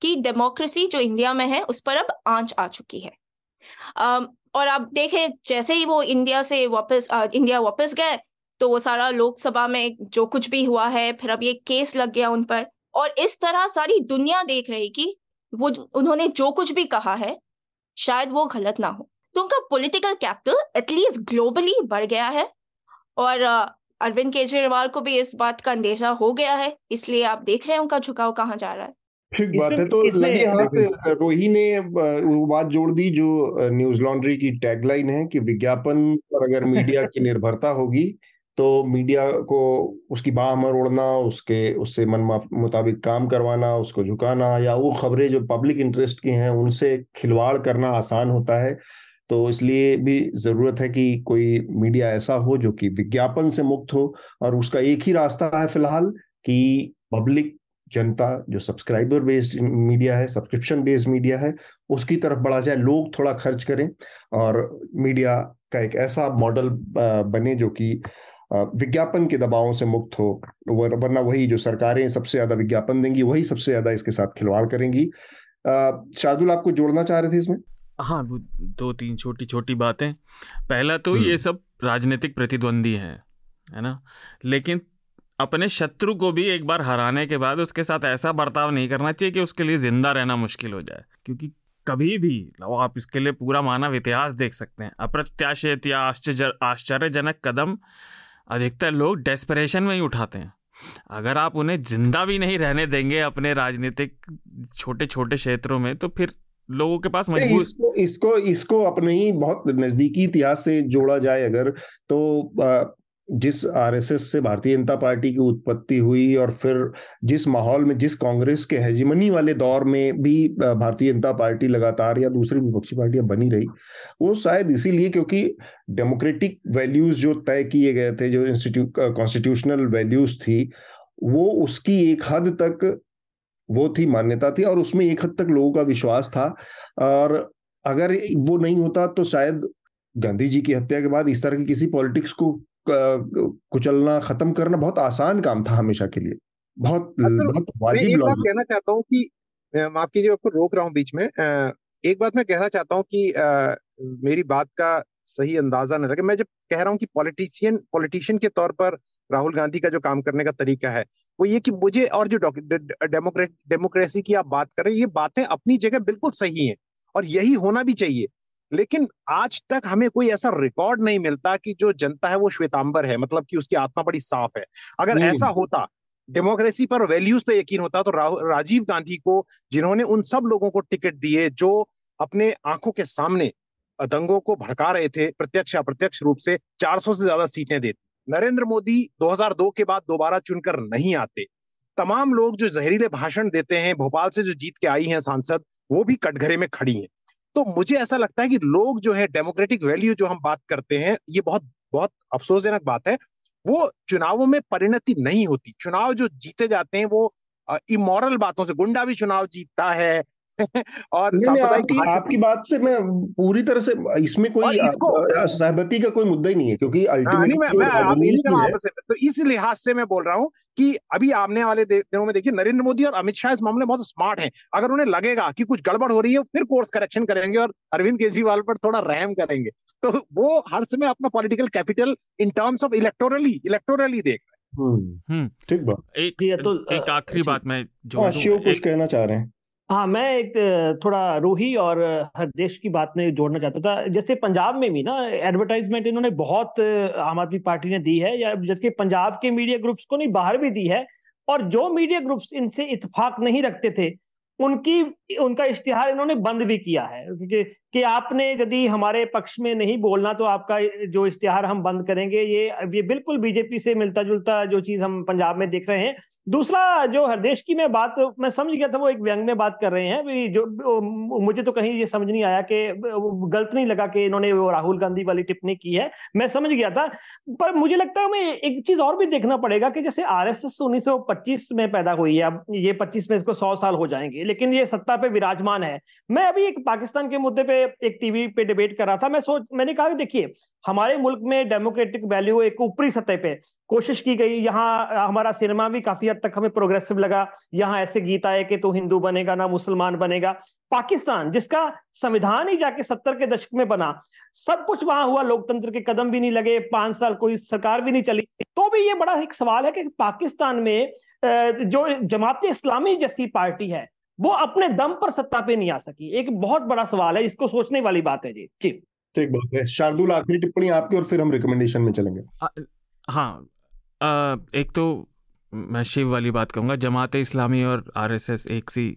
कि डेमोक्रेसी जो इंडिया में है, उस पर अब आँच आ चुकी है। और आप देखें, जैसे ही वो इंडिया से वापस इंडिया वापस गए तो वो सारा लोकसभा में जो कुछ भी हुआ है, फिर अब ये केस लग गया उन पर और इस तरह सारी दुनिया देख रही कि वो उन्होंने जो कुछ भी कहा है, शायद वो गलत ना हो। तो उनका पॉलिटिकल कैपिटल एटलीस्ट ग्लोबली बढ़ गया है और अरविंद केजरीवाल को भी इस बात का अंदेशा हो गया है इसलिए आप देख रहे हैं उनका झुकाव कहाँ जा रहा है। ठीक बात है तो लगे हाथ रोही ने वो बात जोड़ दी जो न्यूज़ लॉन्ड्री की टैगलाइन है कि विज्ञापन पर अगर मीडिया की निर्भरता होगी तो मीडिया को उसकी बाह मरोड़ना उसके उससे मन मुताबिक काम करवाना उसको झुकाना या वो खबरें जो पब्लिक इंटरेस्ट की हैं उनसे खिलवाड़ करना आसान होता है। तो इसलिए भी ज़रूरत है कि कोई मीडिया ऐसा हो जो कि विज्ञापन से मुक्त हो और उसका एक ही रास्ता है फ़िलहाल कि पब्लिक, जनता जो सब्सक्राइबर बेस्ड मीडिया है, सब्सक्रिप्शन बेस्ड मीडिया है, उसकी तरफ़ बढ़ा जाए, लोग थोड़ा खर्च करें और मीडिया का एक ऐसा मॉडल बने जो कि विज्ञापन के दबावों से मुक्त हो वरना वही जो सरकारें सबसे ज़्यादा विज्ञापन देंगी, वही सबसे ज़्यादा इसके साथ खिलवाड़ करेंगी। शार्दुल, आपको जोड़ना चाह रहे थे इसमें? हाँ दो तीन छोटी छोटी बातें। पहला तो ये हम्म। सब राजनीतिक प्रतिद्वंदी हैं है ना? लेकिन अपने शत्रु को भी एक बार हराने के बाद उसके साथ ऐसा बर्ताव नहीं करना चाहिए कि उसके लिए ज़िंदा रहना मुश्किल हो जाए। क्योंकि कभी भी आप इसके लिए पूरा मानव इतिहास देख सकते हैं। अप्रत्याशित या आश्चर्य आश्चर्यजनक कदम अधिकतर लोग डेस्परेशन में ही उठाते हैं। अगर आप उन्हें ज़िंदा भी नहीं रहने देंगे अपने राजनीतिक छोटे छोटे क्षेत्रों में तो फिर लोगों के पास मजबूर इसको इसको इसको अपने ही बहुत नजदीकी इतिहास से जोड़ा जाए अगर तो जिस आरएसएस से भारतीय जनता पार्टी की उत्पत्ति हुई और फिर जिस माहौल में जिस कांग्रेस के हेजिमनी वाले दौर में भी भारतीय जनता पार्टी लगातार या दूसरी विपक्षी पार्टियाँ बनी रही वो शायद इसीलिए क्योंकि डेमोक्रेटिक वैल्यूज़ जो तय किए गए थे जो इंस्टीट्यूट कॉन्स्टिट्यूशनल वैल्यूज़ थी वो उसकी एक हद तक वो थी मान्यता थी और उसमें एक हद तक लोगों का विश्वास था। और अगर वो नहीं होता तो शायद गांधी जी की हत्या के बाद इस तरह की किसी पॉलिटिक्स को कुचलना खत्म करना बहुत आसान काम था हमेशा के लिए। बहुत बहुत वाजिब कहना चाहता हूँ कि माफ़ कीजिए आपको रोक रहा हूँ बीच में। एक बात मैं कहना चाहता हूँ कि मेरी बात का सही अंदाज़ा न लगे। मैं जब कह रहा हूँ कि पॉलिटिशियन पॉलिटिशियन के तौर पर राहुल गांधी का जो काम करने का तरीका है वो ये कि मुझे और जो डेमोक्रेट डेमोक्रेसी की आप बात करें ये बातें अपनी जगह बिल्कुल सही हैं और यही होना भी चाहिए। लेकिन आज तक हमें कोई ऐसा रिकॉर्ड नहीं मिलता कि जो जनता है वो श्वेतांबर है मतलब कि उसकी आत्मा बड़ी साफ़ है। अगर ऐसा होता डेमोक्रेसी पर वैल्यूज़ पे यकीन होता तो राजीव गांधी को जिन्होंने उन सब लोगों को टिकट दिए जो अपने आँखों के सामने दंगों को भड़का रहे थे प्रत्यक्ष अप्रत्यक्ष रूप से 400 से ज़्यादा सीटें देते। नरेंद्र मोदी 2002 के बाद दोबारा चुनकर नहीं आते। तमाम लोग जो जहरीले भाषण देते हैं, भोपाल से जो जीत के आई हैं सांसद, वो भी कटघरे में खड़ी हैं। तो मुझे ऐसा लगता है कि लोग जो है, डेमोक्रेटिक वैल्यू जो हम बात करते हैं, ये बहुत बहुत अफसोसजनक बात है। वो चुनावों में परिणति नहीं होती। चुनाव जो जीते जाते हैं, वो इमोरल बातों से, गुंडा भी चुनाव जीतता है और आपकी आपकी बात से मैं पूरी तरह से इसमें कोई सहमति का कोई मुद्दा ही नहीं है क्योंकि अल्टीमेटली तो इस लिहाज से मैं बोल रहा हूँ कि अभी आने वाले दिनों में देखिए नरेंद्र मोदी और अमित शाह इस मामले में बहुत स्मार्ट हैं। अगर उन्हें लगेगा कि कुछ गड़बड़ हो रही है फिर कोर्स करेक्शन करेंगे और अरविंद केजरीवाल पर थोड़ा रहम करेंगे। तो वो हर समय अपना political capital in terms of electorally electorally देख रहे हैं। हम्म, हम्म। ठीक बात। एक तो एक आखिरी बात मैं जो हाँ, शिव कुछ कहना चाह रहे हैं। हाँ मैं एक थोड़ा रूही और हर देश की बात में जोड़ना चाहता था। जैसे पंजाब में भी ना एडवर्टाइजमेंट इन्होंने बहुत आम आदमी पार्टी ने दी है या जबकि पंजाब के मीडिया ग्रुप्स को नहीं बाहर भी दी है। और जो मीडिया ग्रुप्स इनसे इतफाक नहीं रखते थे उनकी उनका इश्तिहार इन्होंने बंद भी किया है। कि, कि आपने यदि हमारे पक्ष में नहीं बोलना तो आपका जो इश्तिहार हम बंद करेंगे ये ये बिल्कुल बीजेपी से मिलता जुलता जो चीज़ हम पंजाब में देख रहे हैं दूसरा जो हरदेश की मैं बात, मैं समझ गया था, वो एक व्यंग में बात कर रहे हैं जो मुझे तो कहीं ये समझ नहीं आया कि गलत नहीं लगा कि इन्होंने वो राहुल गांधी वाली टिप्पणी की है। मैं समझ गया था, पर मुझे लगता है हमें एक चीज़ और भी देखना पड़ेगा कि जैसे आरएसएस 1925 में पैदा हुई है, अब ये 25 में इसको 100 साल हो जाएँगे, लेकिन ये सत्ता पे विराजमान है। मैं अभी एक पाकिस्तान के मुद्दे पे एक टीवी पे डिबेट कर रहा था, मैं सोच, मैंने कहा देखिए, हमारे मुल्क में डेमोक्रेटिक वैल्यू एक ऊपरी सतह पे कोशिश की गई, यहाँ हमारा सिनेमा भी काफ़ी तक हमें प्रोग्रेसिव लगा यहाँ ऐसे गीत आए कि तू हिंदू बनेगा ना मुसलमान बनेगा। पाकिस्तान जिसका संविधान ही जाके सत्तर के दशक में बना सब कुछ वहाँ हुआ लोकतंत्र के कदम भी नहीं लगे पाँच साल कोई सरकार भी नहीं चली। तो भी ये बड़ा एक सवाल है कि पाकिस्तान में जो जमात इस्लामी जैसी पार्टी है वो अपने दम पर सत्ता पे नहीं आ सकी। एक बहुत बड़ा सवाल है इसको सोचने वाली बात है जी। जी। ठीक बात है शार्दुल आखिरी टिप्पणी आपकी और फिर हम रिकमेंडेशन में चलेंगे। हाँ आ, एक तो मैं शिव वाली बात कहूँगा। जमात इस्लामी और आरएसएस एक सी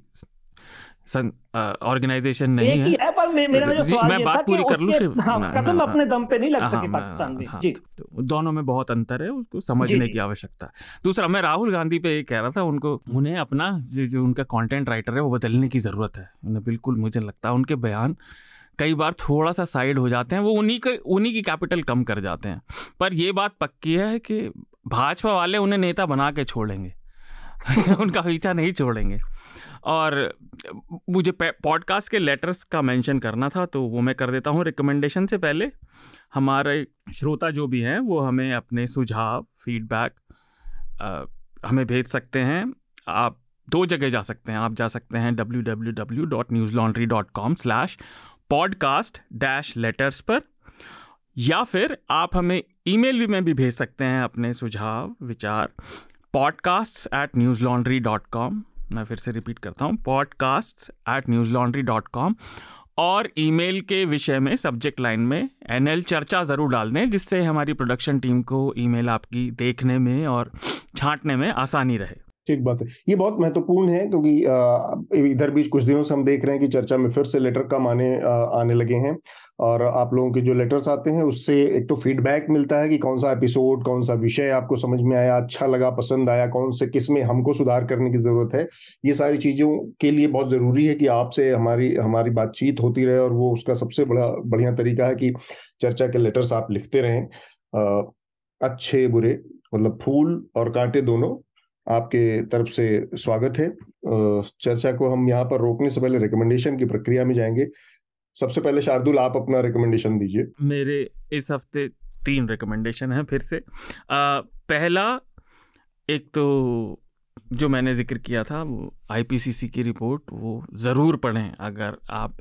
ऑर्गेनाइजेशन नहीं है, है। पर मेरा जो सवाल मैं बात पूरी कर लूँ शिव? हाँ, कदम हाँ, अपने दम पे नहीं लग हाँ, सके पाकिस्तान में। जी। तो दोनों में बहुत अंतर है उसको समझने की आवश्यकता। है दूसरा मैं राहुल गांधी पे ये कह रहा था उनको उन्हें अपना जो, जो उनका कंटेंट राइटर है वो बदलने की ज़रूरत है। उन्हें बिल्कुल मुझे लगता है उनके बयान कई बार थोड़ा सा साइड हो जाते हैं वो उन्हीं के उन्हीं की कैपिटल कम कर जाते हैं। पर ये बात पक्की है कि भाजपा वाले उन्हें नेता बना के छोड़ेंगे। उनका पीछा नहीं छोड़ेंगे। और मुझे पॉडकास्ट के लेटर्स का मेंशन करना था तो वो मैं कर देता हूँ रिकमेंडेशन से पहले। हमारे श्रोता जो भी हैं, वो हमें अपने सुझाव फीडबैक हमें भेज सकते हैं। आप दो जगह जा सकते हैं। आप जा सकते हैं W W W dot Newslaundry dot com slash podcast dash letters पर। या फिर आप हमें ईमेल भी में भी भेज सकते हैं अपने सुझाव, विचार। Podcast at Newslaundry dot com मैं फिर से रिपीट करता हूँ। Podcast at Newslaundry dot com और ईमेल के विषय में सब्जेक्ट लाइन में एनएल चर्चा ज़रूर डाल दें जिससे हमारी प्रोडक्शन टीम को ईमेल आपकी देखने में और छांटने में आसानी रहे। ठीक बात है। ये बहुत महत्वपूर्ण है क्योंकि इधर बीच कुछ दिनों से हम देख रहे हैं कि चर्चा में फिर से लेटर कम आने आने लगे हैं और आप लोगों के जो लेटर्स आते हैं उससे एक तो फीडबैक मिलता है कि कौन सा एपिसोड, कौन सा विषय आपको समझ में आया अच्छा लगा, पसंद आया, कौन से, किसमें हमको सुधार करने की ज़रूरत है, ये सारी चीज़ों के लिए बहुत ज़रूरी है कि आपसे हमारी हमारी बातचीत होती रहे और वो उसका सबसे बड़ा, बढ़िया तरीका है कि चर्चा के लेटर्स आप लिखते रहें। अच्छे, बुरे मतलब फूल और कांटे दोनों आपके तरफ़ से स्वागत है। चर्चा को हम यहाँ पर रोकने से पहले रिकमेंडेशन की प्रक्रिया में जाएँगे। सबसे पहले शार्दुल आप अपना रिकमेंडेशन दीजिए। मेरे इस हफ़्ते तीन रिकमेंडेशन है फिर से। आ, पहला एक तो जो मैंने ज़िक्र किया था वो आईपीसीसी की रिपोर्ट वो ज़रूर पढ़ें। अगर आप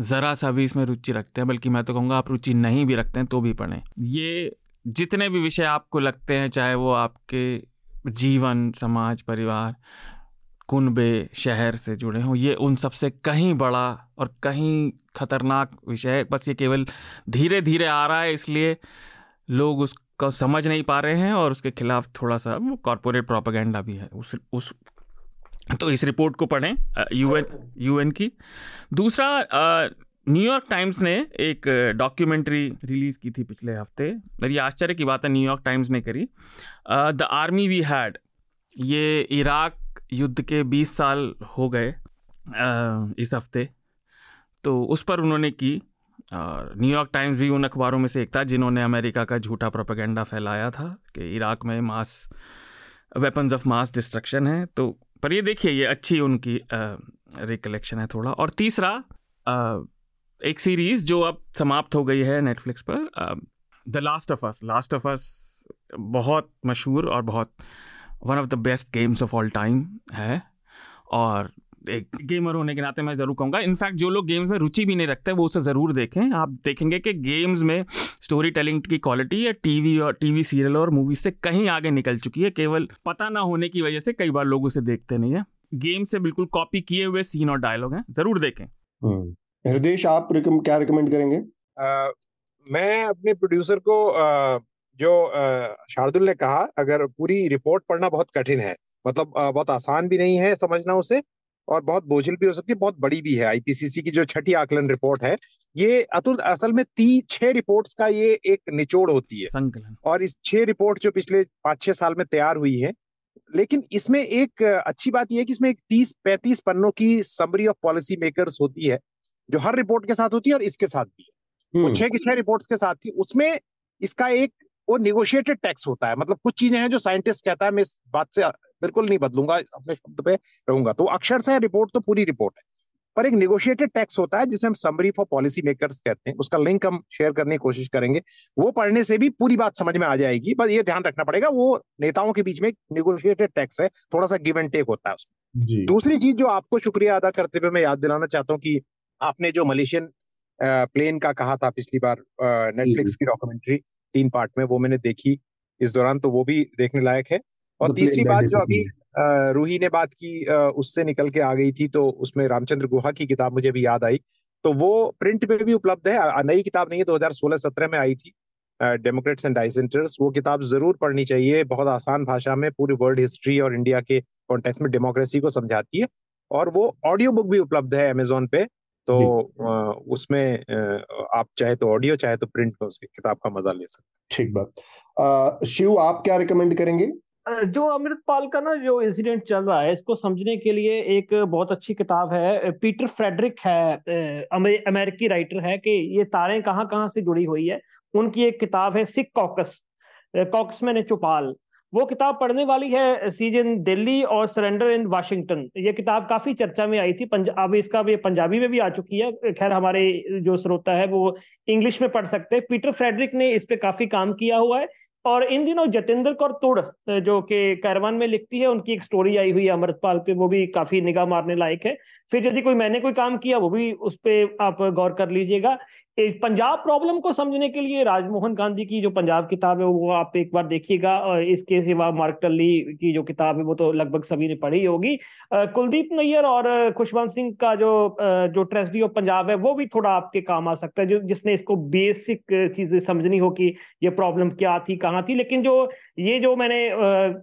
ज़रा सा भी इसमें रुचि रखते हैं बल्कि मैं तो कहूँगा आप रुचि नहीं भी रखते हैं तो भी पढ़ें। ये जितने भी विषय आपको लगते हैं चाहे वो आपके जीवन, समाज, परिवार, कुनबे शहर से जुड़े हों, ये उन सबसे कहीं बड़ा और कहीं खतरनाक विषय है। बस ये केवल धीरे धीरे आ रहा है, इसलिए लोग उसको समझ नहीं पा रहे हैं और उसके खिलाफ थोड़ा सा कॉरपोरेट प्रोपागेंडा भी है। उस उस तो इस रिपोर्ट को पढ़ें यूएन यूएन की। दूसरा न्यूयॉर्क टाइम्स ने एक डॉक्यूमेंट्री रिलीज़ की थी पिछले हफ़्ते। और ये आश्चर्य की बात है न्यूयॉर्क टाइम्स ने करी। द आर्मी वी हैड ये इराक युद्ध के 20 साल हो गए uh, इस हफ़्ते। तो उस पर उन्होंने की न्यूयॉर्क टाइम्स भी उन अखबारों में से एक था जिन्होंने अमेरिका का झूठा प्रोपेगेंडा फैलाया था कि इराक में mass weapons of mass destruction है। तो पर ये देखिए ये अच्छी उनकी रिकलेक्शन है थोड़ा। और तीसरा आ, एक सीरीज़ जो अब समाप्त हो गई है नेटफ्लिक्स पर The Last of Us Last of Us बहुत मशहूर और बहुत one of the best games of all time है। और एक गेमर होने के नाते मैं ज़रूर कहूँगा। इनफैक्ट जो लोग गेम्स में रुचि भी नहीं रखते वो उसे ज़रूर देखें। आप देखेंगे कि गेम्स में स्टोरी टेलिंग की क्वालिटी या टीवी और टीवी सीरियल और मूवी से कहीं आगे निकल चुकी है। केवल पता ना होने की वजह से कई बार लोग उसे देखते नहीं है। गेम से बिल्कुल कॉपी किए हुए सीन और डायलॉग हैं। ज़रूर देखें। हम्म। हृदय आप क्या रिकमेंड करेंगे? आ, मैं अपने प्रोड्यूसर को आ, जो शार्दुल ने कहा अगर पूरी रिपोर्ट पढ़ना बहुत कठिन है मतलब बहुत आसान भी नहीं है समझना उसे और बहुत बोझिल भी हो सकती है बहुत बड़ी भी है आईपीसीसी की जो छठी आकलन रिपोर्ट है ये अतुल असल में ती छह रिपोर्ट्स का ये एक निचोड़ होती है। और इस छह रिपोर्ट जो पिछले पाँच छह साल में तैयार हुई है लेकिन इसमें एक अच्छी बात यह है कि इसमें एक तीस पैंतीस पन्नों की समरी ऑफ़ पॉलिसी मेकर्स होती है जो हर रिपोर्ट के साथ होती है और इसके साथ भी है। वो हम्म। छह की छह रिपोर्ट्स के साथ थी उसमें इसका एक वो निगोशिएटेड टैक्स होता है। मतलब कुछ चीज़ें हैं जो साइंटिस्ट कहता है मैं इस बात से बिल्कुल नहीं बदलूँगा अपने शब्द पे रहूँगा। तो अक्षर से रिपोर्ट तो पूरी रिपोर्ट है। पर एक निगोशिएटेड टैक्स होता है जिसे हम समरी फॉर पॉलिसी मेकर्स कहते हैं। उसका लिंक हम शेयर करने की कोशिश करेंगे। वो पढ़ने से भी पूरी बात समझ में आ जाएगी पर ये ध्यान रखना पड़ेगा वो नेताओं के बीच में निगोशिएटेड टैक्स है थोड़ा सा गिव एंड टेक होता है उसमें। दूसरी चीज़ जो आपको शुक्रिया अदा करते हुए मैं याद दिलाना चाहता हूँ कि आपने जो मलेशियन प्लेन का कहा था पिछली बार नेटफ्लिक्स की डॉक्यूमेंट्री तीन पार्ट में वो मैंने देखी इस दौरान तो वो भी देखने लायक है। और तीसरी बात जो अभी रूही ने बात की उससे निकल के आ गई थी तो उसमें रामचंद्र गुहा की किताब मुझे भी याद आई। तो वो प्रिंट पे भी उपलब्ध है नई किताब नहीं है 2016-17 में आई थी डेमोक्रेट्स एंड डाइसेंटर्स वो किताब ज़रूर पढ़नी चाहिए बहुत आसान भाषा में पूरी वर्ल्ड हिस्ट्री और इंडिया के कॉन्टेक्स्ट में डेमोक्रेसी को समझाती है। और वो ऑडियो बुक भी उपलब्ध है अमेजोन पे तो उसमें आप चाहे तो ऑडियो चाहे तो प्रिंट में उसकी किताब का मज़ा ले सकते ठीक बात। शिव आप क्या रिकमेंड करेंगे? जो अमृतपाल का ना जो इंसिडेंट चल रहा है इसको समझने के लिए एक बहुत अच्छी किताब है पीटर फ्रेडरिक है अमेरिकी राइटर है कि ये तारें कहाँ कहाँ से जुड़ी हुई है। उनकी एक किताब है सिख कॉकस कॉकस मैंने चौपाल वो किताब पढ़ने वाली है, सीज इन दिल्ली और सरेंडर इन वाशिंगटन। ये किताब काफ़ी चर्चा में आई थी अब इसका भी, पंजाबी में भी आ चुकी है। खैर, हमारे जो श्रोता है, वो इंग्लिश में पढ़ सकते हैं। पीटर फ्रेडरिक ने इस पे काफ़ी काम किया हुआ है। और इन दिनों जतेंद्र कौर तुड़, जो कि कैरवान में लिखती है, उनकी एक स्टोरी आई हुई है अमृतपाल पे, वो भी काफ़ी निगाह मारने लायक है। फिर यदि कोई, मैंने कोई काम किया, वो भी उस पर आप गौर कर लीजिएगा। पंजाब प्रॉब्लम को समझने के लिए राजमोहन गांधी की जो पंजाब किताब है, वो आप एक बार देखिएगा। इसके सिवा मार्क टल्ली की जो किताब है, वो तो लगभग सभी ने पढ़ी होगी। कुलदीप नैयर और खुशवंत सिंह का जो जो ट्रेजडी ऑफ़ पंजाब है, वो भी थोड़ा आपके काम आ सकता है, जो जिसने इसको बेसिक चीज़ें समझनी हो कि ये प्रॉब्लम क्या थी, कहाँ थी। लेकिन जो, ये जो मैंने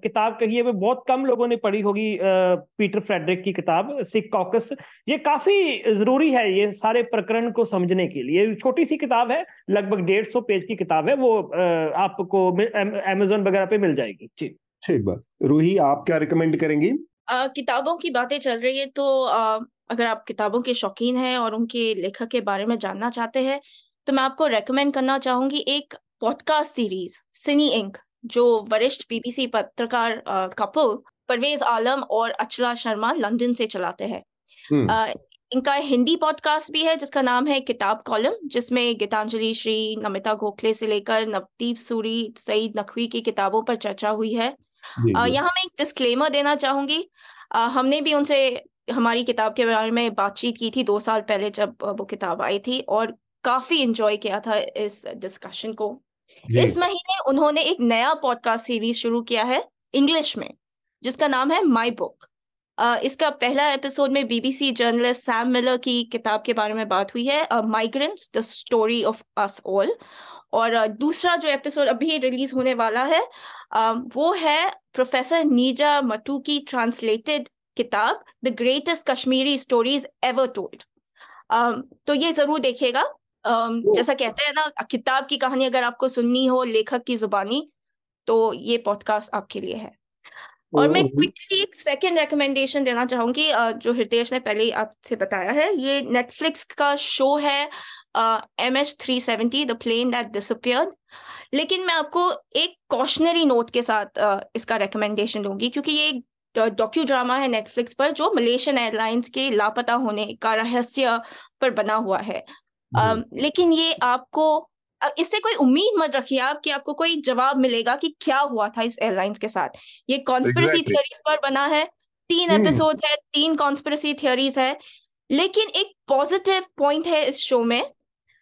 किताब कही है, वो बहुत कम लोगों ने पढ़ी होगी पीटर फ्रेडरिक की किताब, सिख कॉकस। ये काफ़ी ज़रूरी है, ये सारे प्रकरण को समझने के लिए। छोटी सी किताब है लगभग डेढ़ सौ पेज की किताब है वो आपको अमेजोन वगैरह पे मिल जाएगी। जी। ठीक बात। रूही आप क्या रिकमेंड करेंगी? किताबों की बातें चल रही है तो आ, अगर आप किताबों के शौकीन हैं और उनके लेखक के बारे में जानना चाहते हैं तो मैं आपको रेकमेंड करना चाहूँगी एक पॉडकास्ट सीरीज़ सिनी इंक जो वरिष्ठ बीबीसी पत्रकार कपल परवेज आलम और अचला शर्मा लंदन से चलाते हैं। हम्म। इनका हिंदी पॉडकास्ट भी है जिसका नाम है किताब कॉलम जिसमें गीतांजलि श्री नमिता गोखले से लेकर नवदीप सूरी सईद नकवी की किताबों पर चर्चा हुई है। यहाँ मैं एक डिस्क्लेमर देना चाहूँगी। हमने भी उनसे हमारी किताब के बारे में बातचीत की थी दो साल पहले जब वो किताब आई थी और काफ़ी इंजॉय किया था इस डिस्कशन को। इस महीने उन्होंने एक नया पॉडकास्ट सीरीज़ शुरू किया है इंग्लिश में जिसका नाम है माई बुक इसका पहला एपिसोड में बीबीसी जर्नलिस्ट सैम मिलर की किताब के बारे में बात हुई है migrants the story of us all और दूसरा जो एपिसोड अभी रिलीज़ होने वाला है वो है प्रोफेसर नीजा मटू की ट्रांसलेटेड किताब the greatest Kashmiri stories ever told तो ये ज़रूर देखेगा जैसा कहते हैं ना किताब की कहानी अगर आपको सुननी हो लेखक की जुबानी तो ये पॉडकास्ट आपके लिए है। और मैं क्विकली एक सेकंड रिकमेंडेशन देना चाहूँगी जो हृदय ने पहले आपसे बताया है। ये नेटफ्लिक्स का शो है M H three seventy the plane that disappeared लेकिन मैं आपको एक कॉशनरी नोट के साथ uh, इसका रिकमेंडेशन दूँगी क्योंकि ये एक डॉक्यू ड्रामा है नेटफ्लिक्स पर जो मलेशियन एयरलाइंस के लापता होने का रहस्य पर बना हुआ है। लेकिन ये आपको इससे कोई उम्मीद मत रखिए आप कि आपको कोई जवाब मिलेगा कि क्या हुआ था इस एयरलाइंस के साथ ये कॉन्स्पिरसी exactly. थियोरीज पर बना है तीन एपिसोड hmm. है तीन कॉन्स्पिरसी थियोरीज है लेकिन एक पॉजिटिव पॉइंट है इस शो में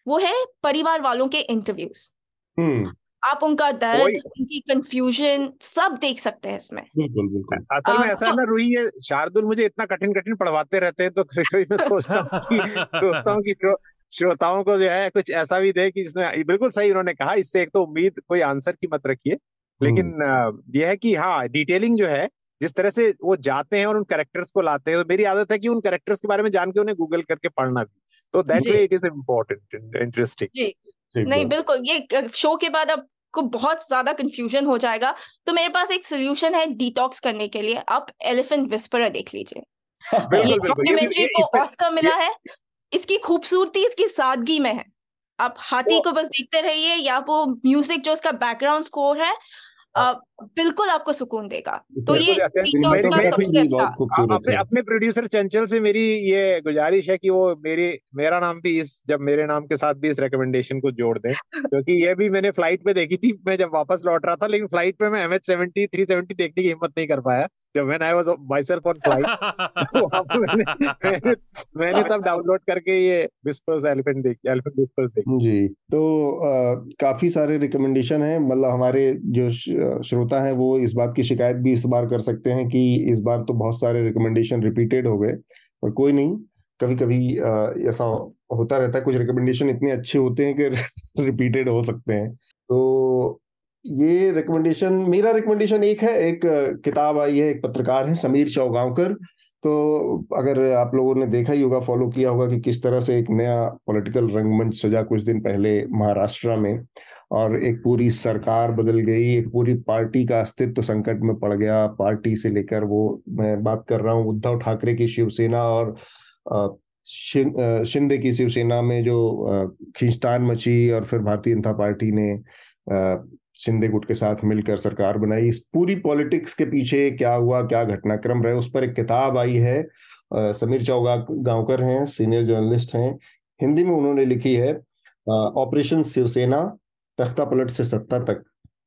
वो है परिवार वालों के इंटरव्यूज़ hmm. आप उनका दर्द उनकी कंफ्यूजन सब देख सकते हैं इसमें बिल्कुल बिल्कुल असल में ऐसा तो, ना रूही है शार्दुल मुझे इतना कठिन कठिन पढ़वाते रहते हैं तो कभी कभी मैं सोचता हूँ कि सोचता हूँ कि जो श्रोताओं को जो है कुछ ऐसा भी दे कि जिसमें बिल्कुल सही उन्होंने कहा इससे एक तो उम्मीद कोई आंसर की मत रखिए। लेकिन हम्म। यह है कि हाँ डिटेलिंग जो है जिस तरह से वो जाते हैं और उन कैरेक्टर्स को लाते हैं तो मेरी आदत है कि उन कैरेक्टर्स के बारे में जान के उन्हें गूगल करके पढ़ना भी। तो that way it is important interesting नहीं बिल्कुल ये शो के बाद अब को बहुत ज़्यादा कंफ्यूजन हो जाएगा। तो मेरे पास एक सोल्यूशन है डिटॉक्स करने के लिए। आप एलिफेंट विस्पर देख लीजिए। ये डॉक्यूमेंट्री को ऑस्कर मिला है। इसकी खूबसूरती इसकी सादगी में है। आप हाथी को बस देखते रहिए या वो म्यूज़िक जो उसका बैकग्राउंड स्कोर है बिल्कुल आपको सुकून देगा। तो ये सबसे अच्छा अपने अपने प्रोड्यूसर चंचल से मेरी ये गुजारिश है कि वो मेरी मेरा नाम भी इस जब मेरे नाम के साथ भी इस रिकमेंडेशन को जोड़ दें। क्योंकि ये भी मैंने फ़्लाइट पे देखी थी मैं जब वापस लौट रहा था लेकिन फ़्लाइट पे मैं M H seventy three seventy देखने की हिम्मत नहीं कर पाया। जब when I was myself on flight मैंने, मैंने तब डाउनलोड करके ये विस्पर्स एलिफेंट देखी एलिफेंट विस्पर्स देखी। जी। तो आ, काफ़ी सारे रिकमेंडेशन है मतलब हमारे जो श्रोता हैं, वो इस बात की शिकायत भी इस बार कर सकते हैं कि इस बार तो बहुत सारे रिकमेंडेशन रिपीटेड हो गए और कोई नहीं कभी कभी ऐसा होता रहता है, कुछ रिकमेंडेशन इतने अच्छे होते हैं कि रिपीटेड हो सकते हैं। तो ये रिकमेंडेशन मेरा रिकमेंडेशन एक है, एक किताब आई है, एक पत्रकार है, समीर चौगांवकर। तो अगर आप लोगों ने देखा ही होगा फॉलो किया होगा कि किस तरह से एक नया पॉलिटिकल रंगमंच सजा कुछ दिन पहले महाराष्ट्र में। और एक पूरी सरकार बदल गई, एक पूरी पार्टी का अस्तित्व तो संकट में पड़ गया। पार्टी से लेकर वो मैं बात कर रहा हूँ, उद्धव ठाकरे की शिवसेना और शिंदे की शिवसेना में जो खींचतान मची और फिर भारतीय जनता पार्टी ने शिंदे गुट के साथ मिलकर सरकार बनाई। इस पूरी पॉलिटिक्स के पीछे क्या हुआ, क्या घटनाक्रम रहे, उस पर एक किताब आई है। समीर चौगा गांवकर हैं, सीनियर जर्नलिस्ट हैं। हिंदी में उन्होंने लिखी है ऑपरेशन शिवसेना तख्ता पलट से सत्ता तक।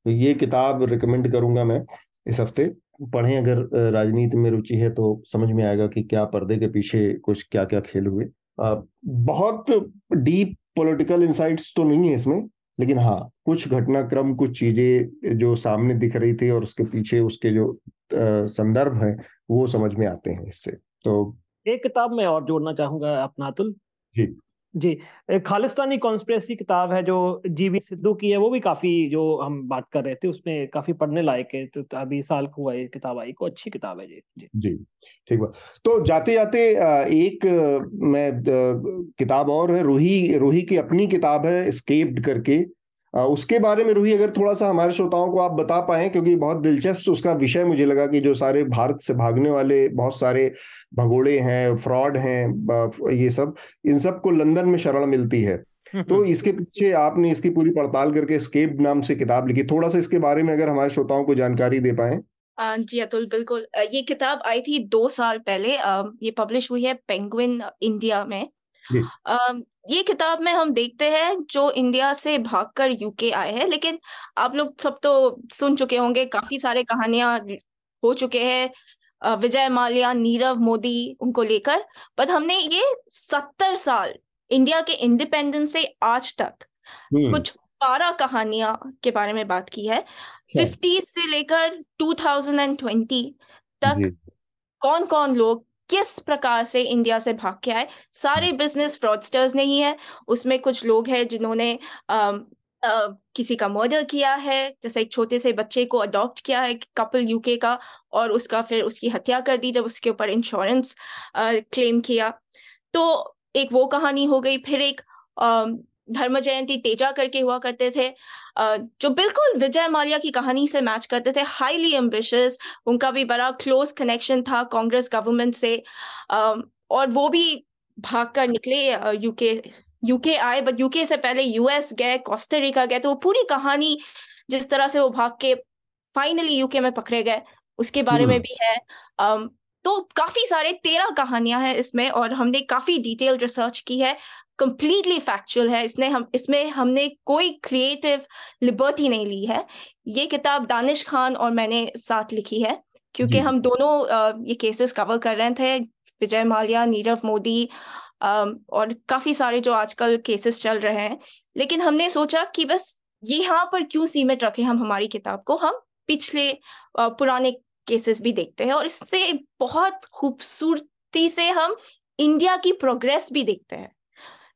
तो ये किताब रिकमेंड करूँगा मैं इस हफ़्ते। पढ़ें अगर राजनीति में रुचि है तो समझ में आएगा कि क्या पर्दे के पीछे कुछ क्या क्या खेल हुए। बहुत डीप पॉलिटिकल इंसाइट्स तो नहीं है इसमें लेकिन हाँ कुछ घटनाक्रम कुछ चीज़ें जो सामने दिख रही थी और उसके पीछे उसके जो संदर्भ है वो समझ में आते हैं इससे। तो एक किताब में और जोड़ना चाहूँगा अपना अतुल। जी। जी खालिस्तानी कॉन्स्परेसी किताब है जो जीवी सिद्धू की है, वो भी काफ़ी जो हम बात कर रहे थे, उसमें काफ़ी पढ़ने लायक है तो अभी साल को हुआ ये किताब आई, को अच्छी किताब है जी जी। जी, ठीक बात। तो जाते जाते एक मैं किताब और है, रूही रूही की अपनी किताब है स्केप्ड करके। उसके बारे में रूही अगर थोड़ा सा हमारे श्रोताओं को आप बता पाए क्योंकि बहुत दिलचस्प उसका विषय मुझे लगा कि जो सारे भारत से भागने वाले बहुत सारे भगोड़े हैं फ्रॉड हैं ये सब इन सबको लंदन में शरण मिलती है। तो इसके पीछे आपने इसकी पूरी पड़ताल करके स्केप नाम से किताब लिखी। थोड़ा सा इसके बारे में अगर हमारे श्रोताओं को जानकारी दे पाए। जी अतुल बिल्कुल। ये किताब आई थी दो साल पहले। ये पब्लिश हुई है पेंगुइन इंडिया में। ये किताब में हम देखते हैं जो इंडिया से भागकर यूके आए हैं लेकिन आप लोग सब तो सुन चुके होंगे काफ़ी सारे कहानियाँ हो चुके हैं विजय माल्या नीरव मोदी उनको लेकर बट हमने ये सत्तर साल इंडिया के इंडिपेंडेंस से आज तक हम्म। कुछ बारह कहानियाँ के बारे में बात की है। फिफ्टी से लेकर टू थाउज़ेंड एंड ट्वेंटी तक कौन कौन लोग किस प्रकार से इंडिया से भाग के आए? सारे बिज़नेस फ्रॉडस्टर्स नहीं है उसमें कुछ लोग हैं जिन्होंने Uh, किसी का मर्डर किया है। जैसे एक छोटे से बच्चे को अडॉप्ट किया है कपल यूके का और उसका फिर उसकी हत्या कर दी जब उसके ऊपर इंश्योरेंस क्लेम किया। तो एक वो कहानी हो गई फिर एक धर्म जयंती तेजा करके हुआ करते थे। जो बिल्कुल विजय माल्या की कहानी से मैच करते थे हाईली एम्बिशियस उनका भी बड़ा क्लोज कनेक्शन था कांग्रेस गवर्नमेंट से। और वो भी भाग कर निकले यूके यूके आए बट यूके से पहले यूएस गए कोस्टरिका गए तो वो पूरी कहानी जिस तरह से वो भाग के फाइनली यूके में पकड़े गए उसके बारे में भी है। तो काफ़ी सारे तेरह कहानियाँ हैं इसमें और हमने काफ़ी डिटेल रिसर्च की है। कंप्लीटली फैक्चुअल है। इसने हम इसमें हमने कोई क्रिएटिव लिबर्टी नहीं ली है। ये किताब दानिश खान और मैंने साथ लिखी है क्योंकि हम दोनों ये केसेस कवर कर रहे थे विजय माल्या नीरव मोदी और काफ़ी सारे जो आजकल केसेस चल रहे हैं। लेकिन हमने सोचा कि बस यहाँ पर क्यों सीमित रखे हम हमारी किताब को? हम पिछले पुराने केसेस भी देखते हैं और इससे बहुत खूबसूरती से हम इंडिया की प्रोग्रेस भी देखते हैं।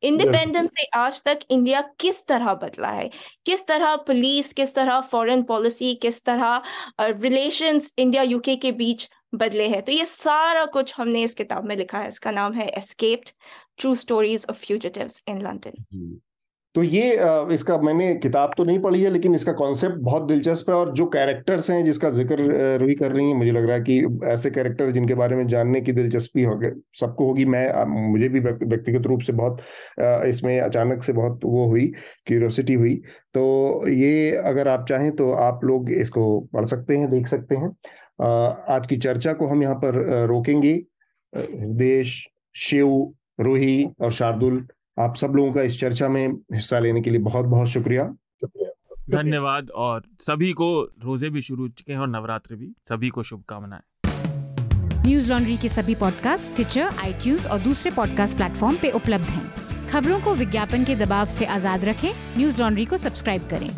इंडिपेंडेंस से आज तक इंडिया किस तरह बदला है? किस तरह पुलिस किस तरह फॉरेन पॉलिसी किस तरह रिलेशंस इंडिया यूके के बीच बदले हैं? तो ये सारा कुछ हमने इस किताब में लिखा है। इसका नाम है escaped true stories of fugitives in London तो ये इसका मैंने किताब तो नहीं पढ़ी है, लेकिन इसका कॉन्सेप्ट बहुत दिलचस्प है और जो कैरेक्टर्स हैं जिसका ज़िक्र रूही कर रही है, मुझे लग रहा है कि ऐसे कैरेक्टर जिनके बारे में जानने की दिलचस्पी हो सबको होगी। मैं मुझे भी व्यक्तिगत रूप से बहुत इसमें अचानक से बहुत वो हुई क्यूरोसिटी हुई। तो ये अगर आप चाहें तो आप लोग इसको पढ़ सकते हैं, देख सकते हैं। आज की चर्चा को हम यहाँ पर रोकेंगे। देश शिव, रूही और शार्दुल आप सब लोगों का इस चर्चा में हिस्सा लेने के लिए बहुत बहुत शुक्रिया। धन्यवाद और सभी को रोज़े भी शुरू हो चुके हैं और नवरात्र भी। सभी को शुभकामनाएँ। न्यूज़ लॉन्ड्री के सभी पॉडकास्ट ट्विटर आई और दूसरे पॉडकास्ट प्लेटफॉर्म पे उपलब्ध हैं। खबरों को विज्ञापन के दबाव से आज़ाद रखें। न्यूज़ लॉन्ड्री को सब्सक्राइब करें।